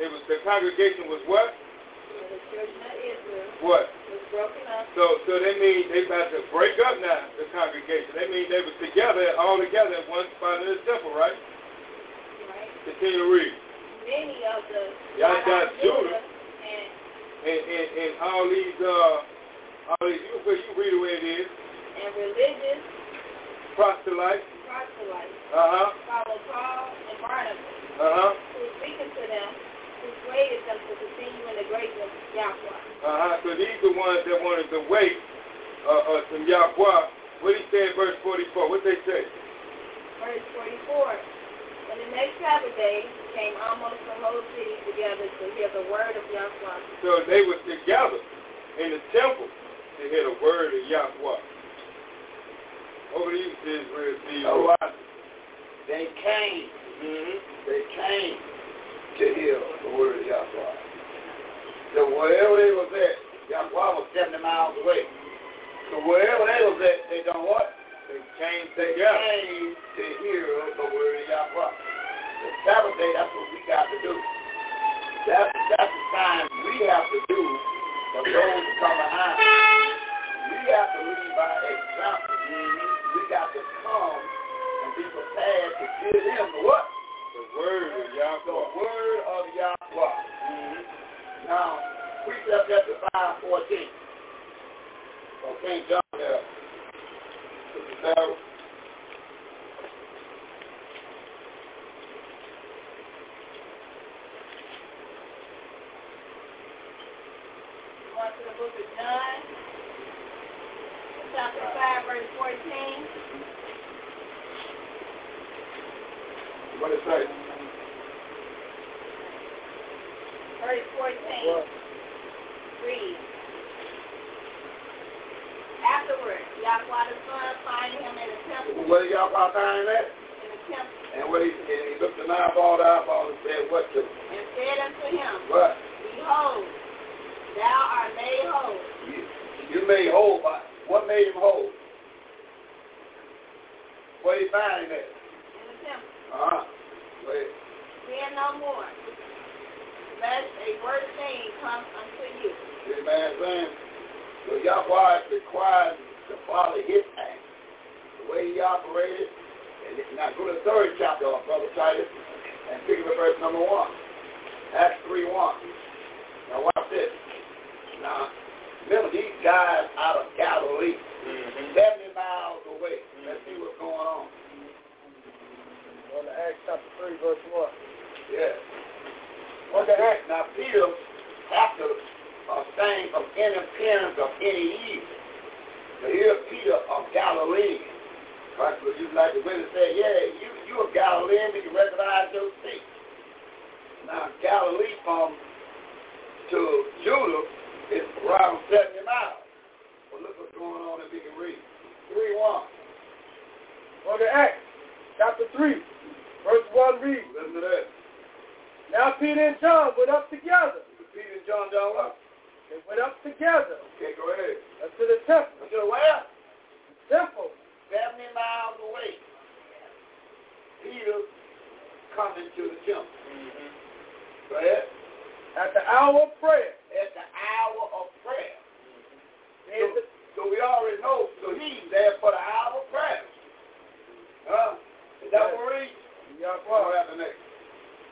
It was the congregation was what?
the children of Israel.
What?
Was broken up. So,
so they mean they about to break up now the congregation. They mean they were together, all together, in one spot in the temple,
right?
Continue to read. Many of the Y'all
got
Judah and and, and, and all these uh all these you you read the
way it is. And religious
proselytes. Proselytes. Uh-huh.
Follow Paul and Barnabas. Uh-huh. Who speaking
to them
persuaded them to continue in the greatness of Yahweh. Uh-huh. So
these are
the ones that wanted to
wait uh, uh, from Yahweh. What he said verse 44? What they
say? Verse 44. And the next Sabbath day came almost the whole city together to hear the word of Yahweh. So they were
together
in the temple to hear
the word of Yahweh. Over these days, we Oh, They came. Mm-hmm. They came to hear the word of Yahweh. So wherever they was at, Yahweh was 70 miles away. So wherever they was at, they done what? They the word of Yahweh. that's what we got to do. That's, that's the we have to do for those come behind. We have to lead by example. We got to come and be prepared to give them the what? The word of Yahweh. The word of Yahweh. Mm-hmm. Now, precept at the 514. Okay, now, to
the book of John, chapter 5, verse 14.
What is it say?
Verse 14. What? Read
afterwards, Yahweh the Son find him in the temple. Where
did Yahweh
find
him at? In the temple. And
what he and he looked
an
eyeball to eyeball and said, What
to? And said unto him, What? Behold, thou art made whole. You,
you made whole by what made him whole? Where he find
him at? In the temple.
Uh-huh.
Where? Then no more. Lest a worse thing come unto you. Amen.
So Yahweh is required to follow his path, the way he operated. And now go to the third chapter of Brother Titus and pick up verse number 1. Acts 3 1. Now watch this. Now, remember these guys out of Galilee, mm-hmm. 70 miles away. Mm-hmm. Let's see what's going on.
Go to Acts chapter 3, verse 1. Yeah. Look at Acts. Now,
Peter, after a thing of independence of any evil. So here, Peter of Galilee. That's what you like the women say, yeah, you you a Galilean, we can recognize your feet. Now Galilee from to Judah is around 70 miles. Well, look what's going on if we can read.
3 1. Well, the Acts, chapter 3,
verse 1 read. Listen to
that. Now Peter and John
went
up together.
Peter and John down
up. They went up together.
Okay, go ahead. Up
to the temple. To
where?
Temple.
70 miles away. Peter coming to the temple. Mm-hmm. Go ahead.
At the hour of prayer.
At the hour of prayer. Mm-hmm. So, so we already know. So he's there for the hour of prayer. Huh? Is that yes. what we
read? Yeah,
what happened next?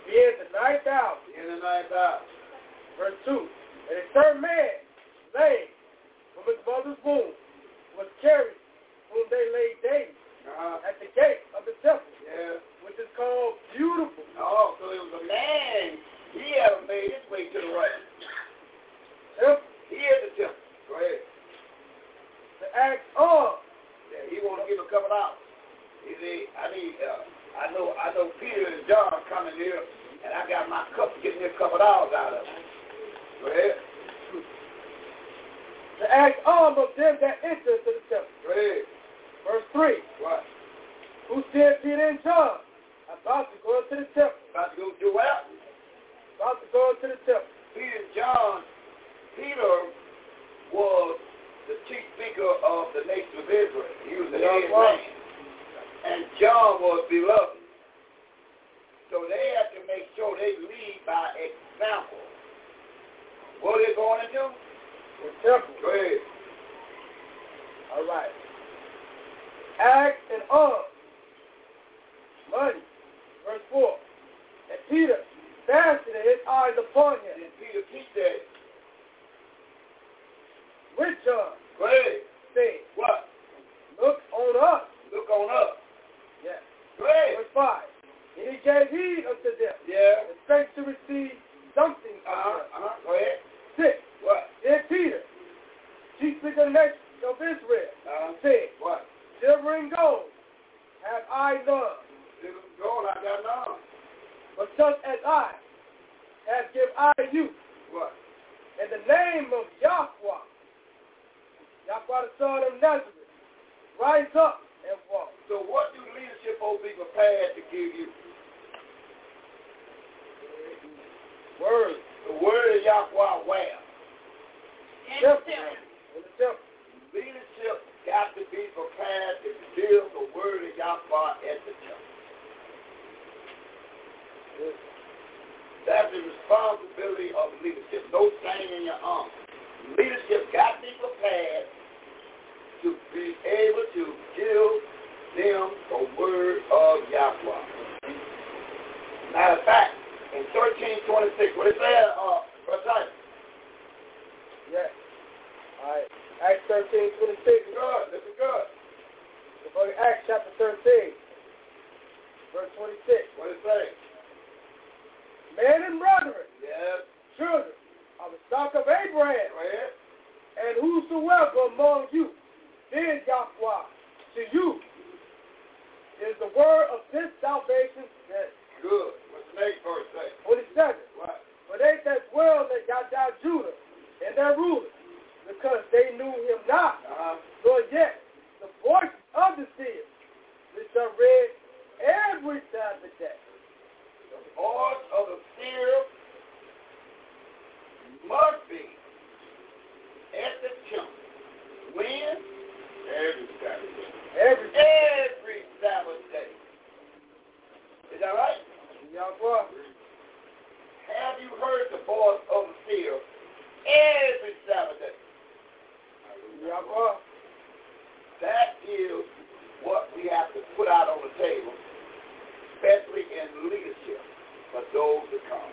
He
is the ninth hour.
In the ninth hour.
Verse 2. And a certain man, lame, from his mother's womb, was carried, whom they laid daily
uh-huh. at the gate
of the temple, yeah. which is called Beautiful.
Oh, so it was a man. He had made his way to the right. Temple. He is the temple. Go ahead.
The act of. Oh.
Yeah, he want to give a couple hours. He said, I need, uh, I know, I know Peter and John coming here, and I got my cup, getting their couple hours out of it. Go ahead. To
act armed of them that enter into the temple.
Go ahead.
Verse 3.
What?
Who said Peter and John about to go into the temple?
About to go do what?
About to go into the temple.
Peter and John, Peter was the chief speaker of the nation of Israel. He was the head man. And John was beloved. So they have to make sure they lead by example. What are they going into? The temple. Go ahead.
All right. Acts and of money. Verse 4. And Peter fasted and his eyes upon him. And Peter keep
that.
Richard.
Go ahead.
Said.
What?
Look on
us. Look on us.
Yes.
Go ahead.
Verse 5. And he gave heed unto them.
Yeah. And
thanks to receive something. Uh-huh.
Uh-huh. Go ahead.
Six.
What? In
Peter. Chief of the nation of Israel.
Uh-huh. Said. What?
Silver and gold have
I done? Silver and gold I got none.
But such as I have given I
you. What?
In the name of Yahweh. Yahweh the son of Nazareth. Rise up and walk.
So what do leadership old people prepared to give you? Words. The word of Yahweh where? In the temple.
In the temple.
Leadership got to be prepared to deal the word of Yahweh at the temple. That's the responsibility of leadership. No thing in your arm. Leadership got to be prepared to be able to give them the word of Yahweh. Matter of fact, in 1326. What it say,
uh, Brother Yes. All right. Acts 13, 26. Good. This is good. The Acts chapter 13,
verse 26. What it say?
Men and
brethren. Yes. Children
of
the stock
of Abraham. Yes. And whosoever among you Then Yahweh to you is the word of this salvation. Yes.
Good. 8
verse 8. 47. that dwell that got Judah and their rulers, because they knew him not,
uh-huh.
the voice of the seer, which I
read every
time day.
The voice of the seer must be at the temple. When? every Sabbath day. Is
that right? Yahweh.
Have you heard the voice of the seer every Sabbath day? Yahweh. That is what we have to put out on the table, especially in leadership for those to come.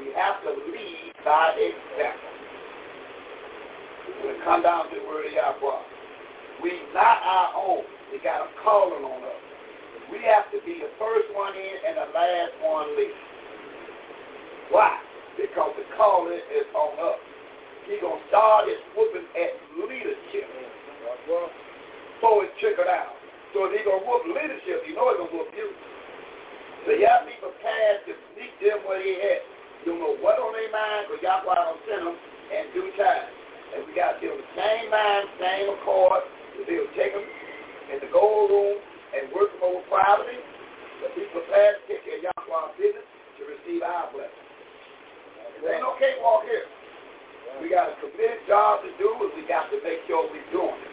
We have to lead by example. When it comes down to the word of Yahweh, we not our own. We got a calling on us. We have to be the first one in and the last one leave. Why? Because the calling is on us. He's going to start his whooping at leadership. So it's trickled out. So if he's going to whoop leadership, you know he's going to whoop you. So y'all be prepared to sneak them where they at. You don't know what on their mind, but y'all probably don't send them in due time. And we got to be on the same mind, same accord, to be able to take them in the gold room and work over privately, the people to take care of our business to receive our blessing. There ain't no cakewalk here. We got a committed job to do, and we got to make sure we're doing it.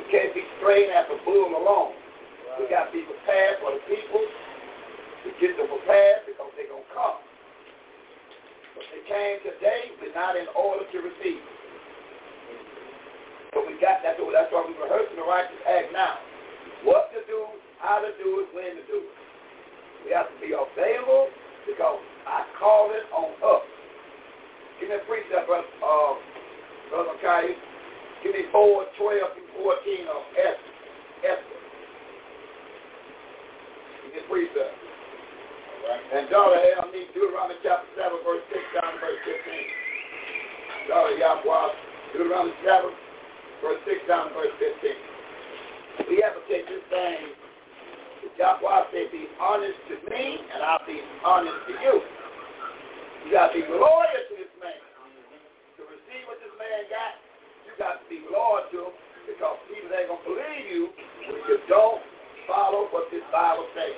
We can't be straying after bull alone. Right. We got to be prepared for the people. to get them prepared because they're going to come. But they came today, we're not in order to receive. But we got that. That's why we're rehearsing the righteous act now what to do, how to do it, when to do it. We have to be available because I call it on us. Give me a precept, brother, uh, brother Caius. Give me 4, 12, and 14 of Esther. Esther. Give me a precept. Right. And daughter El need Deuteronomy chapter 7, verse 6 down to verse 15. Daughter Yahweh, Deuteronomy chapter 7, verse 6 down to verse 15. We have to take this thing. Yahweh said, be honest to me, and I'll be honest to you. You got to be loyal to this man. To receive what this man got, you got to be loyal to him because people ain't going to believe you if you don't follow what this Bible says.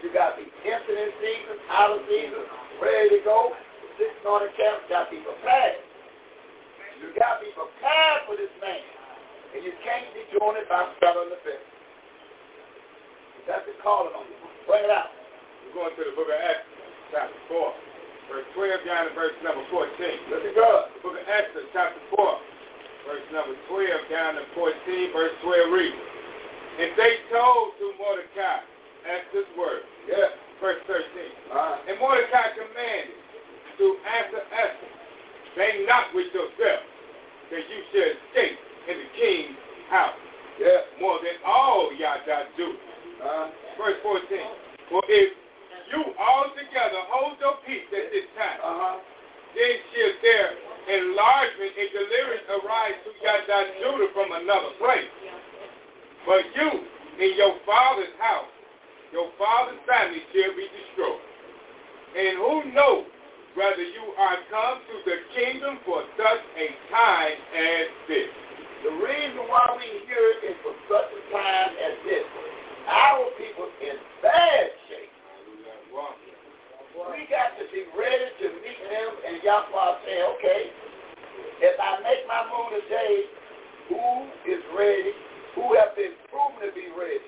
You got to be tempted in season, out of season, ready to go. Sitting on the camp, got to be prepared. You got to be prepared for this man. And you can't be doing it by straddling the fence. That's the calling on you. Pray it out. We're going to the book of Exodus, chapter 4, verse 12 down to verse number 14. Look at God. The book of Exodus, chapter 4, verse number 12 down to 14, verse 12 read. And they told to Mordecai, ask this word. Yeah. Verse 13. Uh-huh. And Mordecai commanded to answer Esther, say not with yourself that you should escape in the king's house. Yeah. More than all y'all do. Uh, Verse 14. For if you all together hold your peace at this time, uh-huh. then shall their enlargement and deliverance arise to Yada Judah from another place. But you in your father's house, your father's family shall be destroyed. And who knows whether you are come to the kingdom for such a time as this? The reason why we hear it is for such a time as this. Our people in bad shape. We got to be ready to meet them, and Yahweh say, okay, if I make my move today, who is ready? Who have been proven to be ready?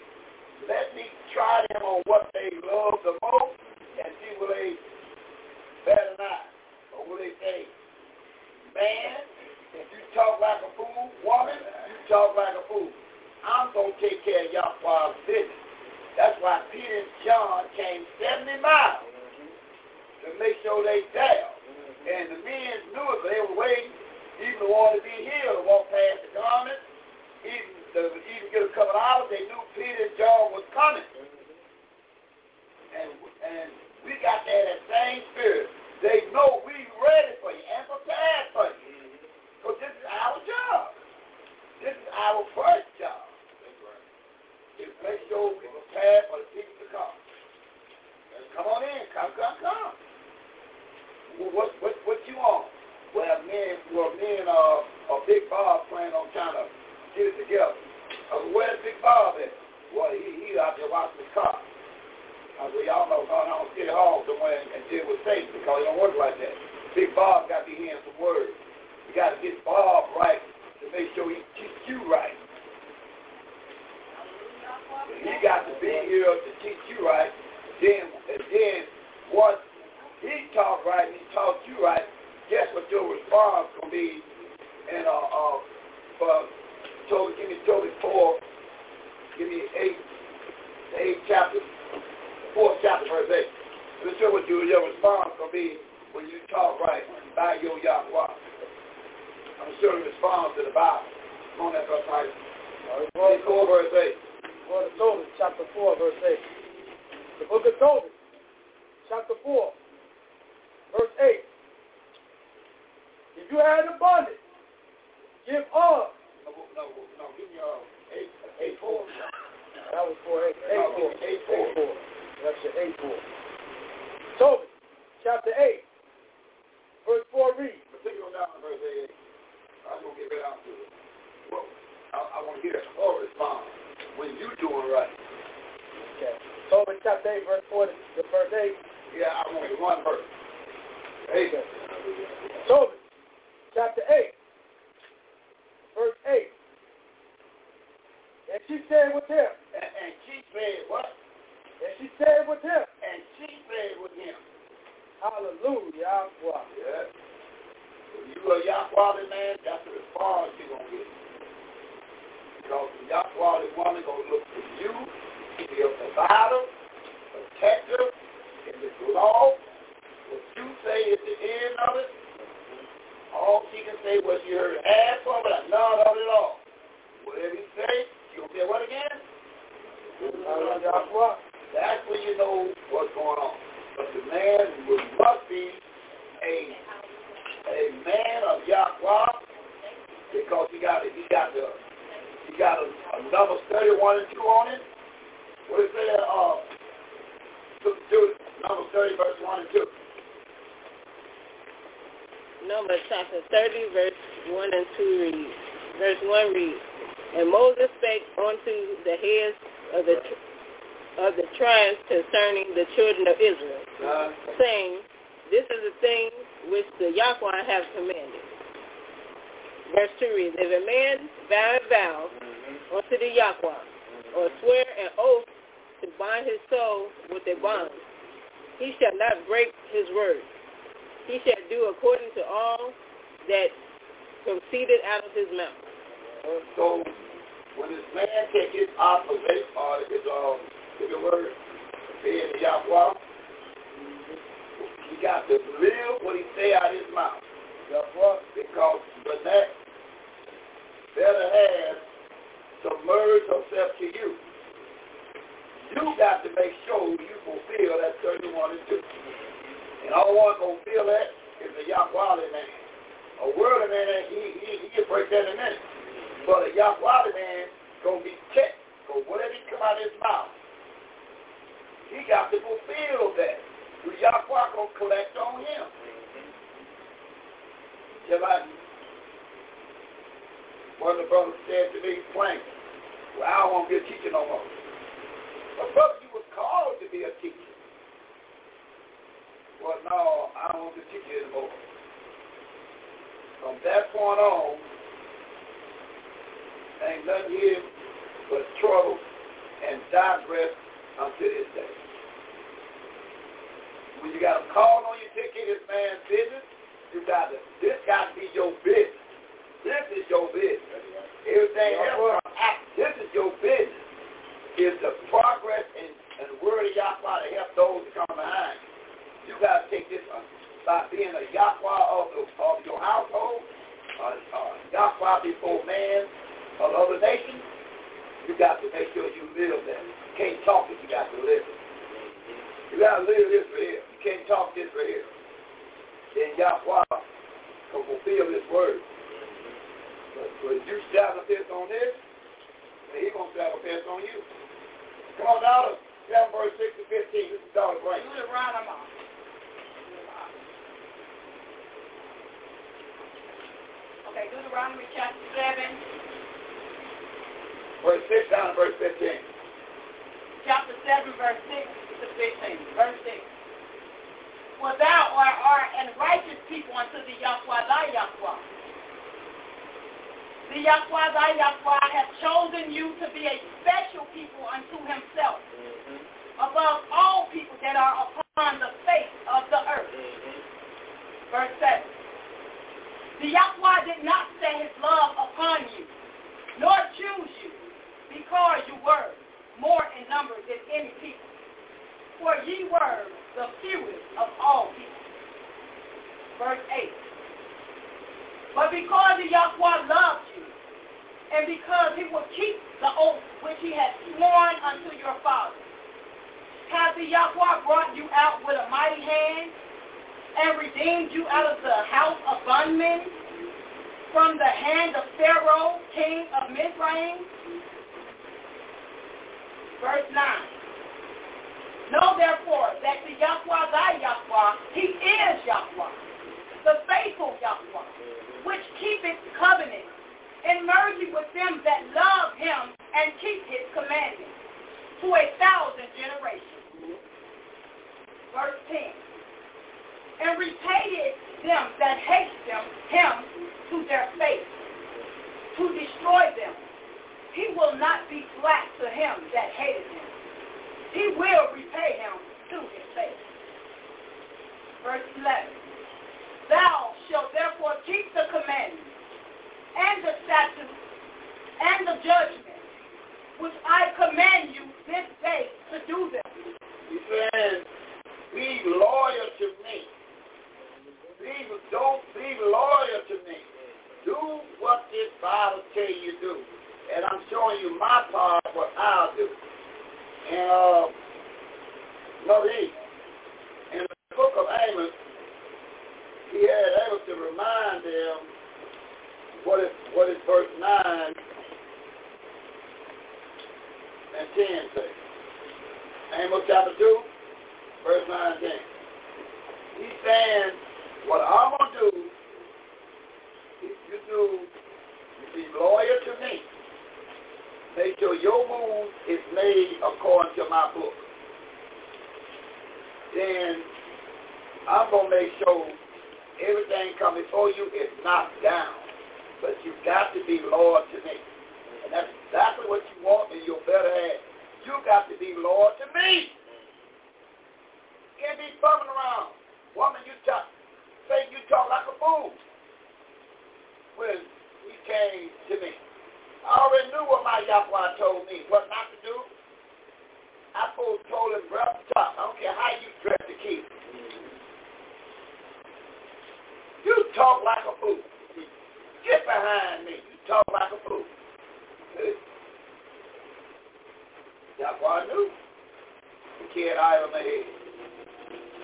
Let me try them on what they love the most and see will they better not. Or will they say, man, talk like a fool, woman, you talk like a fool. I'm going to take care of y'all father's business. That's why Peter and John came 70 miles to make sure they fell. And the men knew it, but they were waiting. Even the water be healed, walk past the garment, even, the, even get a couple of hours, they knew Peter and John was coming. And, and we got that same spirit. They know we ready for you and prepared for you. But this is our job. This is our first job. Is make sure we prepare for the people to come. Come on in. Come, come, come. What, what, what you want? Well, men, well, men, uh, uh, Big Bob plan on trying to get it together. Uh, where's Big Bob at? Well, he, he out there watching his car. Uh, you all know going on City Hall somewhere and, deal with Satan because it don't work like that. Big Bob got to be hearing some words. You got to get Bob right to make sure he teach you right. He got to be here to teach you right. Then, and then once he taught right and he taught you right, guess what your response gonna be? And uh, uh, for uh, Job, give me Job four, give me eight, eight chapters, fourth chapter verse eight. Let me is what your response will be when you talk right by your Yahweh. I'm sure he was found to the Bible. Come on, that's our title. Chapter
4, verse 8. The
book
of Tobit, chapter 4, verse 8. The book of Tobit, chapter 4, verse 8. If you had abundance,
give
up. No, no, no, give me uh, four. That was four, eight, eight, no, four. eight four. Eight four. That's your eight four. Tobit, chapter eight,
verse
four
read. Particular down verse eight. I'm going to get it out to it. Well, I, I want to hear that whole when you doing
right. Okay. Over chapter 8, verse 4 the first 8. Yeah, I want
one verse. 8. Okay. Tobit, chapter 8, verse 8.
And she said with him. And, she said what? And she said with him. And she said with him. Hallelujah.
If you a Yahweh man, that's as far as you're going to get. Because Yahweh woman going to look to you to be a provider, protector, and the law. What you say is the end of it. All she can say was you heard ask for, but I none of it all. Whatever you say, you say what again? Joshua. That's when you know what's going on. But the man must be a a man of Yahweh because he got he got the he got a, a numbers 31 and 2 on it. What is that? Uh, two to Numbers 30 verse 1 and 2.
Number chapter 30 verse 1 and 2 reads. Verse 1 reads, And Moses spake unto the heads of the of the tribes concerning the children of Israel,
uh,
saying, This is the thing which the Yahweh has commanded. Verse 2 reads, If a man vow a vow unto the Yahweh, or swear an oath to bind his soul with a bond, he shall not break his word. He shall do according to all that proceeded out of his
mouth. so when this man take his oath or his, um, uh, his word, being Yahweh, he got to live what he say out his mouth. Because the next better has submerged herself to you. You got to make sure you fulfill that 31 and 2. And all I'm gonna fulfill that is a Yahweh man. A worldly man, he, he, he can break that in a minute. But a Yahweh man going to be checked for whatever he come out of his mouth. He got to fulfill that. Well, Yahweh going to collect on him. Somebody, one of the brothers said to me, Frank, well, I won't be a teacher no more. But brother, you was called to be a teacher. Well, no, I don't want to teach you anymore. From that point on, ain't nothing here but trouble and digress until this day. When you got a call on your ticket, this man's business, you got to, this got to be your business. This is your business. Everything else, this is your business. It's the progress and, and the word of Yahweh to help those that come behind you. You got to take this on, uh, by being a Yahweh of, of your household, uh, uh, Yahweh before man of other nations. You got to make sure you live that. You can't talk if you got to listen. You gotta live this for You can't talk this for real. Then Yahweh can fulfill his word. But, but you strap a fist on this, and he gonna strap a fist on you. Come on, daughter. 7 verse 6 to 15. This is
daughter
Bright.
You live right, I'm out. Okay, Deuteronomy chapter 7. Verse 6 down to verse 15. Chapter 7, verse 6 verse 6. For thou art, an righteous people unto the Yahweh thy Yahweh. The Yahweh thy Yahweh has chosen you to be a special people unto himself, mm-hmm. above all people that are upon the face of the earth. Mm-hmm. Verse 7. The Yahweh did not set his love upon you, nor choose you, because you were more in number than any people. For ye were the fewest of all people. Verse 8. But because Yahweh loved you, and because he will keep the oath which he had sworn unto your fathers, hath Yahweh brought you out with a mighty hand, and redeemed you out of the house of bondmen, from the hand of Pharaoh, king of Mizraim. Verse 9. Know therefore that the Yahweh thy Yahweh, he is Yahweh, the faithful Yahweh, which keepeth covenant, and mercy with them that love him and keep his commandments, to a thousand generations. Verse 10. And repaid them that hate them, him, to their face, to destroy them. He will not be slack to him that hated him he will repay him to his faith. Verse 11. Thou shalt therefore keep the commandments and the statutes and the judgments which I command you this day to do them.
He says, be loyal to me. Be, don't be loyal to me. Do what this Bible tell you do. And I'm showing you my part, what I'll do. And uh, um, Northeast. In the book of Amos, he had Amos to remind them what is, what is verse 9 and 10 say. Amos chapter 2, verse 9 and 10. He's saying, what I'm going to do, you do, you be loyal to me. Make sure your move is made according to my book. Then I'm going to make sure everything coming for you is knocked down. But you got to be Lord to me. And that's exactly what you want in your will better have. You got to be Lord to me. Can't be bumming around. Woman, you talk, say you talk like a fool. When you came to me. I already knew what my Yahweh told me, what not to do. I pulled told him, bro, I don't care how you dress the key. You talk like a fool. Get behind me. You talk like a fool. Yahweh knew. The kid out of my head.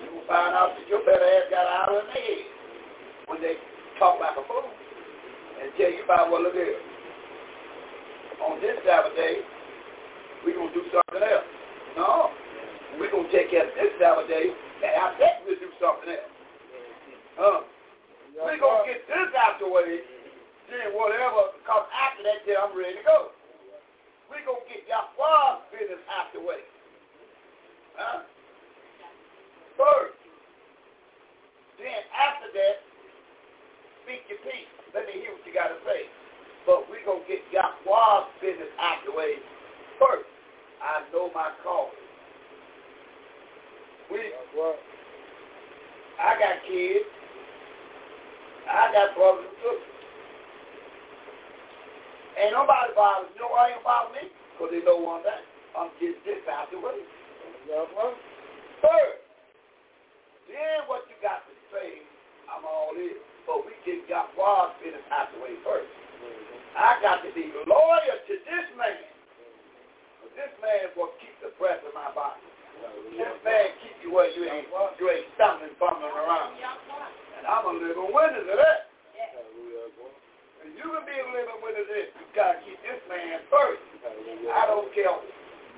You will find out that your better ass got out of my head when they talk like a fool and tell you about what well, look here on this Sabbath day, we're going to do something else. No. We're going to take care of this Sabbath day, and after that we'll do something else. Huh? We're going to get this out the way, then whatever, because after that day I'm ready to go. We're going to get Yahweh's business out the way. Huh? First. Then after that, speak your peace. Let me hear what you got to say. But we're going to get Yahweh's business out the way first. I know my calling. We,
I
got kids. I got brothers and sisters. Ain't nobody bothers why ain't about me. Because they know one thing. I'm getting this out the way.
Third,
then what you got to say, I'm all in. But we get God's business out the way first. I got to be loyal to this man. This man will keep the breath in my body. This man keep you where you ain't you ain't stumbling, bumping around. And I'm a living witness of that. And you can be a living witness of this. You gotta keep this man first. I don't care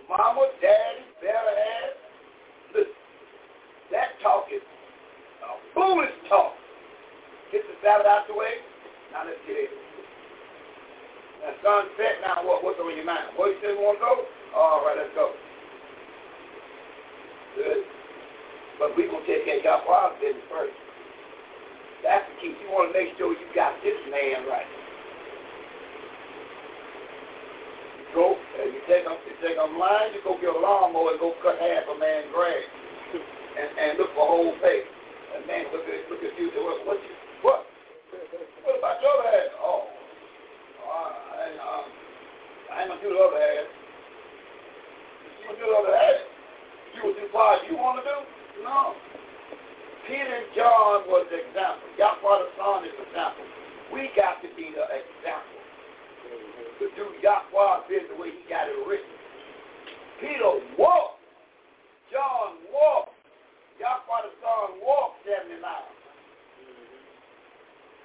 mama, daddy, better ass. Listen, that talk is a foolish talk. Get the Sabbath out the way. Now let's get it. Now, sunset, now what? What's on your mind? Where you say still want to go? All right, let's go. Good. But we going to take care of our business first. That's the key. You want to make sure you got this man right. You go, and you take them, you take them line, you go get a lawnmower and go cut half a man's grass. and, and look for a whole face. And man, look at look at you. What what you what? What about your ass? Oh. All right and uh, I ain't gonna do the other half. you gonna do the other half, you will do what you want to do. No. Peter and John was the example. Father son is the example. We got to be the example to do Yahweh's business the way he got it written. Peter walked. John walked. Yahweh's son walked 70 miles.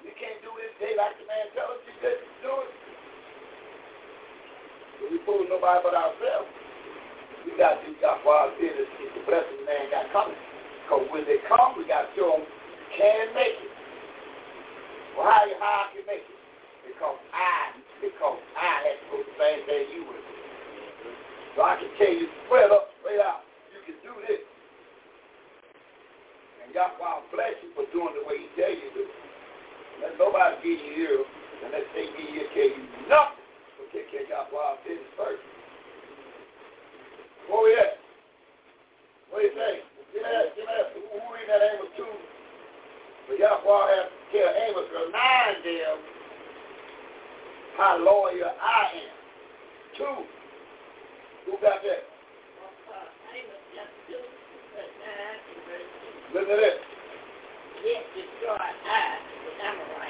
You can't do it day like the man tells you to do it. We fool nobody but ourselves. We got to do God for our business. It's the blessing man got coming. Because when they come, we got to show them can make it. Well, how, how I can make it? Because I, because I had to go the same day you were. So I can tell you straight up, straight out, you can do this. And Yahweh bless you for doing the way he tell you to. Let nobody give you here, and let they give you tell you nothing take care of y'all wild business first. Where we at? What do you say? Just ask, just ask who, who in that Amos 2? But you Yahweh have to tell Amos, remind them how loyal I am. Two. Who got that? Listen to this.
Yes, destroy I,
the Amorite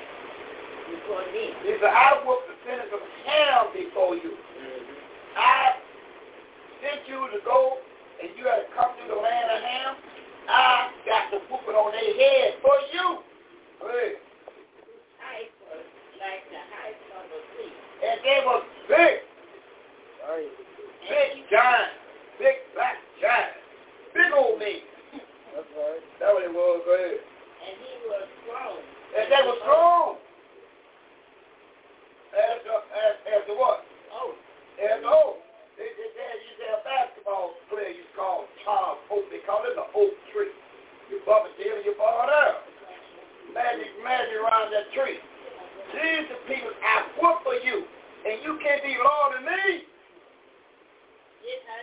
before me. He
said, I whooped the sinners of Ham before you. Mm-hmm. I sent you to go, and you had to come to the land of Ham. I got the whooping on their head for you. Hey. And they were big. Big giants. Big black giants. Big old men.
That's right. That's
what it was. Go
ahead. And he was
strong. And they were strong as the, what?
Oh.
As
the They, they, they, you
basketball player you call Oak. They call it the oak tree. You bump it there and you fall down. Magic, magic around that tree. These the people I work for you, and you can't be Lord to
me. Yeah.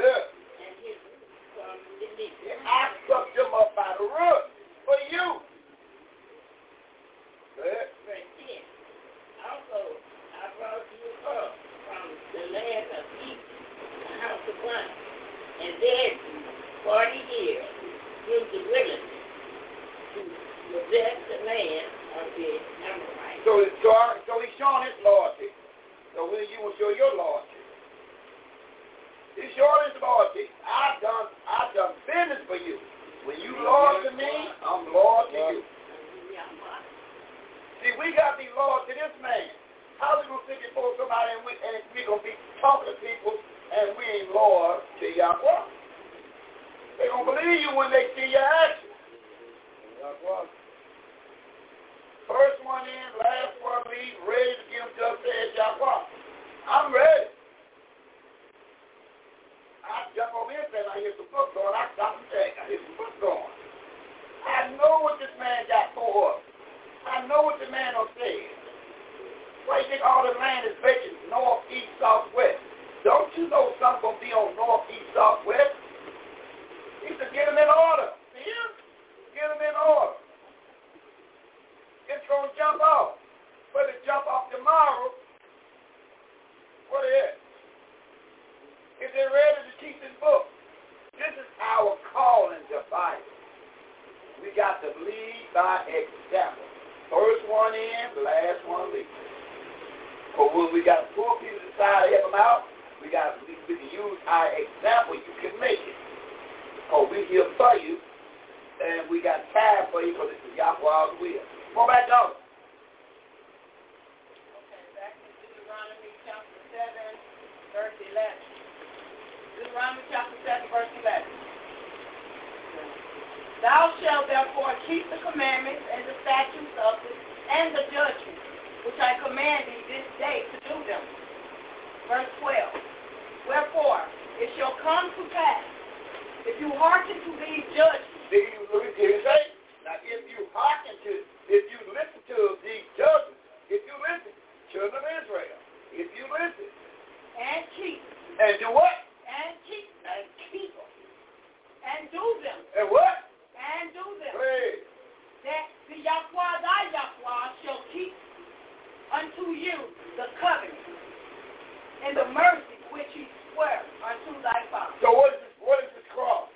And his root from the leaf. I sucked
them up by the root for you verse 10. Also, I brought you
up from the land of Egypt, the of bondage, and led 40 years through the wilderness to possess the land of the Amorites.
So, so, so he's showing his
loyalty.
So
when you will show
your
loyalty.
He showed his loyalty. I done I done business for you. When you loyal to me, I'm loyal to you. See, we got to be loyal to this man. How we going to sit before somebody and we, and we going to be talking to people and we ain't loyal to Yahweh? They going to believe you when they see your actions.
Yahweh.
First one in, last one leave, ready to give just said Yahweh. I'm ready. I jump on here and I hear some book going. I stop and check. I hear some book going. I know what this man got for us. I know what the man up there. Why you think all the land is vacant north, east, south, west? Don't you know something's going to be on north, east, south, west? He said, get them in order.
See him?
Get them in order. It's going to jump off. But it jump off tomorrow. What is it? If they're ready to keep this book, this is our calling to Bible. We got to lead by example. First one in, last one leaving. But when we got to pull people aside, help them out, we got to, we can use our example. You can make it. Oh, we here for you, and we got time for you because this is Yahweh's will.
Go
back down. Okay, back to Deuteronomy
chapter 7, verse 11. Deuteronomy chapter 7, verse 11. Thou shalt therefore keep the commandments and the statutes of this and the judgments which I command thee this day to do them. Verse 12. Wherefore it shall come to pass if you hearken to these judgments.
Did you say? Now if you hearken to, if you listen to these judgments, if you listen, children of Israel, if you listen.
And keep.
And do what?
And keep.
And keep them.
And do them.
And what? and do them. That the Yahweh, thy Yahweh,
shall keep unto you the covenant and the mercy which he swear unto thy father. So what is this, what is this cross?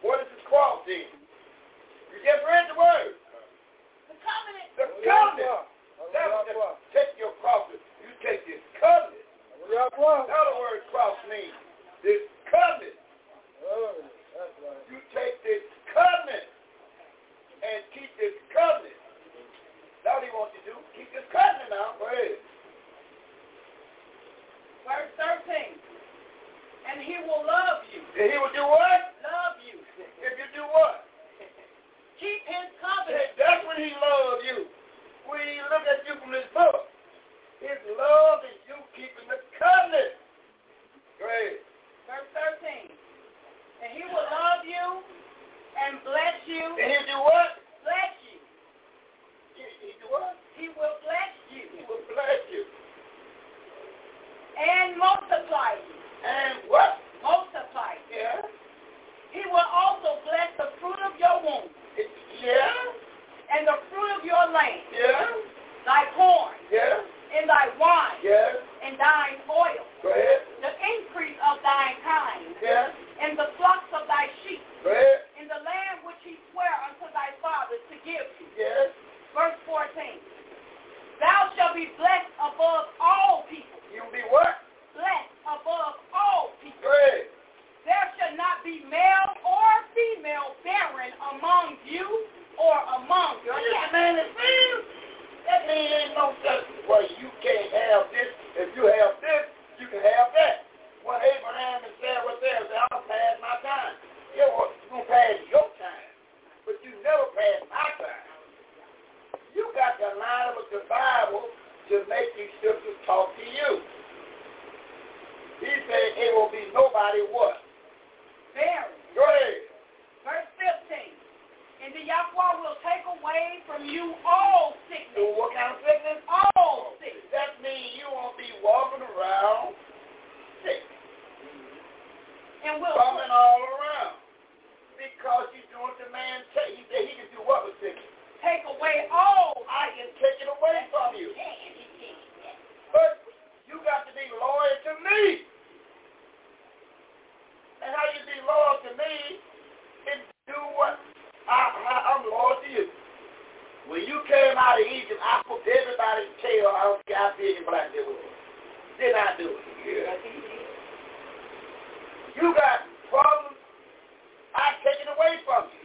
What is this cross then? You just read the word. The covenant. The covenant. That's take your cross. You take this covenant. That's what the word cross means. This covenant. Oh. You take this covenant and keep this covenant. That's what he wants you to do. Keep this covenant now. Go Verse
13. And he will love you.
And he will do what?
Love you.
If you do what?
keep his covenant.
That's when he loves you. When he look at you from this book. His love is you keeping the covenant. Great.
Verse 13. And he will love you and bless you.
And he'll do what?
Bless you.
He, he
do what? He will bless you. He
will bless you.
And multiply you.
And what?
Multiply
Yeah.
He will also bless the fruit of your womb.
Yeah.
And the fruit of your land.
Yeah.
Thy corn.
Yeah.
And thy wine.
Yeah.
And thine oil.
Go ahead. The
increase of thine kind.
Yeah
and the flocks of thy sheep, right.
in
the land which he sware unto thy fathers to give you.
Yes.
Verse 14. Thou shalt be blessed above all people.
You'll be what?
Blessed above all people.
Right.
There shall not be male or female barren among you or among
your man is female. That man ain't no such well, you can't have this. If you have this, you can have that what Abraham and Sarah was there. They all pass my time. Yeah, well, you're going to pass your time, but you never pass my time. You got the line of the Bible to make these scriptures talk to you. He said it will be nobody what?
Very. Go ahead. Verse 15. And the Yahweh will take away from you all sickness. So
what kind
of sickness? All sickness.
That means you won't be walking around sick.
And we'll
falling all around because you're doing the man take. He said he can do what with it?
Take away all. I
can take it away from you. But you got to be loyal to me. And how you be loyal to me is do what I, am loyal to you. When you came out of Egypt, I put everybody's tail. I don't care black they Did I do it? Yeah. You got problems. I take it away from you.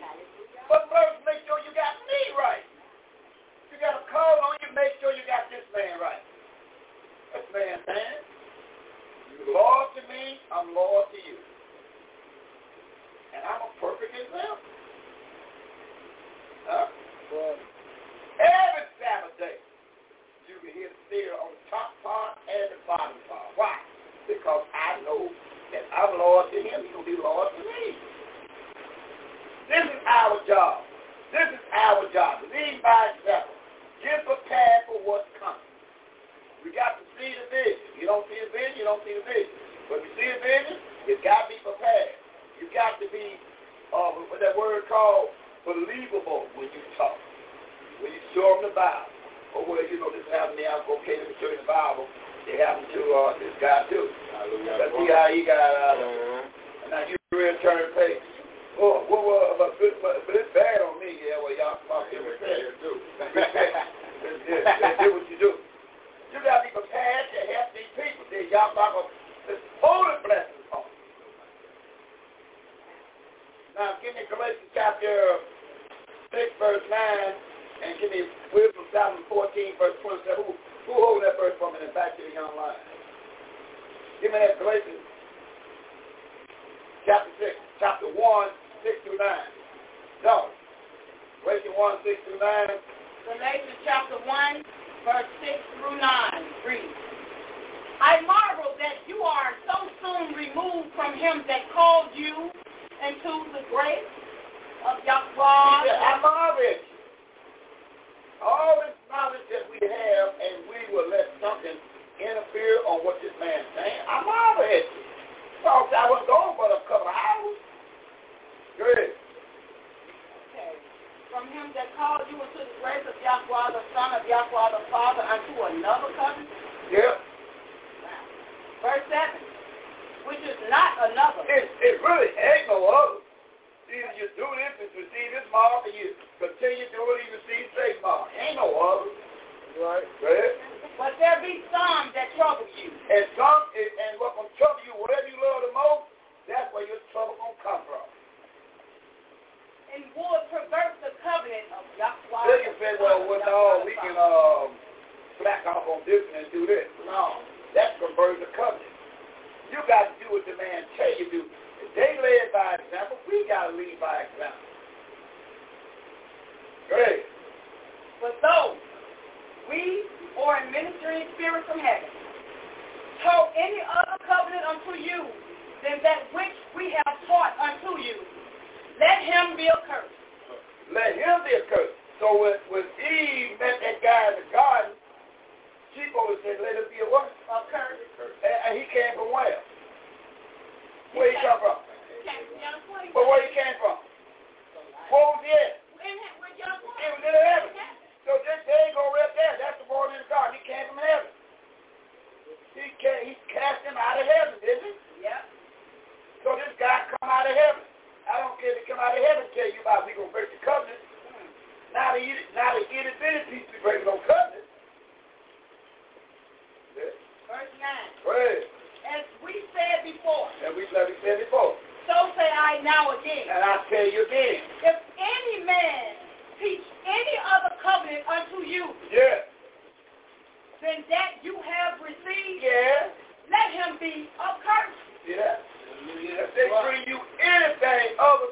But first, make sure you got me right. You got a call on you. Make sure you got this man right. This man, man. You're loyal to me. I'm loyal to you. And I'm a perfect example. Huh? every Sabbath day, you can hear the theater on the top part and the bottom part. Why? Because I know that I'm Lord to him, he'll be Lord to me. This is our job. This is our job. Lead by example. Get prepared for what's coming. We got to see the vision. You don't see the vision, you don't see the vision. But you see the vision, you got to be prepared. You got to be uh, what that word called believable when you talk, when you show them the Bible, or well, you know this is happening now, okay, to show you the Bible, it happened to uh, this guy too. But see how he got out of it. Uh-huh. Now you real turn page. Oh, well, well, but, but, but, but it's bad on me. Yeah, well,
y'all fuck it. It's bad.
Do what you do. You got to be prepared to help these people. These y'all fuck up. It's holy blessings on Now, give me Galatians chapter 6, verse 9, and give me Wisdom 7, 14, verse 27. Who hold that first for and back to the young lion. Give me that Galatians chapter 6, chapter 1, 6 through 9. No. Galatians 1, 6 through 9.
Galatians chapter 1, verse 6 through 9. Read. I marvel that you are so soon removed from him that called you into the grace of Yahweh. father.
I marvel all this knowledge that we have and we will let something interfere on what this man's saying. I marvel at it. Thought I was gone for a couple of hours. Good.
Okay. From him that called you into the grace of Yahweh, the Son of Yahweh, the Father, unto another covenant? Yep. Verse 7, which is not another. It,
it
really ain't
no other. Either you do this and receive this mark, or you continue doing it and receive same mark. Ain't no other. Right. right.
But there be some that trouble you.
And some, and what gonna trouble you, whatever you love the most, that's where your trouble gonna come from.
And would pervert the covenant of Yahweh.
They can say, well, well, no, we can um, black off on this and do this. No, that's perverting the covenant. You got to do what the man tell you to do. If they led by example, we got to lead by example. Great. But though we
or a ministering spirit from heaven Told any other covenant unto you than that which we have taught unto you, let him be accursed.
Let him be accursed. So when, when Eve met that guy in the garden, she always said, let him be a what?
Accursed. And,
and he came from where? Where you come from? But where you came from? What was it?
It was
in heaven. So this
day
go right there. That's the born in the garden. He came from heaven. He came, he cast him out of heaven, didn't he? Yeah. So this guy come out of heaven. I don't care if he come out of heaven tell you about we gonna break the covenant. Mm. Now they eat it, now they get it bitty piece to break no covenant.
Yeah. Verse nine.
Praise.
As we said before.
As we said before.
So say I now again.
And I
tell
you again.
If any man teach any other covenant unto you.
Yes.
Than that you have received.
Yes.
Let him be accursed.
Yes. If they bring you anything other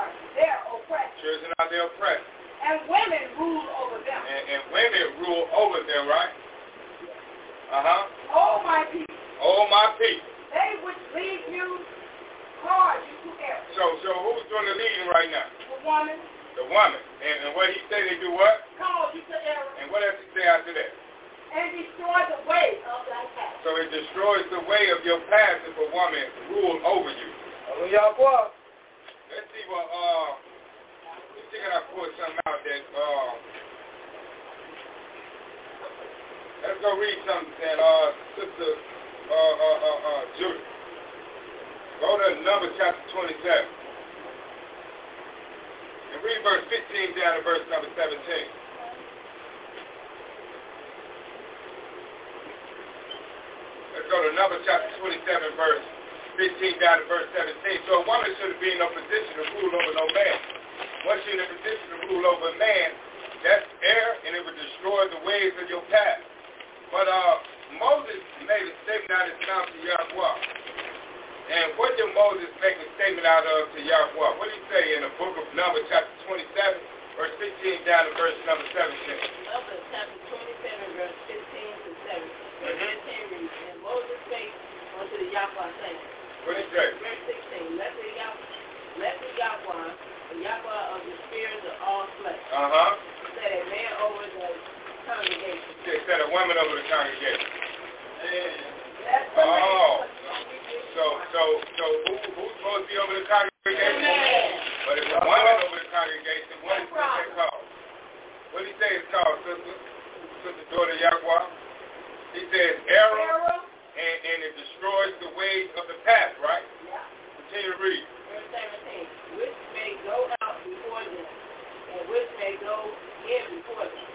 are their oppressors.
Children are their oppressors. And women
rule over them. And, and women
rule over them, right?
Uh-huh. Oh, my people.
Oh, my
people. They which lead you cause you to err. So, so
who's doing the leading right now? The woman.
The woman.
And, and what he say, they
do what? Cause
you to err. And what else he say
after that? and destroy the way of thy path. So
it destroys the way of your path if a woman rule over you. Hallelujah. Let's see what, uh, let's see if I pulled something out that, uh, let's go read something that, uh, Sister, uh, uh, uh, uh, Judy. Go to Numbers chapter 27. And read verse 15 down to verse number 17. Let's go to Numbers chapter 27, verse 15 down to verse 17. So a woman should be in no position to rule over no man. Once you're in a position to rule over a man, that's error and it would destroy the ways of your path. But uh, Moses made a statement out of his mouth to Yahweh. And what did Moses make a statement out of to Yahweh? What did he say in the book of Numbers
chapter 27, verse 15
down
to verse number 17?
Numbers chapter 27, verse 15 to 17. Mm-hmm. And Moses spake unto the Yahweh, saying, Verse 16. Let the Yahweh, the Yahweh of the spirits of all flesh. Uh-huh. Set a man over the
congregation.
They
set a over
the congregation. Oh. So, so, so who, who's supposed to be over the
congregation?
But if a woman over the congregation, what is it called? What do you say it's called, sister? Sister daughter Yahweh? He says,
arrow
and, and it destroys the ways of the past, right?
Yeah. Continue to read. Verse 17, which may go out before them, and which may go in before them,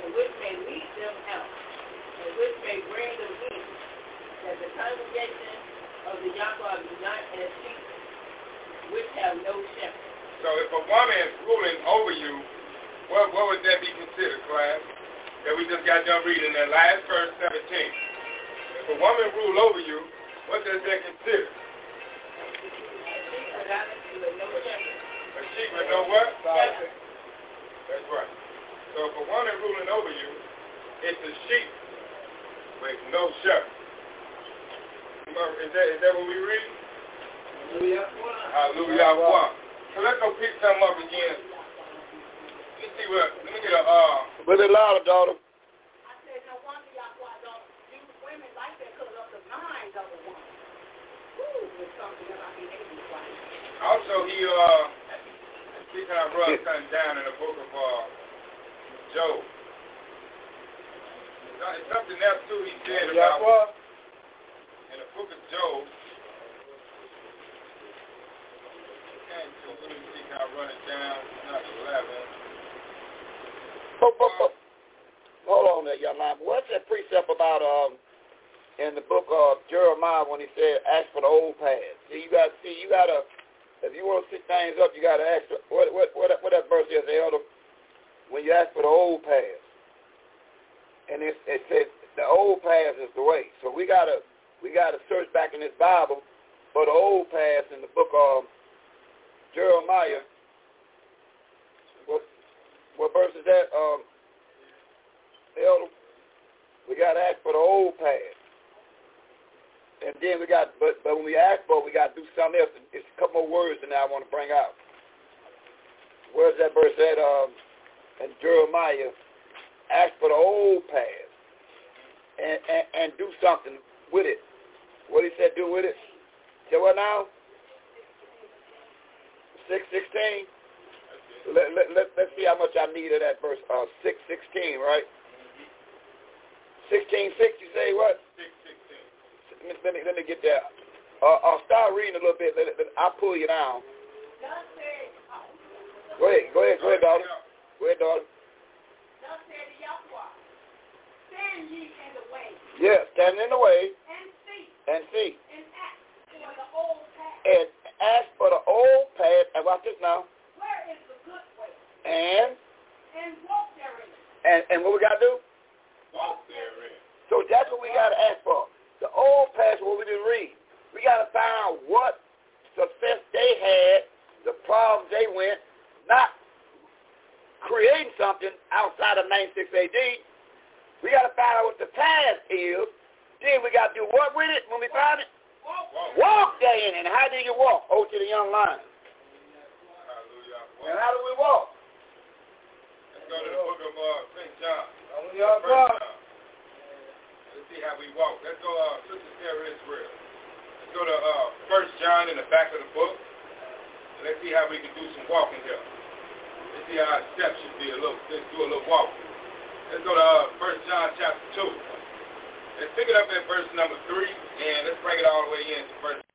and which may lead them out, and which may bring them in, that the congregation of the Yahweh be not as sheep, which have no shepherd. So if a woman
is ruling over you, what, what would that be considered, class? That we just got done reading that last verse 17. If a woman rule over you, what does that consider? A sheep would know what? That's right. So if a woman ruling over you, it's a sheep with no shepherd. Is that, is that what we
read? Hallelujah.
Hallelujah. So let's go pick something up again. Let me see what, let me get a, uh. But a lot of daughter. Also, he, uh, speaking of rug cutting down in the book of uh, Job, it's something else, too, he said about, in the book of Job, and so let me see, can I run it down, not 11. Um, Hold on there, young man. What's that precept about um, in the book of Jeremiah when he said, ask for the old past. See, you got to see, you got to, if you want to set things up, you got to ask for, what, what, what, what that verse is, Elder, when you ask for the old past. And it, it says, the old past is the way. So we got to, we got to search back in this Bible for the old past in the book of Jeremiah. What, what verse is that, um, Elder? We got to ask for the old past and then we got, but, but when we ask for it, we got to do something else. It's a couple more words than I want to bring out. Where's that verse at? Um, in Jeremiah, ask for the old past and, and, and do something with it. What he said, do with it. Say what now? 616? Let, let, let, let's see how much I need of that verse. Uh, 616, right? 16, 6, you say what? let me let me get that. Uh, I'll uh, start reading a little bit. Let, let, I'll pull you down. Go ahead, go ahead, go ahead, daughter. Go ahead, daughter. Stand ye in the way. Yeah, stand in the way. And see. And see. And ask for the old path. And ask for the old path. And watch this now. Where is the good way? And. And walk therein. And and what we gotta do? Walk therein. So that's what we gotta ask for the old past what we just read. We got to find out what success they had, the problems they went, not creating something outside of 96 AD. We got to find out what the past is. Then we got to do what with it when we find it? Walk, walk. walk therein. And how do you walk? Oh, to the young lion. And how do we walk? Let's go to the book of uh, St. John. John. Let's see how we walk. Let's go, uh, Sister Sarah Israel. Let's go to uh, First John in the back of the book. And let's see how we can do some walking here. Let's see how our steps should be a little. Let's do a little walking. Let's go to uh, First John chapter two. Let's pick it up at verse number three, and let's bring it all the way into verse